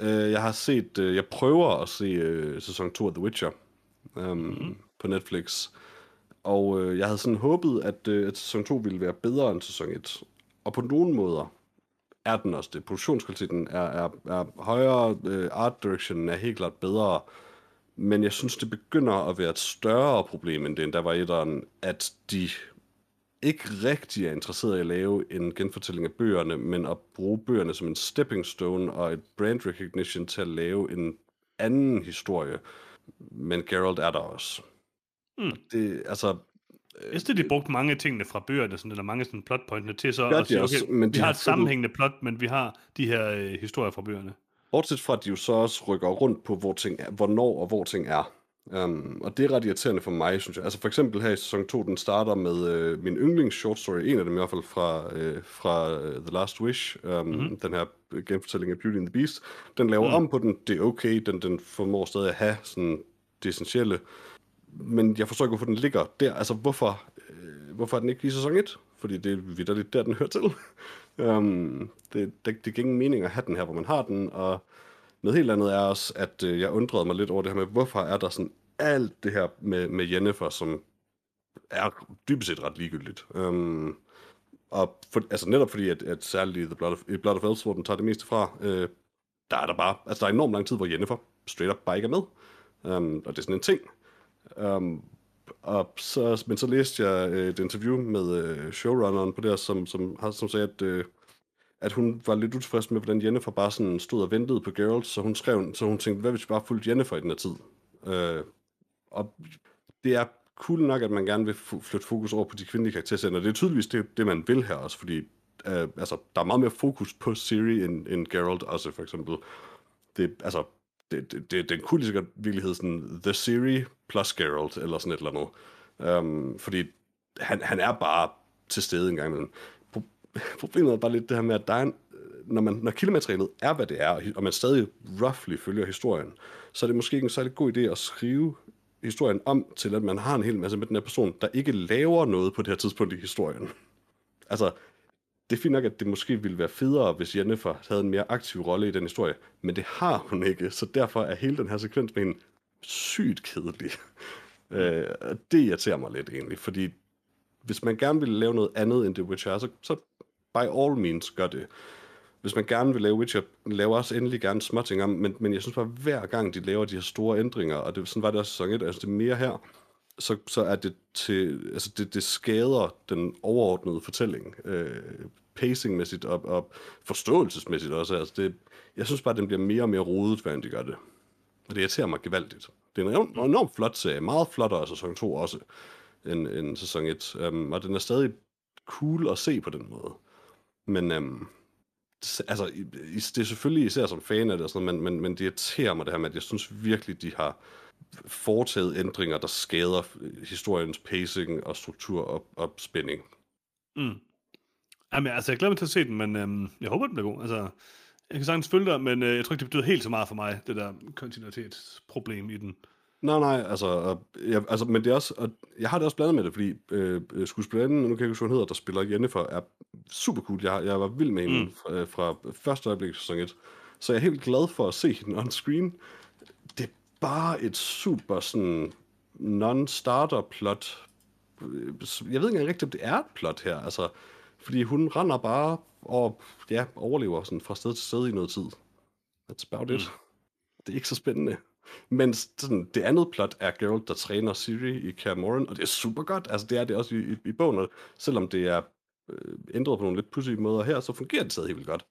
Øh, jeg har set, øh, jeg prøver at se øh, sæson 2 af The Witcher um, mm-hmm. på Netflix. Og øh, jeg havde sådan håbet, at, øh, at sæson 2 ville være bedre end sæson 1. Og på nogle måder er den også det. Produktionskvaliteten er, er, er højere, øh, art directionen er helt klart bedre. Men jeg synes, det begynder at være et større problem, end det endda var i etteren, at de ikke rigtig er interesseret i at lave en genfortælling af bøgerne, men at bruge bøgerne som en stepping stone og et brand recognition til at lave en anden historie. Men Geralt er der også. Mm. Det, altså, Jeg synes, de brugte mange af tingene fra bøgerne, sådan, eller mange sådan plotpointene til så Gør at sige, også, okay, men vi har et sammenhængende plot, men vi har de her øh, historier fra bøgerne. Bortset fra, at de jo så også rykker rundt på, hvor ting er, hvornår og hvor ting er. Um, og det er ret irriterende for mig, synes jeg. Altså for eksempel her i sæson 2, den starter med øh, min yndlings short story, en af dem i hvert fald fra, øh, fra øh, The Last Wish, um, mm-hmm. den her genfortælling af Beauty and the Beast. Den laver mm. om på den, det er okay, den, den formår stadig at have sådan det essentielle. Men jeg forstår ikke, hvorfor den ligger der. Altså hvorfor, øh, hvorfor er den ikke i sæson 1? Fordi det er vidderligt der, den hører til um, det, det, det giver ingen mening at have den her, hvor man har den, og noget helt andet er også, at øh, jeg undrede mig lidt over det her med, hvorfor er der sådan alt det her med, med Jennifer, som er dybest set ret ligegyldigt. Um, og for, altså netop fordi, at, at særligt i The Blood of, Blood of Elves, hvor den tager det meste fra, øh, der er der bare, altså der er enormt lang tid, hvor Jennifer straight up bare ikke er med. Um, og det er sådan en ting. Um, og så, men så læste jeg øh, et interview med øh, showrunneren på det som, som, har, som sagde, at, øh, at hun var lidt utilfreds med, hvordan Jennifer bare sådan stod og ventede på Geralt, så hun skrev, så hun tænkte, hvad hvis vi bare fulgte Jennifer i den her tid? Øh, og det er cool nok, at man gerne vil flytte fokus over på de kvindelige karakterer, og det er tydeligvis det, det man vil her også, fordi øh, altså, der er meget mere fokus på Siri end, end Geralt også, for eksempel. Det, altså, det, det, det, den kunne lige så godt virkelighed sådan The Siri plus Geralt, eller sådan et eller andet. Um, fordi han, han er bare til stede en gang imellem. Problemet er bare lidt det her med, at der er en, øh, når, man, når kildematerialet er, hvad det er, og man stadig roughly følger historien, så er det måske ikke en særlig god idé at skrive historien om til, at man har en hel masse med den her person, der ikke laver noget på det her tidspunkt i historien. Altså, det er fint nok, at det måske ville være federe, hvis Jennifer havde en mere aktiv rolle i den historie, men det har hun ikke, så derfor er hele den her sekvens med hende sygt kedelig. øh, det irriterer mig lidt egentlig, fordi hvis man gerne vil lave noget andet end The Witcher, så, så by all means gør det. Hvis man gerne vil lave Witcher, laver også endelig gerne småting om, men, men jeg synes bare, hver gang de laver de her store ændringer, og det, sådan var det også sæson 1, altså det er mere her, så, så er det til, altså det, det skader den overordnede fortælling, øh, pacingmæssigt og, og forståelsesmæssigt også. Altså det, jeg synes bare, at den bliver mere og mere rodet, hver de gør det. Og det irriterer mig gevaldigt. Det er en enormt, enormt flot serie, meget flottere af sæson 2 også, end, end sæson 1. Um, øhm, og den er stadig cool at se på den måde. Men um, altså, det er selvfølgelig især som fan af det, og sådan, men, men, men det irriterer mig det her med, at jeg synes virkelig, de har foretaget ændringer, der skader historiens pacing og struktur og, og spænding. Mm. Jamen, altså, jeg glæder mig til at se den, men øhm, jeg håber, den bliver god. Altså, jeg kan sagtens følge dig, men øh, jeg tror ikke, det betyder helt så meget for mig, det der kontinuitetsproblem i den. Nej, nej, altså, jeg, altså men det er også, og jeg har det også blandet med det, fordi øh, skuespillerinden, nu kan jeg ikke huske, hun hedder, der spiller Jennifer, er super cool. Jeg, jeg var vild med hende mm. fra, fra første øjeblik til sæson 1. Så jeg er helt glad for at se hende on screen. Bare et super sådan non-starter plot. Jeg ved ikke rigtig, om det er et plot her. Altså, fordi hun render bare og ja, overlever sådan fra sted til sted i noget tid. That's about it. Mm. Det er ikke så spændende. Men sådan, det andet plot er Geralt, der træner Siri i Kaer og det er super godt. Altså, det er det også i, i, i bogen, og selvom det er øh, ændret på nogle lidt pudsige måder her, så fungerer det stadig helt vildt godt.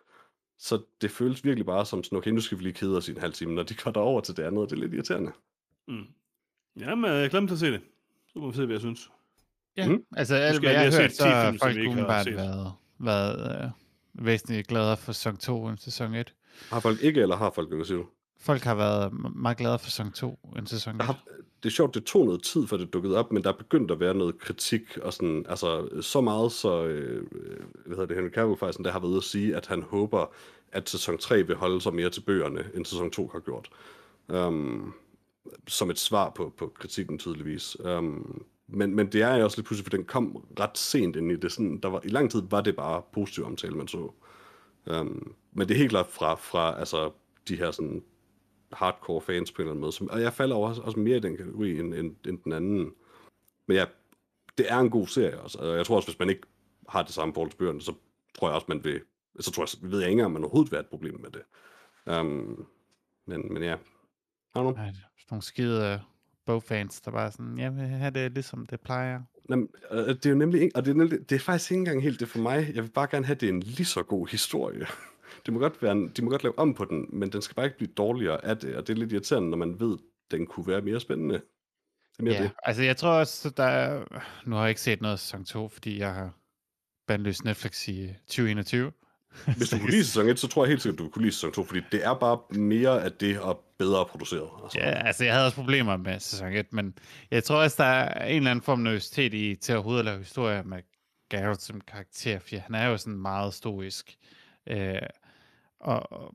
Så det føles virkelig bare som sådan, okay, nu skal vi lige kede os i en halv time, når de går over til det andet, og det er lidt irriterende. Mm. Jamen, jeg glemte at se det. Så må vi se, hvad jeg synes. Ja, mm. altså alt hvad jeg har hørt, så har folk umiddelbart været, været øh, væsentligt gladere for sæson 2 end sæson 1. Har folk ikke, eller har folk, siger du? Folk har været meget glade for sæson 2 end sæson 1. Har, det er sjovt, det tog noget tid, for det dukkede op, men der er begyndt at være noget kritik, og sådan, altså så meget, så, øh, hvad hedder det, Henry Cavill faktisk, der har været ude at sige, at han håber, at sæson 3 vil holde sig mere til bøgerne, end sæson 2 har gjort. Um, som et svar på, på kritikken tydeligvis. Um, men, men det er også lidt pludselig, for den kom ret sent ind i det. Sådan, der var, I lang tid var det bare positiv omtale, man så. Um, men det er helt klart fra, fra altså, de her sådan, hardcore fans på en eller anden måde. Som, og jeg falder også, også mere i den kategori end, end, end den anden. Men ja, det er en god serie også. Og jeg tror også, hvis man ikke har det samme forhold til bøgerne, så tror jeg også, man vil... Så tror jeg, ved jeg ikke engang, om man overhovedet vil have et problem med det. Um, men, men ja. Har du? Nej, nogle skide bogfans, der bare sådan, jeg vil have det ligesom det plejer. Jamen, øh, det er jo nemlig ikke, og det er, nemlig, det er faktisk ikke engang helt det for mig. Jeg vil bare gerne have, det en lige så god historie. Det må godt være en, de må godt lave om på den, men den skal bare ikke blive dårligere af det, og det er lidt irriterende, når man ved, den kunne være mere spændende. Det er mere ja, det. altså jeg tror også, der er, nu har jeg ikke set noget sæson 2, fordi jeg har bandløst Netflix i 2021. Hvis du kunne lide sæson 1, så tror jeg helt sikkert, du kunne lide sæson 2, fordi det er bare mere af det og bedre produceret. Altså. Ja, altså jeg havde også problemer med sæson 1, men jeg tror også, der er en eller anden form nervøsitet i til overhovedet at lave historier med Garrett som karakter, for han er jo sådan meget stoisk. Øh, og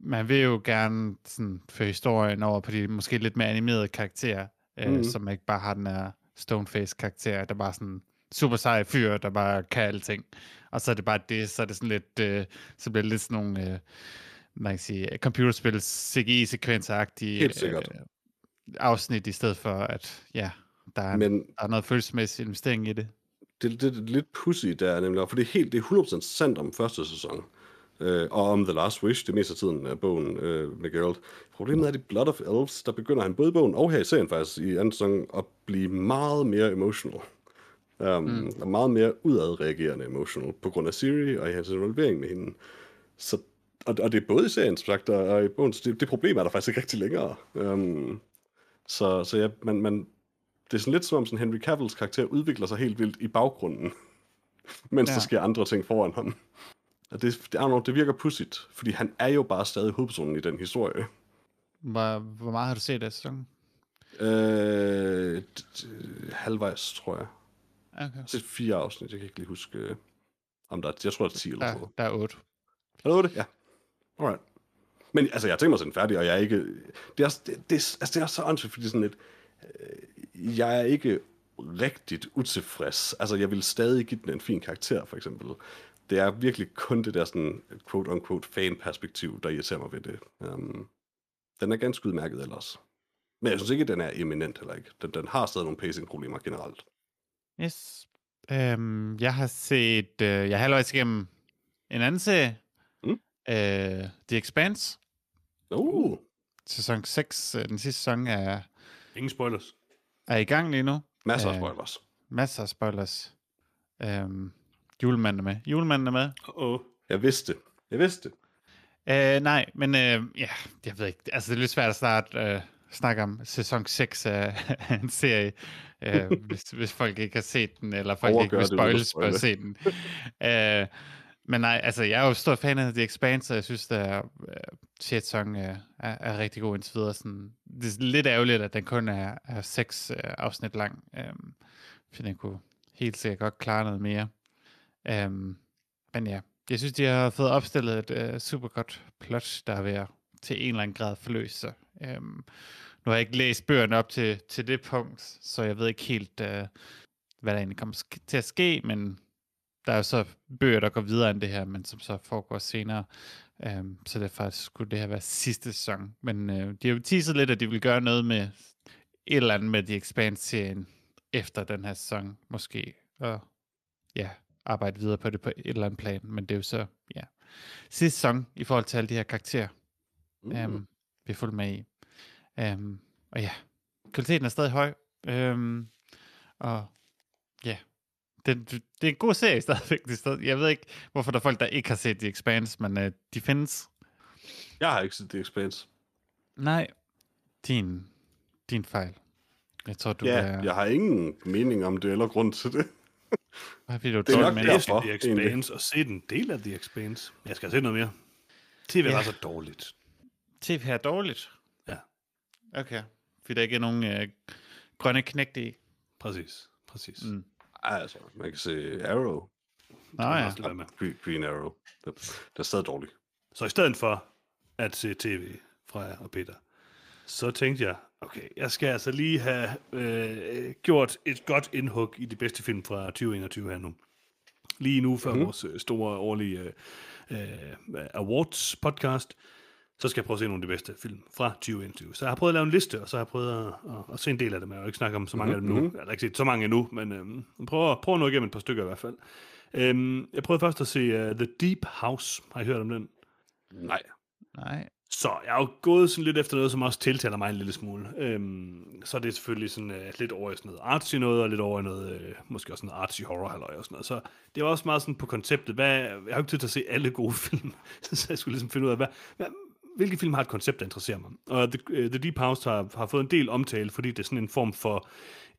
man vil jo gerne sådan føre historien over på de måske lidt mere animerede karakterer, øh, mm. som ikke bare har den her stoneface karakter, der bare sådan super sej fyr, der bare kan alting. Og så er det bare det, så er det sådan lidt, øh, så bliver det lidt sådan nogle, øh, man kan sige, computerspil CGI-sekvenser-agtige. Øh, afsnit, i stedet for at, ja, der er, Men, der er noget følelsesmæssig investering i det. Det, det, det er lidt pussy der nemlig, for det er helt, det er 100% sandt om første sæson. Øh, og om The Last Wish, det meste af tiden af bogen øh, med Geralt. Problemet er, at i Blood of Elves, der begynder han både i bogen og her i serien faktisk, i anden sæson, at blive meget mere emotional. Um, mm. Og meget mere udadreagerende emotional, på grund af Siri og hans involvering med hende. Så, og, og det er både i serien, som sagt, og, i bogen, det, det problem er der faktisk ikke rigtig længere. Um, så, så ja, man, man, det er sådan lidt som om sådan Henry Cavills karakter udvikler sig helt vildt i baggrunden, mens ja. der sker andre ting foran ham. Og det, det, know, det virker pudsigt, fordi han er jo bare stadig hovedpersonen i den historie. Hvor, hvor meget har du set af sæsonen? Øh, halvvejs, tror jeg. Okay. Det er fire afsnit, jeg kan ikke lige huske, øh, om der er, jeg tror, der er 10 eller Der, sådan noget. der er otte. Er det 8? Ja. Alright. Men altså, jeg har tænkt mig den færdig, og jeg er ikke... Det er, også- det, det, altså, det er så åndssvagt, fordi sådan lidt... Øh, jeg er ikke rigtigt utilfreds. Altså, jeg vil stadig give den en fin karakter, for eksempel. Det er virkelig kun det der sådan, quote-unquote fan-perspektiv, der irriterer mig ved det. Um, den er ganske udmærket ellers. Men jeg synes ikke, at den er eminent heller ikke. Den, den har stadig nogle pacing-problemer generelt. Yes. Øhm, jeg har set, øh, jeg er halvvejs igennem en anden serie. Mm. Øh, The Expanse. Uh, Sæson 6, øh, den sidste sæson er, Ingen spoilers. er i gang lige nu. masser af Øh, spoilers. Masser af spoilers. Øhm, julemanden er med. Julemanden er med. Uh-oh. Jeg vidste. Jeg vidste. Øh, nej, men øh, ja, jeg ved ikke. Altså, det er lidt svært at starte øh, snakke om sæson 6 af, en serie, øh, hvis, hvis folk ikke har set den, eller folk Overgør ikke vil det spoiles for at se den. øh, men nej, altså, jeg er jo stor fan af The Expanse, og jeg synes, at 6. sæson er, er, er rigtig god indtil videre. Sådan, det er lidt ærgerligt, at den kun er, er seks øh, afsnit lang, øh, for den kunne helt sikkert godt klare noget mere. Øhm, men ja, jeg synes, de har fået opstillet et øh, super godt plot, der er ved at til en eller anden grad forløse sig. Øhm, nu har jeg ikke læst bøgerne op til, til det punkt, så jeg ved ikke helt, øh, hvad der egentlig kommer sk- til at ske, men der er jo så bøger, der går videre end det her, men som så foregår senere. Øhm, så derfor skulle det her være sidste sæson. Men øh, de har jo teaset lidt, at de vil gøre noget med et eller andet med The Expanse-serien efter den her sæson, måske. Og ja, arbejde videre på det på et eller andet plan, men det er jo så, ja, sidste sæson i forhold til alle de her karakterer, Mm. um, vi fuldt med i. Um, og ja, kvaliteten er stadig høj, um, og ja, det, det er en god serie stadigvæk. Jeg ved ikke, hvorfor der er folk, der ikke har set The Expanse, men uh, de findes. Jeg har ikke set The Expanse. Nej, din, din fejl. Jeg tror, du Ja, er... jeg har ingen mening om det, eller grund til det. Hvad vil du Det er nok med? derfor. The egentlig. Expanse og se den del af The Expanse. Jeg skal se noget mere. TV Ja. var så dårligt. TV er dårligt. Ja. Okay. Fordi der ikke er nogen øh, grønne knægte i. Præcis. Præcis. Mm. Altså, man kan se Arrow. Nå kan man ja. med. Green, Green Arrow. Det, det er stadig dårligt. Så i stedet for at se tv fra jer og Peter, så tænkte jeg, okay, jeg skal altså lige have øh, gjort et godt indhug i de bedste film fra 2021 her nu. Lige nu før Mhm. mm. vores øh, store årlige øh, øh, awards podcast, så skal jeg prøve at se nogle af de bedste film fra 2021. Så jeg har prøvet at lave en liste, og så har jeg prøvet at, at, at se en del af dem. Jeg har jo ikke snakket om så mange Mhm, mm-hmm. af dem nu. Jeg har ikke set så mange endnu, men øh, jeg prøver, prøver noget igennem et par stykker i hvert fald. Øhm, jeg prøvede først at se uh, The Deep House. Har I hørt om den? Nej. Nej. Så jeg har jo gået sådan lidt efter noget, som også tiltaler mig en lille smule. Øhm, så er det selvfølgelig sådan øh, lidt over i sådan noget artsy noget, og lidt over i noget, øh, måske også noget artsy horror halløj og sådan noget. Så det var også meget sådan på konceptet. Hvad, jeg har jo ikke tid til at se alle gode film, så jeg skulle ligesom finde ud af, hvad, hvad, hvilke film har et koncept, der interesserer mig. Og øh, The, uh, The Deep House har, har fået en del omtale, fordi det er sådan en form for...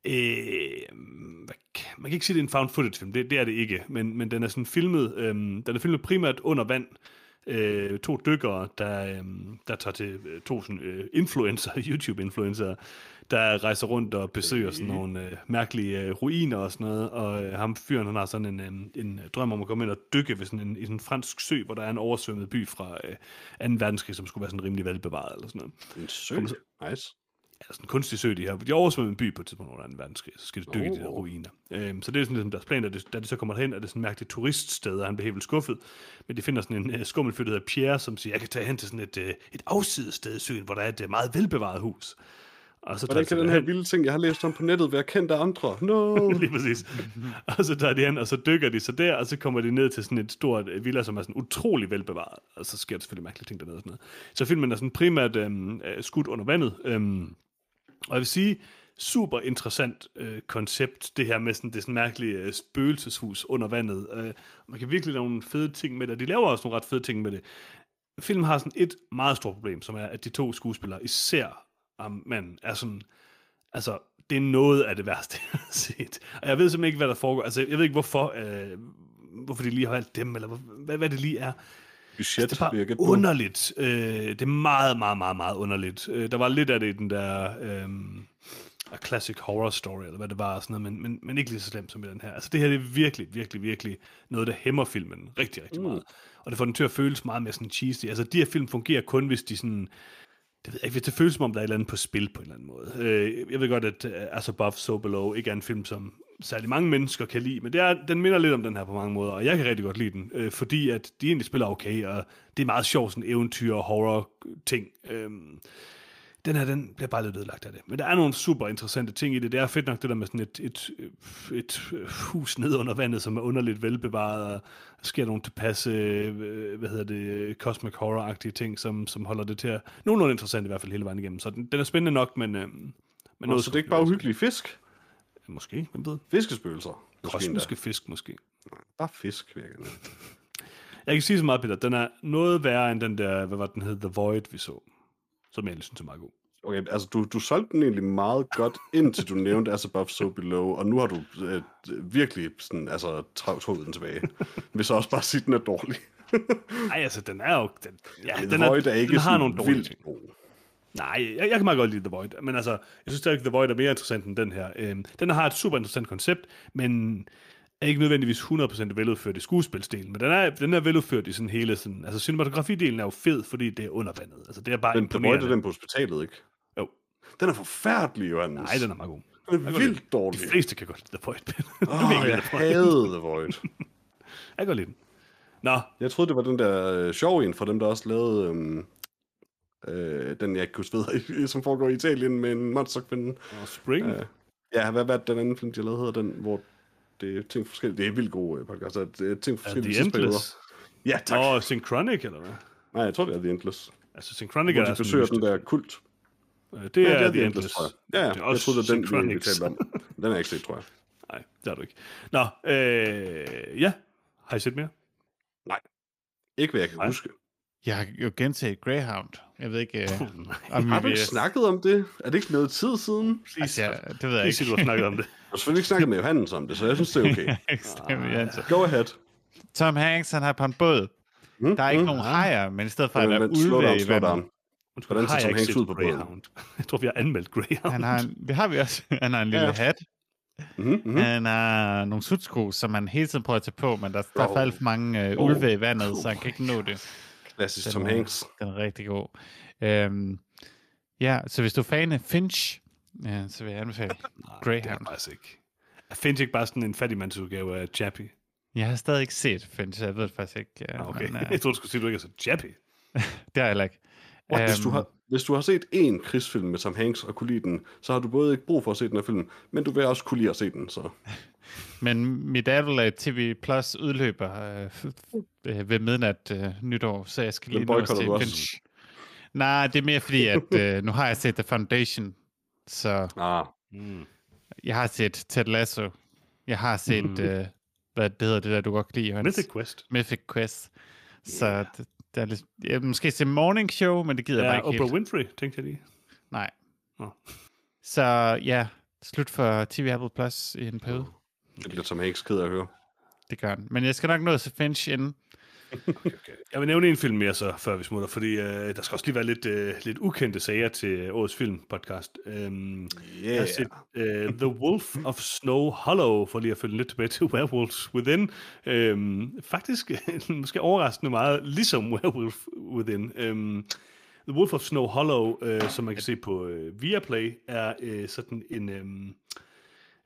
Øh, man kan ikke sige, det er en found footage film, det, det er det ikke, men, men den er sådan filmet, øh, den er filmet primært under vand, øh, to dykkere, der, øh, der tager til øh, to sådan, øh, influencer, YouTube-influencer, der rejser rundt og besøger sådan nogle øh, mærkelige øh, ruiner og sådan noget, og øh, ham fyren, han har sådan en, øh, en drøm om at komme ind og dykke ved sådan en, i sådan en fransk sø, hvor der er en oversvømmet by fra øh, 2. verdenskrig, som skulle være sådan rimelig velbevaret eller sådan noget En sø. Kom Nice. Ja, sådan en kunstig sø, de her. De oversvømmede en by på et tidspunkt under 2. verdenskrig, så skal de dykke oh. i de der Oh. ruiner. Øhm, så det er sådan ligesom deres plan, da de, da de så kommer hen, er det sådan et mærkeligt turiststed, og han bliver helt skuffet. Men de finder sådan en uh, skummelfyr, der hedder Pierre, som siger, jeg kan tage hen til sådan et, uh, et afsides sted i søen, hvor der er et uh, meget velbevaret hus. Og så Hvordan kan de den her derhen. vilde ting, jeg har læst om på nettet, være kendt af andre? No! Lige præcis. og så tager de hen, og så dykker de så der, og så kommer de ned til sådan et stort villa, som er sådan utrolig velbevaret. Og så sker der selvfølgelig mærkelige ting dernede og sådan noget. Så filmen er sådan primært øhm, øh, skudt under vandet. Øhm, og jeg vil sige, super interessant øh, koncept, det her med sådan, det sådan mærkelige øh, spøgelseshus under vandet. Øh, man kan virkelig lave nogle fede ting med det, og de laver også nogle ret fede ting med det. Filmen har sådan et meget stort problem, som er, at de to skuespillere, især um, manden, er sådan, altså, det er noget af det værste, jeg har set. Og jeg ved simpelthen ikke, hvad der foregår. Altså, jeg ved ikke, hvorfor, øh, hvorfor de lige har valgt dem, eller hvad, hvad, hvad det lige er. Budget, Det er gætte bare på. underligt. Øh, det er meget, meget, meget, meget underligt. Øh, der var lidt af det i den der øh, A Classic Horror Story, eller hvad det var, sådan noget, men, men, men ikke lige så slemt som i den her. Altså det her det er virkelig, virkelig, virkelig noget, der hæmmer filmen rigtig, rigtig meget. Og det får den til at føles meget mere sådan cheesy. Altså de her film fungerer kun, hvis de sådan... Det ved jeg ikke, hvis det føles som om, der er et eller andet på spil på en eller anden måde. Øh, jeg ved godt, at uh, As Above, So Below ikke er en film, som særlig mange mennesker kan lide, men det er, den minder lidt om den her på mange måder, og jeg kan rigtig godt lide den, øh, fordi at de egentlig spiller okay, og det er meget sjovt, sådan eventyr og horror-ting. Øhm, den her, den bliver bare lidt ødelagt af det. Men der er nogle super interessante ting i det. Det er fedt nok det der med sådan et, et, et hus ned under vandet, som er underligt velbevaret, og der sker nogle tilpasse, øh, hvad hedder det, cosmic horror-agtige ting, som, som holder det til at... Nogenlunde interessant i hvert fald hele vejen igennem. Så den, den er spændende nok, men... Øh, men Nå, så det er ikke bare uhyggelige fisk? Måske, hvem ved? Fiskespøgelser? Kosmiske fisk, måske. Bare fisk, vil jeg kan sige så meget, Peter. Den er noget værre end den der, hvad var den hed, The Void, vi så. Som jeg egentlig synes er meget god. Okay, altså du, du solgte den egentlig meget godt, indtil du nævnte As Above, So Below, og nu har du øh, virkelig sådan, altså, trukket den tilbage. Hvis så også bare sige, at den er dårlig. Nej, altså, den er jo... Den, ja, den, er ikke den har nogle dårlige ting. Nej, jeg, jeg kan meget godt lide The Void. Men altså, jeg synes stadig, The Void er mere interessant end den her. Øhm, den har et super interessant koncept, men er ikke nødvendigvis 100% veludført i skuespilsdelen, men den er, den er veludført i sådan hele sådan, altså cinematografidelen er jo fed, fordi det er under vandet. Altså det er bare Den, The Void imponerende. er den på hospitalet, ikke? Jo. Den er forfærdelig, Johannes. Nej, den er meget god. den er vildt dårlig. De fleste kan godt lide The Void. Åh, oh, jeg havde The Void. jeg kan godt lide den. Nå, Jeg troede, det var den der øh, sjov en fra dem, der også lavede øhm, øh, den, jeg ikke kunne ved, som foregår i Italien med en monsterkvinde. og Spring. Øh, ja, hvad var den anden film, de lavede, hedder den, hvor det er ting forskellige. Det er vildt gode øh, podcaster. Det er ting er forskellige The tidsperioder. Endless. Ja, tak. Nå, Synchronic, eller hvad? Nej, jeg tror, det er The Endless. Altså, Synchronic Hvor er de sådan besøger den der kult. Øh, Det er, Ja, det er The Endless. tror jeg. Ja, ja. Det er Jeg også troede, det den, vi, talte om. Den er jeg ikke set, tror jeg. Nej, det har du ikke. Nå, øh, ja. Har I set mere? Ikke hvad jeg kan Nej. huske. Jeg har jo genset Greyhound. Jeg ved ikke, øh, om Har vi du ikke snakket om det? Er det ikke noget tid siden? Altså, jeg, det ved jeg ikke. du har snakket om det. Jeg har selvfølgelig ikke snakket med Johannes om det, så jeg synes, det er okay. Ekstremt irriterende. Go ahead. Tom Hanks, han er på en båd. Mm, Der er ikke mm. nogen hajer, men i stedet for at Vent, være ulve down, i vandet. Hvordan har ser jeg Tom Hanks ud på båden? Greyhound? Jeg tror, vi har anmeldt Greyhound. Han har en, det har vi også. Han har en lille Ja. hat. Mm-hmm, mm-hmm. Han har nogle sutsko, som han hele tiden prøver at tage på, men der, der er for alt for mange øh, Oh. ulve i vandet, så han kan ikke nå det. Klassisk Tom er- Hanks. Den er rigtig god. Øhm, ja, så hvis du er fan af Finch, ja, så vil jeg anbefale Nej, det er Greyhound. jeg faktisk ikke. Jeg findes ikke bare sådan en fattigmandsudgave af Chappie. Jeg har stadig ikke set Finch, så jeg ved det faktisk ikke. Ah, okay. Men, jeg øh, troede, du skulle sige, at du ikke har set Chappie. det har jeg heller ikke. What, hvis, du Øhm, har, hvis du har set en krigsfilm med Tom Hanks og kunne lide den, så har du både ikke brug for at se den her film, men du vil også kunne lide at se den. Så. Men mit Apple TV Plus udløber øh, øh, ved midnat øh, nytår, så jeg skal lige nå også? Finch. Nej, det er mere fordi, at øh, nu har jeg set The Foundation, så Ah, Mm. jeg har set Ted Lasso. Jeg har set, Mhm. øh, hvad det hedder, det der, du godt kan lide, Johannes. Mythic Quest. Mythic Quest. Så det, det er lidt, jeg måske se Morning Show, men det gider jeg Ja, bare ikke Oprah helt. Winfrey, tænkte jeg lige. Nej. Nå. Så ja, slut for TV Apple Plus i en periode. Det bliver Tom Hanks ked af at høre. Det gør han. Men jeg skal nok nå at se Finch inden. Okay. Jeg vil nævne en film mere så, før vi smutter, fordi øh, der skal også lige være lidt, øh, lidt ukendte sager til øh, årets filmpodcast. Øhm, Jeg har set uh, The Wolf of Snow Hollow, for lige at følge lidt tilbage til Werewolves Within. Øhm, faktisk måske overraskende meget, ligesom Werewolf Within. Øhm, The Wolf of Snow Hollow, øh, som man kan se på øh, Viaplay, er øh, sådan en... Øh,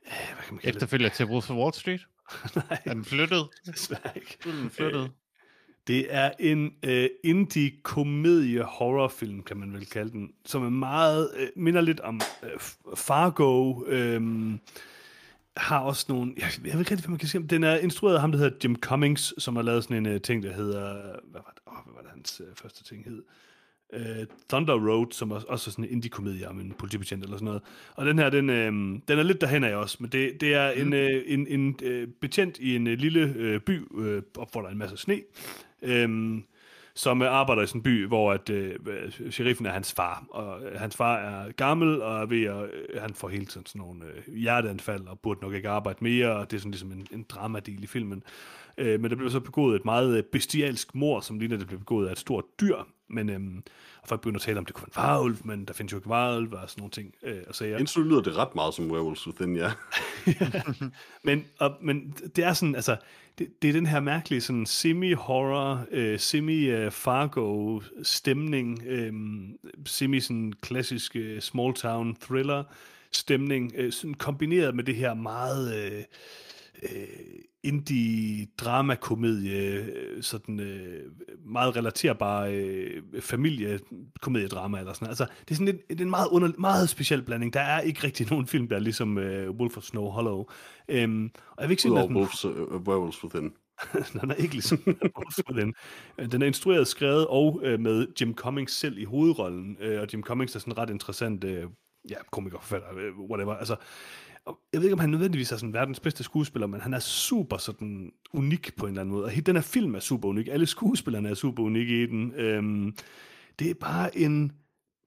hvad kan man kalde? Efterfølger til Wolf of Wall Street. Nej, Er den flyttet? desværre ikke. Den flyttet. Det er en øh, indie-komedie-horrorfilm, kan man vel kalde den, som er meget, øh, minder lidt om øh, Fargo, øh, har også nogle, jeg, jeg ved ikke rigtig, hvad man kan sige, den er instrueret af ham, der hedder Jim Cummings, som har lavet sådan en uh, ting, der hedder, hvad var det, oh, hvad var det hans uh, første ting hed? Uh, Thunder Road, som er også er sådan en indie-komedie om en politibetjent eller sådan noget. Og den her, den, uh, den er lidt derhen af også, men det, det er mm. en, uh, en, en uh, betjent i en uh, lille uh, by, uh, op hvor der er en masse sne, um, som øh, arbejder i sådan en by, hvor at, øh, sheriffen er hans far, og øh, hans far er gammel, og er ved at, øh, han får hele tiden sådan nogle øh, hjerteanfald, og burde nok ikke arbejde mere, og det er sådan ligesom en, en dramadel i filmen. Øh, men der bliver så begået et meget øh, bestialsk mor, som ligner, det bliver begået af et stort dyr, men øhm, og folk begynder at tale om, det kunne være en varulv, men der findes jo ikke varulv og sådan nogle ting. Øh, og sager. Indtil lyder det ret meget som Werewolves Within, ja. ja. Men, og, men det er sådan, altså, det, det er den her mærkelige sådan semi-horror, øh, semi-Fargo-stemning, øh, semi sådan klassisk øh, small-town thriller stemning, øh, sådan kombineret med det her meget øh, øh, indie-drama-komedie, øh, sådan øh, meget relaterbar øh, familiekomediedrama eller sådan Altså, det er sådan en, en meget, under, meget speciel blanding. Der er ikke rigtig nogen film, der er ligesom øh, Wolf of Snow Hollow. Øhm, og jeg vil ikke sige, at den... Wolf's, uh, Werewolves Within. den er ikke ligesom den. Den er instrueret, skrevet og øh, med Jim Cummings selv i hovedrollen. Øh, og Jim Cummings er sådan ret interessant øh, ja, komikerforfatter, øh, whatever. Altså, jeg ved ikke, om han nødvendigvis er sådan verdens bedste skuespiller, men han er super sådan unik på en eller anden måde. Og den her film er super unik. Alle skuespillerne er super unikke i den. Øhm, det er bare en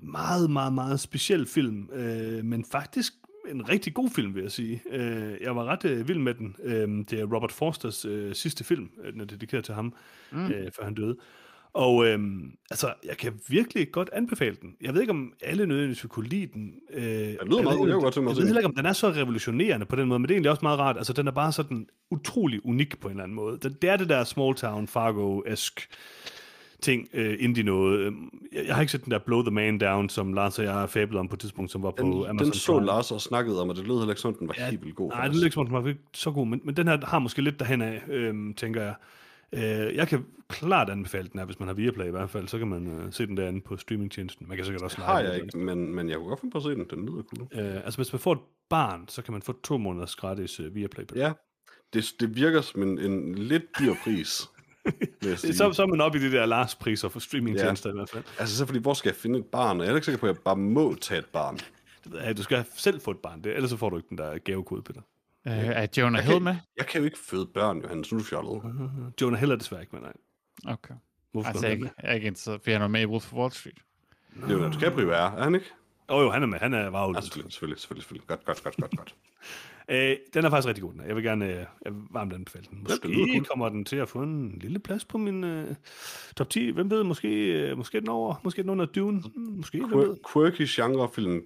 meget, meget, meget speciel film, øh, men faktisk en rigtig god film, vil jeg sige. Øh, jeg var ret øh, vild med den. Øh, det er Robert Forsters øh, sidste film, øh, den er dedikeret til ham, mm. øh, før han døde. Og øhm, altså, jeg kan virkelig godt anbefale den. Jeg ved ikke, om alle nødvendigvis vil kunne lide den. Øh, det lyder meget, jeg, godt til mig. Jeg ved heller ikke, om den er så revolutionerende på den måde, men det er egentlig også meget rart. Altså, den er bare sådan utrolig unik på en eller anden måde. Det, det er det der small town Fargo-esk ting, øh, indie noget. Øhm, jeg, jeg har ikke set den der Blow the Man Down, som Lars og jeg har fablet om på et tidspunkt, som var på den, Amazon Den så Prime. Lars og snakkede om, og det lød heller ikke sådan, den var ja, helt vildt god. Nej, det lød ikke som den var ikke så god, men, men den her har måske lidt derhen af, øh, tænker jeg. Øh, jeg kan klart anbefale den her, hvis man har Viaplay i hvert fald, så kan man øh, se den derinde på streamingtjenesten. Man kan sikkert også har jeg ikke, men, men jeg kunne godt finde på at se den. Den lyder cool. Øh, altså hvis man får et barn, så kan man få to måneders gratis uh, Viaplay på det. Ja, det, det virker som en, en lidt dyr pris. så, så er man oppe i de der Lars-priser for streamingtjenester ja. i hvert fald. Altså så fordi, hvor skal jeg finde et barn? Og jeg er ikke sikker på, at jeg bare må tage et barn. Ja, du skal selv få et barn, det, ellers så får du ikke den der gavekode, Peter. Uh, er Jonah Hill med? Jeg kan jo ikke føde børn, Johannes. Nu er du fjollet. Uh-huh. Jonah Hill er desværre ikke med, nej. Okay. Hvorfor altså, jeg, jeg er ikke interesseret, for han er med i Wolf of Wall Street. No. Leonardo DiCaprio er, er han ikke? Åh oh, jo, han er med. Han er varvet. Ja, selvfølgelig, selvfølgelig, selvfølgelig, selvfølgelig. Godt, godt, godt, godt, godt. øh, den er faktisk rigtig god. Den Jeg vil gerne øh, jeg varmt anbefale den. Måske det kommer den til at få en lille plads på min øh, top 10. Hvem ved, måske, øh, måske den over, måske den under Dune. Måske, Qu- Quirky genrefilm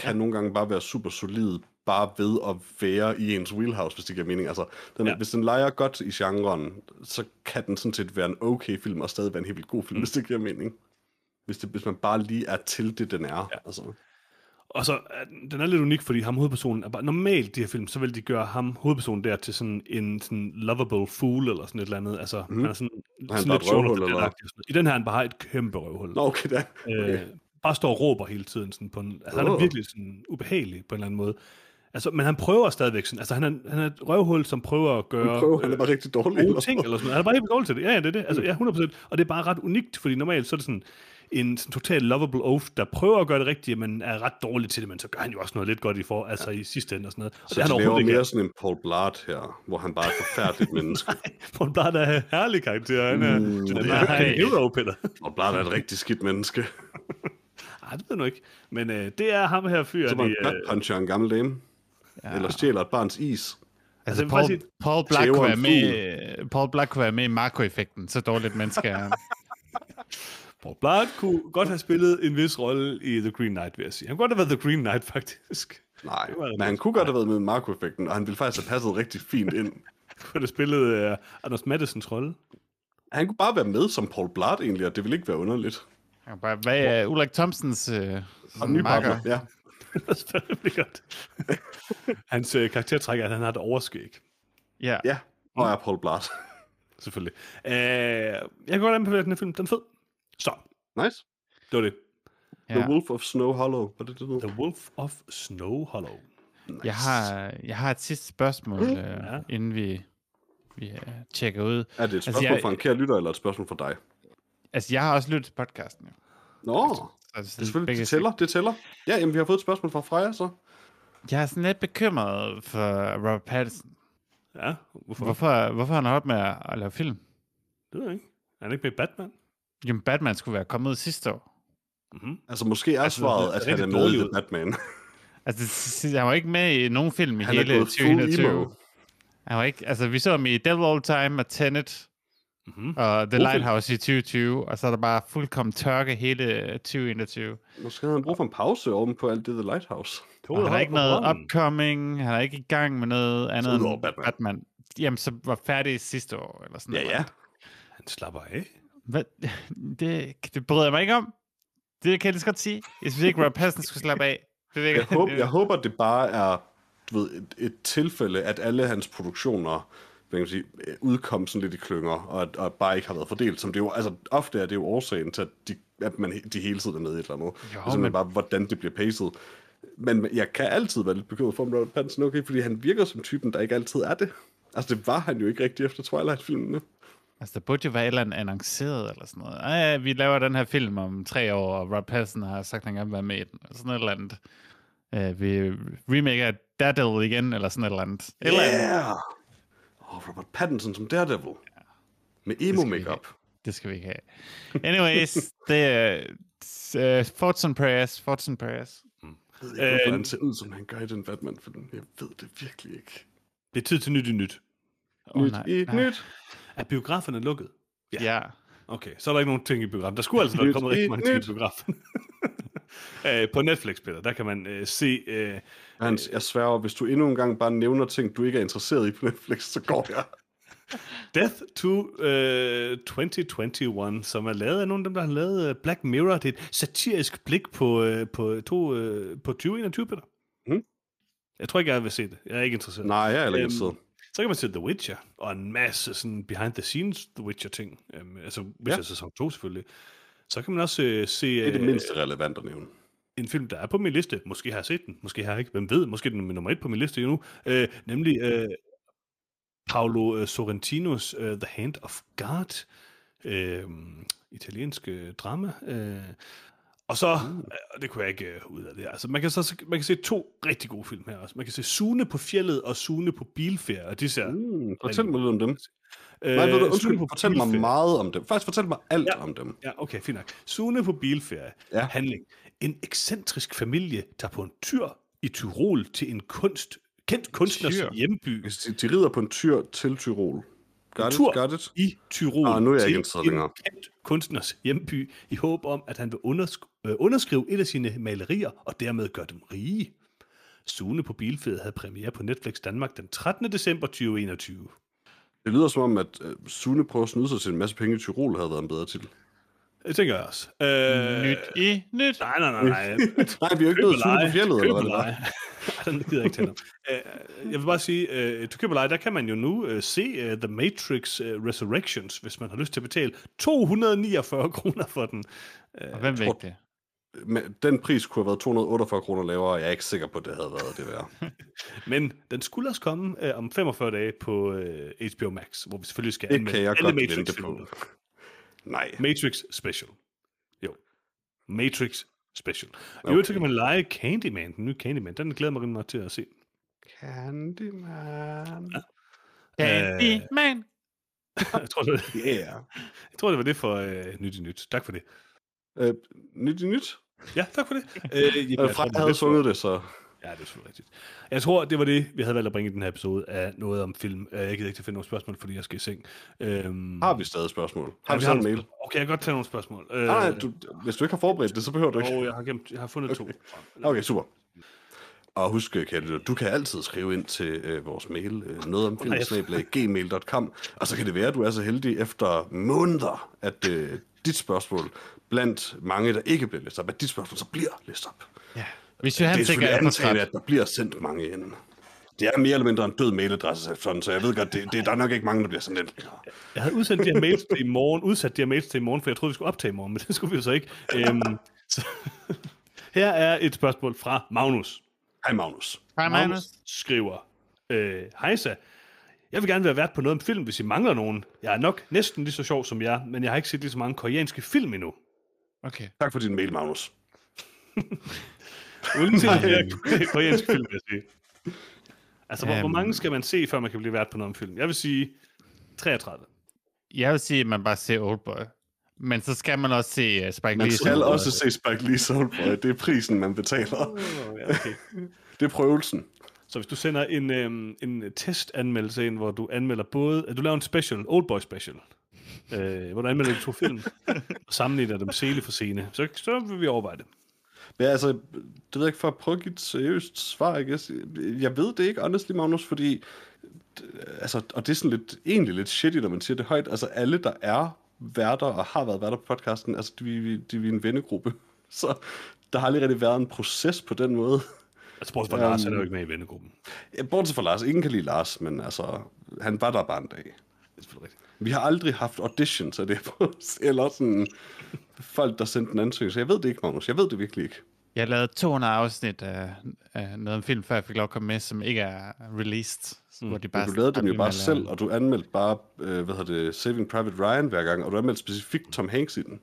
kan ja. nogle gange bare være super solid, bare ved at være i ens wheelhouse, hvis det giver mening. Altså, den, ja. hvis den leger godt i genren, så kan den sådan set være en okay film, og stadig være en helt vildt god film, mm. hvis det giver mening. Hvis, det, hvis man bare lige er til det, den er. Ja. Altså. Og så, den er lidt unik, fordi ham hovedpersonen er bare, normalt de her film, så vil de gøre ham hovedpersonen der til sådan en sådan lovable fool, eller sådan et eller andet. Altså, mm. han er sådan, han sådan lidt røvhul, eller? I den her, han bare har et kæmpe røvhul. Nå, okay, da. Okay. Øh, bare står og råber hele tiden. Sådan på en, altså, oh. han er virkelig sådan ubehagelig på en eller anden måde. Altså, men han prøver stadigvæk sådan, altså han er, han er et røvhul, som prøver at gøre... Han, prøver, han er bare rigtig dårlig. Gode ting, eller sådan Han er bare helt dårlig til det. Ja, ja, det er det. Altså, ja, 100%. Og det er bare ret unikt, fordi normalt så er det sådan en sådan total lovable oaf, der prøver at gøre det rigtige, men er ret dårlig til det, men så gør han jo også noget lidt godt i, for, altså i sidste ende og sådan noget. Og så det, han laver mere sådan en Paul Blart her, hvor han bare er et forfærdeligt menneske. Nej, Paul Blart er en herlig karakter. Han er, mm, han er en hero, Peter. Paul Blart er et rigtig skidt menneske. Nej, det ved jeg ikke. Men øh, det er ham her fyren. Så man øh, puncher en gammel dame. Ja. Eller stjæler et barns is. Altså, altså Paul, sige, Paul, Black kunne være med, Paul Black kunne være med i Marco-effekten. Så dårligt menneske er han. Paul Black kunne godt have spillet en vis rolle i The Green Knight, vil jeg sige. Han kunne godt have været The Green Knight, faktisk. Nej, men han kunne godt have været med i Marco-effekten, og han ville faktisk have passet rigtig fint ind. kunne have spillet uh, Anders Mattesens rolle. Han kunne bare være med som Paul Blart egentlig, og det ville ikke være underligt. Hvad er Ulrik Thomsens øh, nye marker? Ja. det er godt. Hans øh, karaktertræk er, at han har et overskæg. Ja. Ja, og er Paul Blart. selvfølgelig. Uh, jeg kan godt anbefale den her film. Den er fed. Så, Nice. det var det. The Wolf of Snow Hollow. Hvad er det, det? The Wolf of Snow Hollow. Nice. Jeg har, jeg har et sidste spørgsmål, øh, ja. inden vi, vi uh, tjekker ud. Er det et Altså, spørgsmål jeg- fra en kære lytter, eller et spørgsmål fra dig? Altså, jeg har også lyttet til podcasten. Jo. Nå, Altså, det, er selvfølgelig, det tæller, det tæller. Ja, jamen, vi har fået et spørgsmål fra Freja, så. Jeg er sådan lidt bekymret for Robert Pattinson. Ja, hvorfor? Hvorfor, hvorfor har han holdt med at, at lave film? Det ved jeg ikke. Er han ikke med Batman? Jamen, Batman skulle være kommet sidste år. Mm-hmm. Altså, måske er Altså, svaret, det at han er med i. Batman. Altså, han var ikke med i nogen film i Han hele gået full 2021. emo. Han var ikke, altså, vi så ham i Devil All Time og Tenet Mm-hmm. og The. Lighthouse i 2020, og så er der bare fuldkommen tørke hele 2021. Måske havde han brug for en pause oven på alt det The Lighthouse. Og han har ikke noget upcoming, han er ikke i gang med noget andet end Batman. Batman. Jamen, så var færdig sidste år, eller sådan Ja, noget. ja. Han slapper af. Hvad? Det, det bryder jeg mig ikke om. Det kan jeg lige så godt sige. Jeg synes ikke, Rob Pattinson skulle slappe af. Det Jeg håber, jeg håber, det bare er du ved, et, et tilfælde, at alle hans produktioner hvad kan man sige, øh, udkom sådan lidt i klynger, og, og bare ikke har været fordelt. Som det jo, altså, ofte er det jo årsagen til, at de, at man, de hele tiden er med i et eller andet. Jo, det er simpelthen men- bare, hvordan det bliver paced. Men jeg kan altid være lidt bekymret for, om Robert Pattinson okay, fordi han virker som typen, der ikke altid er det. Altså, det var han jo ikke rigtig efter Twilight-filmene. Altså, der burde jo være et eller andet annonceret, eller sådan noget. Ej, vi laver den her film om tre år, og Rob Pattinson har sagt, at han gerne vil være med i den. Sådan et eller andet. Uh, vi remaker Daredevil igen, eller sådan et eller andet. Et eller andet. Oh, Robert Pattinson som Daredevil. Med vi emo-makeup. Det skal vi ikke have. Anyways, det er uh, thoughts and prayers, thoughts and prayers. Jeg ved ikke, hvorfor Øh, han ser ud, som han gør i den Batman-film. Jeg ved det virkelig ikke. Det er tid til nyt i nyt. Nyt nej, i nej. nyt. Er biograferne lukket? Ja. ja. Okay, så er der ikke nogen ting i biografen. Der skulle altså være kommet rigtig mange ting i biografen. Øh, på Netflix, Peter, der kan man øh, se... Øh, Hans, jeg sværger, hvis du endnu en gang bare nævner ting, du ikke er interesseret i på Netflix, så går jeg. Death to øh, 2021, som er lavet af nogle af dem, der har lavet øh, Black Mirror. Det er et satirisk blik på, øh, på, to, øh, på 2021, Peter. Mhm. Jeg tror ikke, jeg vil se det. Jeg er ikke interesseret. Nej, jeg er heller ikke Øhm, interesseret. Så kan man se The Witcher, og en masse sådan behind-the-scenes The Witcher-ting. Øhm, altså Witcher ja. sæson 2 selvfølgelig. Så kan man også øh, se Det er det øh, mindste relevant at nævne. En film, der er på min liste. Måske har jeg set den, måske har jeg ikke. Hvem ved, måske er den nummer et på min liste endnu. Øh, nemlig øh, Paolo øh, Sorrentinos øh, The Hand of God. Øh, italiensk øh, drama. Øh, og så, Mm. øh, det kunne jeg ikke øh, ud af det. Altså, man kan, så, man kan se to rigtig gode film her også. Man kan se Sune på fjellet og Sune på bilferie, og de ser... Mm, fortæl mig lidt om dem. Øh, Nej, ved du, undskyld, på fortæl mig bilferie. meget om dem. Faktisk fortæl mig alt Ja. om dem. Ja, okay, fint nok. Sune på bilferie. Ja. Handling. En ekscentrisk familie tager på en tyr i Tyrol til en kunst, kendt kunstners Tyr? hjemby de, de rider på en tyr til Tyrol. Got tur. it, got it. i Tyrol Ah, nu er jeg til ikke en kendt kunstners hjemby i håb om, at han vil undersk- øh, underskrive et af sine malerier og dermed gøre dem rige. Sune på Bilfed havde premiere på Netflix Danmark den 13. december 2021. Det lyder som om, at uh, Sune prøver at snyde sig til en masse penge i Tyrol, havde været en bedre titel. Det tænker jeg også. Øh, Nyt i nyt. Nej, nej, nej, nej. Nej, vi har jo ikke nået Sune på fjellet, eller hvad den gider jeg ikke om. Øh, Jeg vil bare sige, uh, to købe leje, der kan man jo nu uh, se uh, The Matrix uh, Resurrections, hvis man har lyst til at betale 249 kroner for den. Og hvem tror- det? Men den pris kunne have været 248 kroner lavere, og jeg er ikke sikker på, at det havde været det værd. Men den skulle også komme uh, om 45 dage på uh, HBO Max, hvor vi selvfølgelig skal Det anmelde alle Matrix-filmene. på. Nej. Matrix Special. Jo. Matrix Special. Okay. I øvrigt, kan man lege Candyman, den nye Candyman. Den glæder mig rimelig meget til at se. Candyman. Candyman. jeg, tror, det, Yeah. jeg tror, det var det for uh, Nyt i Nyt. Tak for det. Uh, nyt i nyt. Ja, tak for det. Øh, jamen, Uh, jeg tror, jeg havde sunget det, så... Ja, det er selvfølgelig rigtigt. Jeg tror, det var det, vi havde valgt at bringe i den her episode af noget om film. Øh, Jeg gider ikke til at finde nogle spørgsmål, fordi jeg skal i seng. Øhm, Har vi stadig spørgsmål? Har vi har sendt en mail? Okay, jeg kan godt tage nogle spørgsmål. Øh, Nej, du, hvis du ikke har forberedt det, så behøver du ikke. Og jeg har, gemt, jeg har fundet to. Okay, super. Og husk, lytter, du kan altid skrive ind til øh, vores mail, øh, noget om filmsnabelag.gmail.com, og så kan det være, at du er så heldig efter måneder, at øh, dit spørgsmål, blandt mange, der ikke bliver læst op, at dit spørgsmål så bliver læst op. Hvis du Det er han selvfølgelig at antagende, at der bliver sendt mange ind. Det er mere eller mindre en død mailadresse, sådan, så jeg ved godt, det, det, der er nok ikke mange, der bliver sådan lidt... Jeg havde udsendt de her mails til i morgen, udsat de her mails til i morgen, for jeg troede, vi skulle optage i morgen, men det skulle vi jo så ikke. Øhm, så, her er et spørgsmål fra Magnus. Hej Magnus. Hej, Magnus. skriver, øh, Hejsa, jeg vil gerne være vært på noget om film, hvis I mangler nogen. Jeg er nok næsten lige så sjov som jer, men jeg har ikke set lige så mange koreanske film endnu. Okay. Tak for din mail, Magnus. Uden til koreanske film, vil jeg sige. Altså, hvor, hvor Øhm. mange skal man se, før man kan blive vært på noget om film? Jeg vil sige 33. Jeg vil sige, at man bare ser Oldboy. Men så skal man også se uh, Spike Man Lee. skal også se Spike Lee Soulboy. Det er prisen, man betaler. Oh, okay. Det er prøvelsen. Så hvis du sender en, øhm, en testanmeldelse ind, hvor du anmelder både, at du laver en special, Oldboy special, øh, hvor du anmelder de to film, og sammenligner dem scene for scene, så, så vil vi overveje det. Men altså, det ved jeg ikke, for at prøve at give et seriøst svar, guess. Jeg ved det ikke, honestly, Magnus, fordi... Altså, og det er sådan lidt, egentlig lidt shitty, når man siger det højt. Altså, alle, der er værter og har været værter på podcasten, altså, de, vi, de, vi er en vennegruppe. Så der har aldrig rigtig været en proces på den måde. Altså, bortset fra Lars, han er jo ikke med i vennegruppen. Ja, Bortset fra Lars. Ingen kan lide Lars, men altså, han var der bare en dag. Det er rigtigt. Vi har aldrig haft auditions af det på, eller sådan folk, der sendte en ansøgning. Så jeg ved det ikke, Magnus. Jeg ved det virkelig ikke. Jeg lavede 200 afsnit af, af noget om film, før jeg fik lov at komme med, som ikke er released. Mm. Hvor de bare Men du lavede dem jo bare selv, og du anmeldte bare, øh, hvad hedder det, Saving Private Ryan hver gang, og du anmeldte specifikt Tom Hanks i den.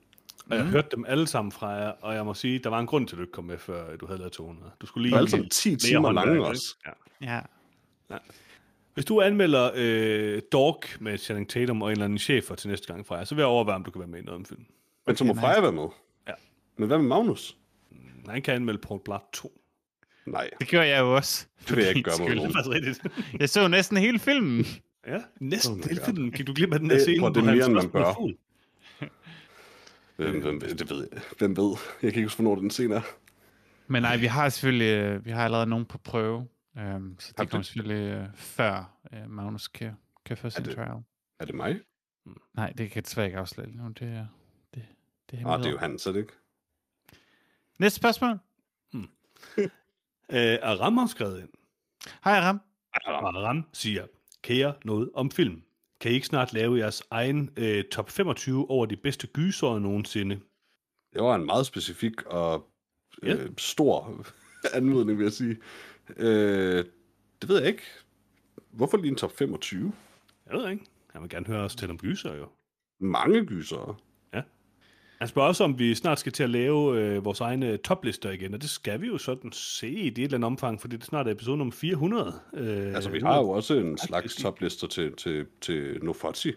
Og jeg hørte dem alle sammen fra jer, og jeg må sige, der var en grund til, at du ikke kom med, før du havde lavet 200. Du skulle lige... Var alle sammen 10 mere timer lange også. Ja. Ja. Hvis du anmelder øh, Dog med Channing Tatum og en eller anden chefer til næste gang fra jer, så vil jeg overveje, om du kan være med i noget om film. Men så må. Freja være med. Ja. Men hvad med Magnus? Han kan anmelde Paul Blart 2. Nej, Det gjorde jeg jo også. det vil jeg ikke gøre med Det nogen. Jeg så næsten hele filmen. ja, næsten Oh hele filmen. Gik du glip af den der Det- scene, hvor det er han mere, end man bør. Hvem, hvem, ved- det ved jeg. Hvem ved? Jeg kan ikke huske, hvornår den scene er. Men nej, vi har selvfølgelig øh, vi har allerede nogen på prøve. Um, så det kommer selvfølgelig uh, før uh, Magnus kan, kan få sin det- trial. Er det mig? Nej, det kan jeg desværre ikke afsløre nu. Det er, det, det er Ah, det er jo han, så det ikke? Næste spørgsmål. Øh, Aram har skrevet ind. Hej Ram. Aram siger, kære noget om film. Kan I ikke snart lave jeres egen øh, top 25 over de bedste gysere nogensinde? Det var en meget specifik og øh, stor anmodning, vil jeg sige. Øh, det ved jeg ikke. Hvorfor lige en top 25? Jeg ved ikke. Jeg vil gerne høre os til om gyser, jo. Mange gysere. Han spørger også, om vi snart skal til at lave øh, vores egne toplister igen, og det skal vi jo sådan se i et eller andet omfang, fordi det snart er episode nummer 400. Øh, Altså, vi har jo også en slags toplister til, til, til Nofozzi.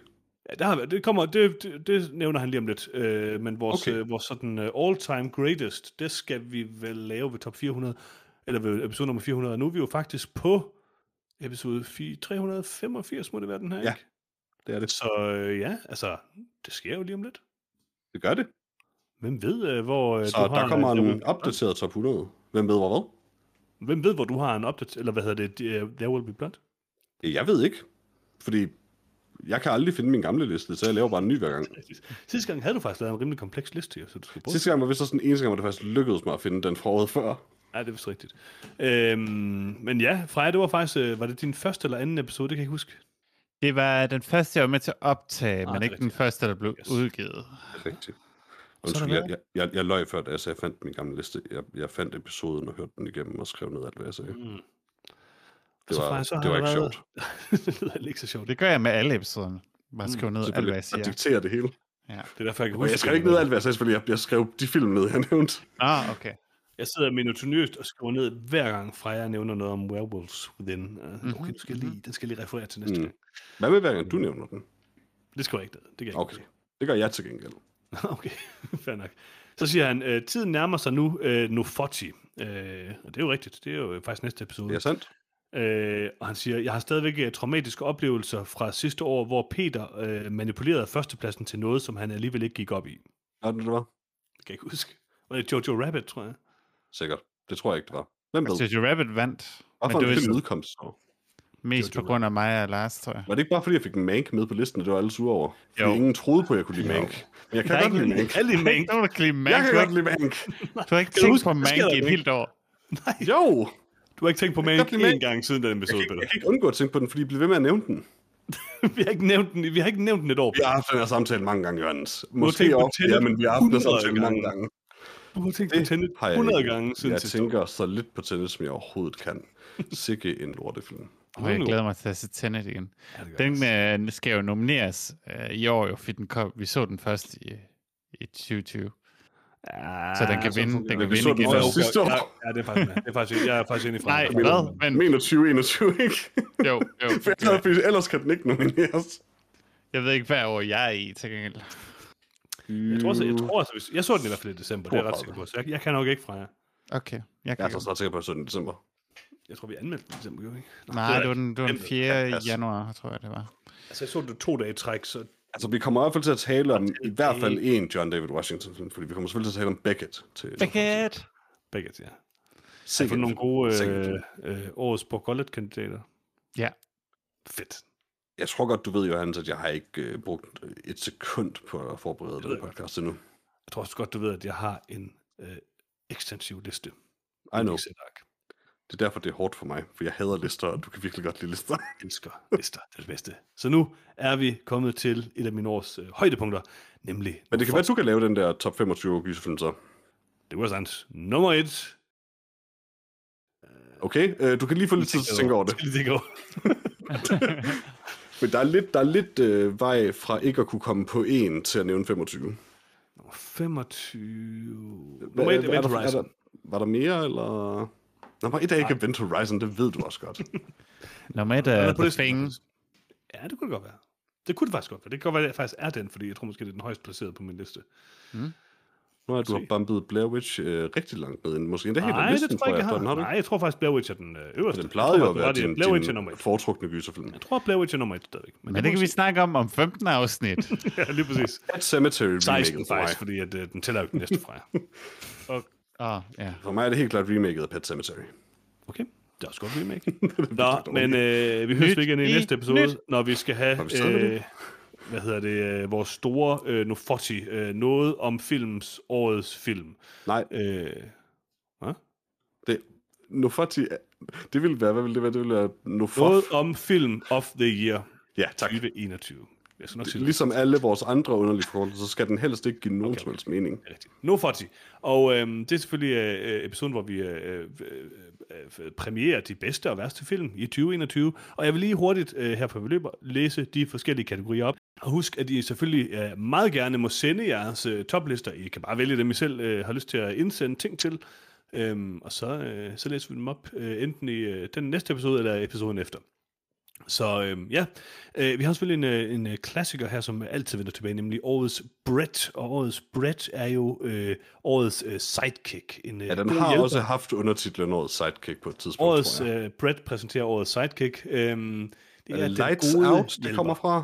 Ja, der har, det, kommer, det, det, det nævner han lige om lidt, øh, men vores, okay. øh, vores sådan uh, all-time greatest, det skal vi vel lave ved top 400, eller ved episode nummer 400, og nu er vi jo faktisk på episode 4, 385, må det være den her, Ja. ikke? Det er det. Så øh, ja, altså, det sker jo lige om lidt. Det gør det. Hvem ved, øh, hvor øh, Så du har... der kommer There Will en Be opdateret top 100. Hvem ved hvor hvad? Hvem ved, hvor du har en opdateret, eller hvad hedder det, There Will Be Blood? Jeg ved ikke. Fordi jeg kan aldrig finde min gamle liste, så jeg laver bare en ny hver gang. Sidste gang havde du faktisk lavet en rimelig kompleks liste, så du skal bruge Sidste gang var vist også den eneste gang, hvor det faktisk lykkedes mig at finde den fra året før. Ja, det er vist rigtigt. Øhm, men ja, Freja, det var faktisk, øh, var det din første eller anden episode, det kan jeg ikke huske. Det var den første, jeg var med til at optage, Ah, men er ikke den rigtigt. første, der blev Yes. udgivet. Rigtigt. er Undskyld, jeg, jeg, jeg, jeg løg før, da jeg sagde, jeg fandt min gamle liste. Jeg, jeg fandt episoden og hørte den igennem og skrev ned alt, hvad jeg sagde. Mm. Det var, Freja, så har det var ikke været- sjovt. det lyder ikke så sjovt. Det gør jeg med alle episoderne. Bare skrive ned alt, hvad jeg siger. diktere det hele. Ja. Det er derfor, jeg kan huske jeg skrev ikke ned alt, hvad jeg sagde, selvfølgelig. Jeg, jeg skrev de film ned, jeg nævnte. Ah, okay. Jeg sidder minutiniøst og skriver ned, hver gang Freja nævner noget om Werewolves Within. Uh, Mhm, okay, du skal lige, den skal jeg lige referere til næste Mm. gang. Hvad med hver gang du nævner den? Det skal jeg ikke. Det kan jeg Okay, ikke det gør jeg til gengæld. Okay, fair nok. Så siger han, øh, tiden nærmer sig nu øh, Nofoti. Øh, og det er jo rigtigt. Det er jo faktisk næste episode. Det er sandt. Øh, og han siger, jeg har stadigvæk øh, traumatiske oplevelser fra sidste år, hvor Peter øh, manipulerede førstepladsen til noget, som han alligevel ikke gik op i. Det, det var? Det kan jeg ikke huske. Var det Jojo Rabbit, tror jeg? Sikkert. Det tror jeg ikke, det var. Hvem ved? Jojo Rabbit vandt, Hvorfor men det en var film så mest på grund af mig og Lars, tror jeg. Var det ikke bare fordi, jeg fik en Mank med på listen, og det var alle sure over? Fordi Jo. ingen troede på, at jeg kunne lide. Mank. Men jeg kan godt lide Mank. Er ikke nogen, der kan lide Mank. Jeg kan Du har godt ikke, lide Mank. du har ikke tænkt på Mank i et helt år. Jo! Du har ikke tænkt på kan Mank lide Mank. gang siden den Jeg episode, Peter. jeg kan ikke undgå at tænke på den, fordi I bliver ved med at nævne den. vi, har ikke nævnt den, vi har ikke nævnt den et år. Vi har haft den her samtale mange gange, Jørgens. Måske ofte, ja, men vi har haft den her 100 samtale mange gange. Du har tænkt på Tenet har jeg 100 ikke. gange siden Jeg tænker så lidt på tennis, som jeg overhovedet kan. Sikke en lortefilm. Og jeg glæder mig til at se Tenet igen. Ja, det Den øh, skal jo nomineres øh, i år, jo, fordi den kom, vi så den først i, i 2020. Ja, Så den kan vinde, den kan vinde igen. sidste år. Ja, det er faktisk, det er faktisk, jeg er faktisk enig i Nej, hvad? Men, Men 21, ikke? jo, jo. For ellers, ellers kan den ikke nomineres. Jeg ved ikke, hvad år jeg er i, til gengæld. Jeg tror, også, jeg, tror også, hvis, jeg så den i hvert fald i december, det er jeg ret 32. sikker på. Så jeg, jeg kan nok ikke fra jer. Okay, jeg Jeg kan er så ret sikker på, at 17. december. Jeg tror, vi anmeldte den i december, gjorde vi ikke? Nå, Nej, det var er den, det var den nemt. 4. pas. januar, tror jeg, det var. Altså, jeg så det to dage i træk, så Altså, vi kommer i hvert fald til at tale om i hvert fald en John David Washington fordi vi kommer selvfølgelig til at tale om Beckett. Til Beckett! begge ja. Har Sikkert. fået nogle gode øh, øh, årets Borgollet-kandidater. Ja. Fedt. Jeg tror godt, du ved, Johannes, at jeg har ikke øh, brugt et sekund på at forberede den jeg podcast endnu. Jeg tror også godt, du ved, at jeg har en øh, ekstensiv liste. I know. Excel-ark. Det er derfor, det er hårdt for mig, for jeg hader lister, og du kan virkelig godt lide lister. Jeg elsker lister. Det er det bedste. Så nu er vi kommet til et af mine års øh, højdepunkter, nemlig... Men det kan være, at du kan lave den der top 25 gyserfilm så. Det var sandt. Nummer et. Okay, øh, du kan lige få lidt tid til at tænke over det. Lige tænke over. Men der er lidt, der er lidt øh, vej fra ikke at kunne komme på en til at nævne 25. Nummer 25. Hvad- er Event der- er Horizon. der- Var der mere, eller... Nummer et er ikke Event Horizon, det ved du også godt. Nummer et er er på The Thing. Ja, det kunne det godt være. Det kunne det faktisk godt være. Det kan godt være, at det faktisk er den, fordi jeg tror måske, det er den højst placeret på min liste. Nu har du har bumpet Blair Witch øh, rigtig langt ned. Måske endda helt på Nej, listen, det tror jeg ikke, jeg efterhånden, har. du Nej, jeg tror faktisk, Blair Witch er den øh, øverste. Den plejede jo at være din, Blair Witch er nummer et. foretrukne gyserfilm. Jeg tror, Blair Witch er nummer et stadigvæk. Men det kan vi snakke om om 15 afsnit. ja, lige præcis. Pet Cemetery 16 remaket for mig. faktisk, fordi at, øh, den tæller jo den næste fra jer. Åh, oh, ja. For mig er det helt klart remaket af Pet Cemetery. Okay, det er også godt remake. Nå, men øh, vi høres igen i næste episode, når vi skal have, øh, hvad hedder det, øh, vores store øh, Nofoti, øh, noget om films årets film. Nej, Øh, hvad? det, Nofati, det ville være, hvad ville det være? Det ville være Nofof. Noget om film of the year Ja, tak. 2021. Jeg skal nok sige det. Ligesom alle vores andre underlige forkortelser, så skal den helst ikke give nogen Okay, som helst mening. Rigtigt. No 40. Og øhm, det er selvfølgelig øh, episoden, hvor vi øh, øh, øh, øh premierer de bedste og værste film i 2021. Og jeg vil lige hurtigt øh, her på løber læse de forskellige kategorier op. Og husk, at I selvfølgelig øh, meget gerne må sende jeres øh, toplister. I kan bare vælge dem, I selv øh, har lyst til at indsende ting til. Øhm, og så, øh, så læser vi dem op, øh, enten i øh, den næste episode eller episoden efter. Så øhm, ja, øh, vi har selvfølgelig en, øh, en øh, klassiker her, som altid vender tilbage, nemlig årets Brett. Og årets Brett er jo øh, årets øh, sidekick. En, øh, Ja, den har hjælper. også haft undertitlen Årets Sidekick på et tidspunkt, Årets tror jeg. øh, Brett præsenterer årets sidekick. Øhm, det Er er det Lights gode Out, det kommer fra?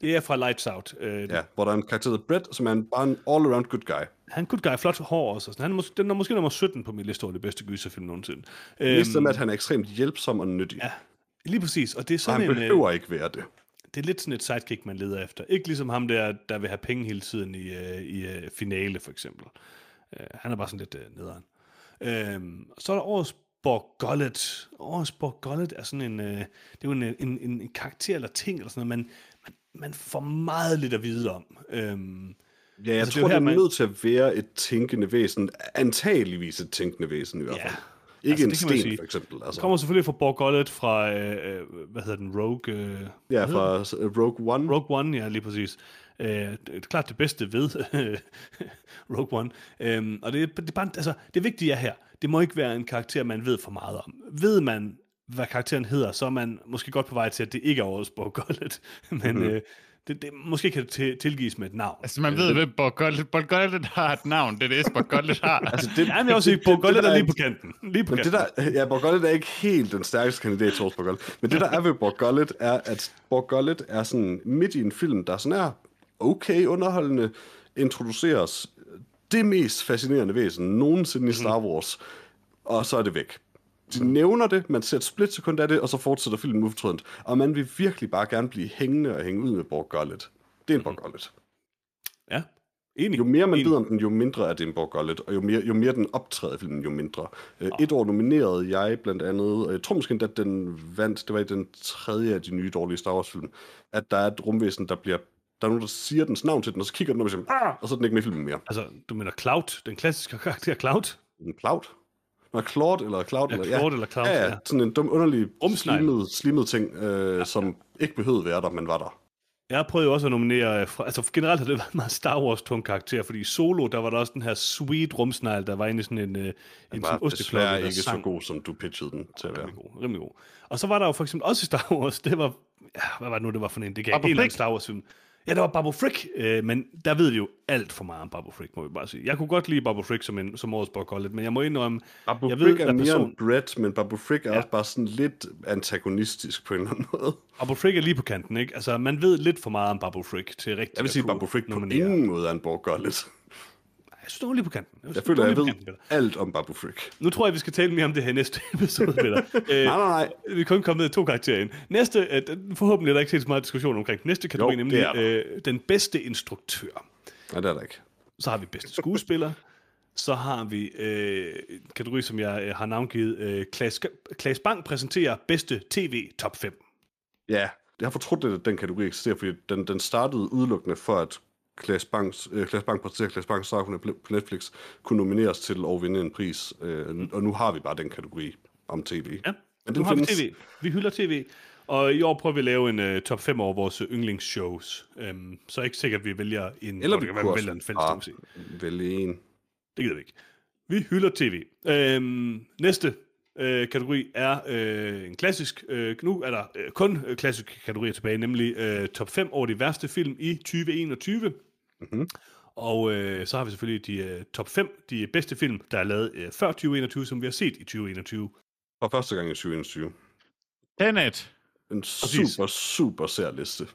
Det er fra Lights Out. Øh, Ja, hvor der er en karakter, der Brett, som er en, bare en all-around good guy. Han er good guy, flot hår også. Han er, mås- den er måske nummer 17 på min liste over de bedste gyserfilm nogensinde. Ligesom at han er ekstremt hjælpsom og nyttig. ja, lige præcis. Og det er Så sådan han en... øh, behøver ikke være det. det er lidt sådan et sidekick, man leder efter. Ikke ligesom ham der, der vil have penge hele tiden i, uh, i uh, finale, for eksempel. Han er bare sådan lidt uh, nederen. Uh, så er der årets Borgollet. Årets Borgollet er sådan en, det er jo en, en, en, en karakter eller ting, eller sådan noget, man, man, man får meget lidt at vide om. Uh, Ja, jeg Altså, altså, det er tror, her, er man- nødt til at være et tænkende væsen. Antageligvis et tænkende væsen i hvert Ja. Fald. Ikke Altså, en sten, sige. for eksempel. Altså. kommer selvfølgelig fra Borgollet fra, uh, uh, hvad hedder den, Rogue... Uh, Ja, fra s- Rogue One. Rogue One, ja, lige præcis. Øh, det er klart det bedste ved Rogue One. Øhm, og det, er- det, er bare, altså, det vigtige er her, det må ikke være en karakter, man ved for meget om. Ved man, hvad karakteren hedder, så er man måske godt på vej til, at det ikke er årets Borgollet. Men Mhm. mm-hmm. øh, det, det, måske kan det til, tilgives med et navn. Altså, man ved, hvem Borgollet har et navn. Det er det, Borgollet har. Altså, det, Ja, men også ikke Borgollet der er lige på kanten. Lige på Men det kanten. der, ja, Borgollet er ikke helt den stærkeste kandidat til Borgollet. Men det, der er ved Borgollet, er, at Borgollet er sådan midt i en film, der sådan er okay underholdende, introduceres det mest fascinerende væsen nogensinde i Star Wars, og så er det væk. De nævner det, man ser et splitsekund af det, og så fortsætter filmen ufortrødent. Og man vil virkelig bare gerne blive hængende og hænge ud med Borgollet. Det er en Borgollet. Ja, Enig. Jo mere man Enig. ved om den, jo mindre er det en Borgollet, og jo mere, jo mere den optræder i filmen, jo mindre. Øh, Et år nominerede jeg blandt andet, og jeg tror måske at den vandt, det var i den tredje af de nye dårlige Star Wars-film, at der er et rumvæsen, der bliver der er nogen, der siger dens navn til den, og så kigger den op og siger, ah! og så er den ikke med i filmen mere. Altså, du mener Cloud, den klassiske karakter Cloud? En Cloud? Nå, Claude eller Cloud? Ja, eller, Claude eller Cloud, ja, ja. ja. Sådan en dum, underlig, Rumsnegl. slimet, slimet ting, øh, som ikke behøvede være der, men var der. Jeg prøvede jo også at nominere, øh, altså generelt har det været meget Star Wars-tung karakter, fordi i Solo, der var der også den her sweet rumsnegl, der var inde i sådan en, øh, en sådan var osteklokke, der ikke så sang. god, som du pitchede den til at være. Rimelig god, rimelig god. Og så var der jo for eksempel også i Star Wars, det var, ja, hvad var det nu, det var for en, det gav en eller anden. Star Wars-film. Ja, det var Babu Frick, øh, men der ved vi jo alt for meget om Babu Frick, må vi bare sige. Jeg kunne godt lide Babu Frick som, en, som årets Borgollet, men jeg må indrømme, Babu jeg Frick ved, er mere person, en Brett, men Babu Frick er Ja. også bare sådan lidt antagonistisk på en eller anden måde. Babu Frick er lige på kanten, ikke? Altså, man ved lidt for meget om Babu Frick til rigtigt Jeg vil sige, at Babu Frick på ingen måde er en Borgollet. Jeg synes, var lige på kanten. Jeg synes, føler, det jeg ved kanten, alt om Babu Frick. Nu tror jeg, vi skal tale mere om det her næste episode, Peter. øh, Nej, nej, nej. Vi er kun kommet ned i to karakterer ind. Næste, øh, forhåbentlig er der ikke helt så meget diskussion omkring. Næste kategori, Jo, nemlig er øh, den bedste instruktør. Nej, det er der ikke. Så har vi bedste skuespiller. Så har vi øh, en kategori, som jeg øh, har navngivet. Øh, Klaas, Klaas Bang præsenterer bedste tv top 5. Ja, jeg har fortrudt, at den kategori eksisterer, fordi den, den startede udelukkende for, at Klaas Banks, øh, Klaas Bang præsenterer Klaas Banks Star på Netflix kunne nomineres til at vinde en pris. Øh, og nu har vi bare den kategori om tv. Ja, Men nu den har vi findes. tv. Vi hylder tv. Og i år prøver vi at lave en uh, top 5 over vores yndlingsshows. Um, så er ikke sikkert, at vi vælger en, Eller vi kunne vi vælger en fælles, vi vælge en. Det gider vi ikke. Vi hylder tv. Øhm, næste øh, kategori er øh, en klassisk. Øh, nu er der øh, kun øh, klassiske kategorier tilbage, nemlig øh, top 5 over de værste film i 2021. Mhm. Og øh, så har vi selvfølgelig de øh, top 5, de bedste film, der er lavet øh, før 2021, som vi har set i 2021. For første gang i 2021. Tenet. En Præcis. super, super sær liste.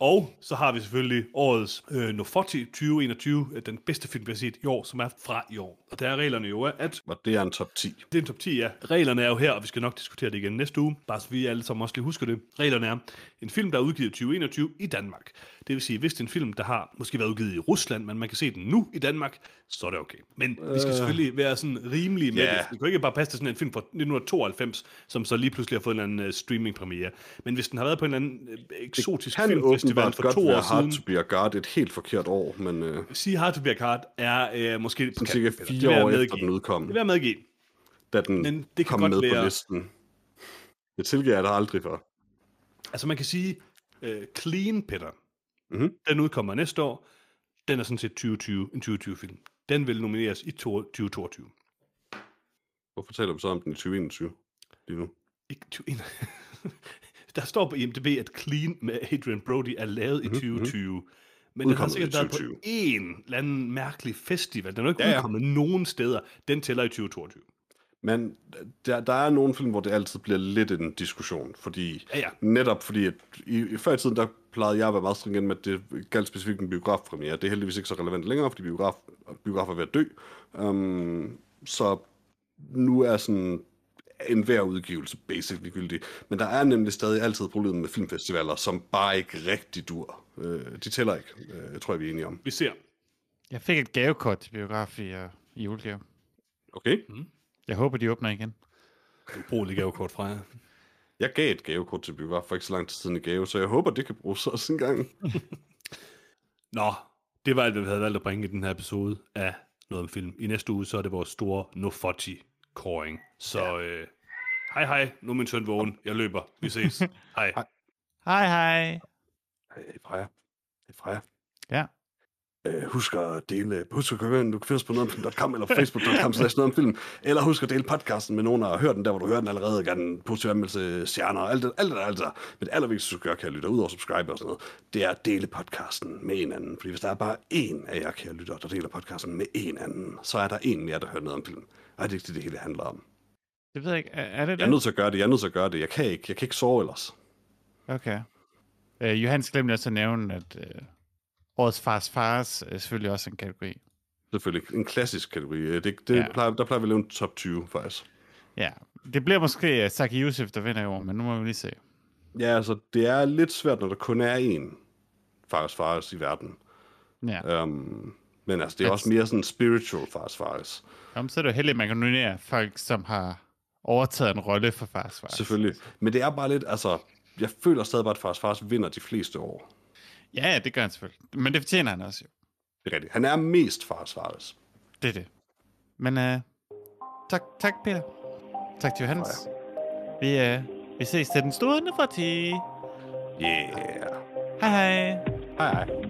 Og så har vi selvfølgelig årets øh, Nofoti 2021, øh, den bedste film, vi har set i år, som er fra i år. Og der er reglerne jo, at Og det er en top 10. Det er en top 10, ja. Reglerne er jo her, og vi skal nok diskutere det igen næste uge, bare så vi alle sammen også lige husker det. Reglerne er en film, der er udgivet i 2021 i Danmark. Det vil sige, hvis det er en film, der har måske været udgivet i Rusland, men man kan se den nu i Danmark, så er det okay. Men vi skal selvfølgelig være sådan rimelige med Ja. det. Det kan jo ikke bare passe til sådan en film fra 1992, som så lige pludselig har fået en eller anden uh, streaming-premiere. Men hvis den har været på en eller anden eksotisk Kan filmfestival åbenbart for godt to år hard siden, to be a guard et helt forkert år, men øh, sige Hard to be a Card er uh, måske... på cirka fire år efter den udkom, Det vil jeg medgive. da den Men det kan kom med være- på listen. Det tilgiver jeg dig aldrig for. Altså man kan sige, uh, Clean Peter, Mhm. den udkommer næste år. Den er sådan set 2020, en 2020-film. Den vil nomineres i to- 2022. Hvorfor taler vi så om den i 2021 lige nu? Ikke 2021. Der står på IMDb, at Clean med Adrian Brody er lavet Mhm, i 2020. Men den har sikkert været på 2020. en eller anden mærkelig festival. Den er jo ikke ja, ja. udkommet nogen steder. Den tæller i 2022. Men der, der er nogle film, hvor det altid bliver lidt en diskussion, fordi Ja, ja. netop fordi, at i, i før i tiden, der plejede jeg at være meget stringent med, at det galt specifikt en biografpremiere. Det er heldigvis ikke så relevant længere, fordi biograf, biografer er ved at dø. Um, så nu er sådan en hver udgivelse basic ligegyldig. Men der er nemlig stadig altid problemet med filmfestivaler, som bare ikke rigtig dur. Øh, de tæller ikke, øh, jeg tror jeg, vi er enige om. Vi ser. Jeg fik et gavekort til biograf i, uh, i julegave. Okay? Jeg håber, de åbner igen. Ubrugelig gavekort fra jer. Jeg gav et gavekort til biograf for ikke så lang tid siden i gave, så jeg håber, det kan bruges også en gang. Nå, det var alt, hvad vi havde valgt at bringe i den her episode af Noget om Film. I næste uge, så er det vores store Nofoti-kåring. Så ja. øh, hej hej, nu er min søn vågen. Jeg løber. Vi ses. hej. Hej, hej. Hey, Freja. Hey, Freja. Ja. Øh, husk at dele, husk at gå ind, du kan finde os på nogetomfilm.com eller facebook.com slash noget om film, eller husk at dele podcasten med nogen, der har hørt den der, hvor du hører den allerede, gerne en positiv anmeldelse, stjerner, alt det, alt det der, alt det der. Men det allervigtigste, du gør, kære lytter, udover at subscribe og sådan noget, det er at dele podcasten med en anden. Fordi hvis der er bare én af jer, kære lytter, der deler podcasten med en anden, så er der en mere, der hører noget om film. Og det er ikke det, det hele handler om. Det ved jeg ikke. Er, er det Jeg er nødt til at gøre det, jeg er nødt til at gøre det. Jeg kan ikke, jeg kan ikke sove ellers. Okay. Uh, Johannes glemte også at nævne, at uh, årets fars fars er selvfølgelig også en kategori. Selvfølgelig. En klassisk kategori. Det, det Ja. plejer, der plejer vi at lave en top 20, faktisk. Ja, det bliver måske uh, Saki Yusuf, der vinder i år, men nu må vi lige se. Ja, altså, det er lidt svært, når der kun er én Fares Fares i verden. Ja. Um, Men altså, det er Altså- også mere sådan spiritual Fars Fares. Jamen, så er det jo heldigt, at man kan nominere folk, som har overtaget en rolle for Fars Fars. Selvfølgelig. Men det er bare lidt, altså, jeg føler stadig bare, at Fars Fars vinder de fleste år. Ja, det gør han selvfølgelig. Men det fortjener han også jo. Det er rigtigt. Han er mest Fars Fares. Det er det. Men uh, tak, tak Peter. Tak til Johannes. Vi, uh, vi ses til den store fremtid. Yeah. Hej hej. Hej hej.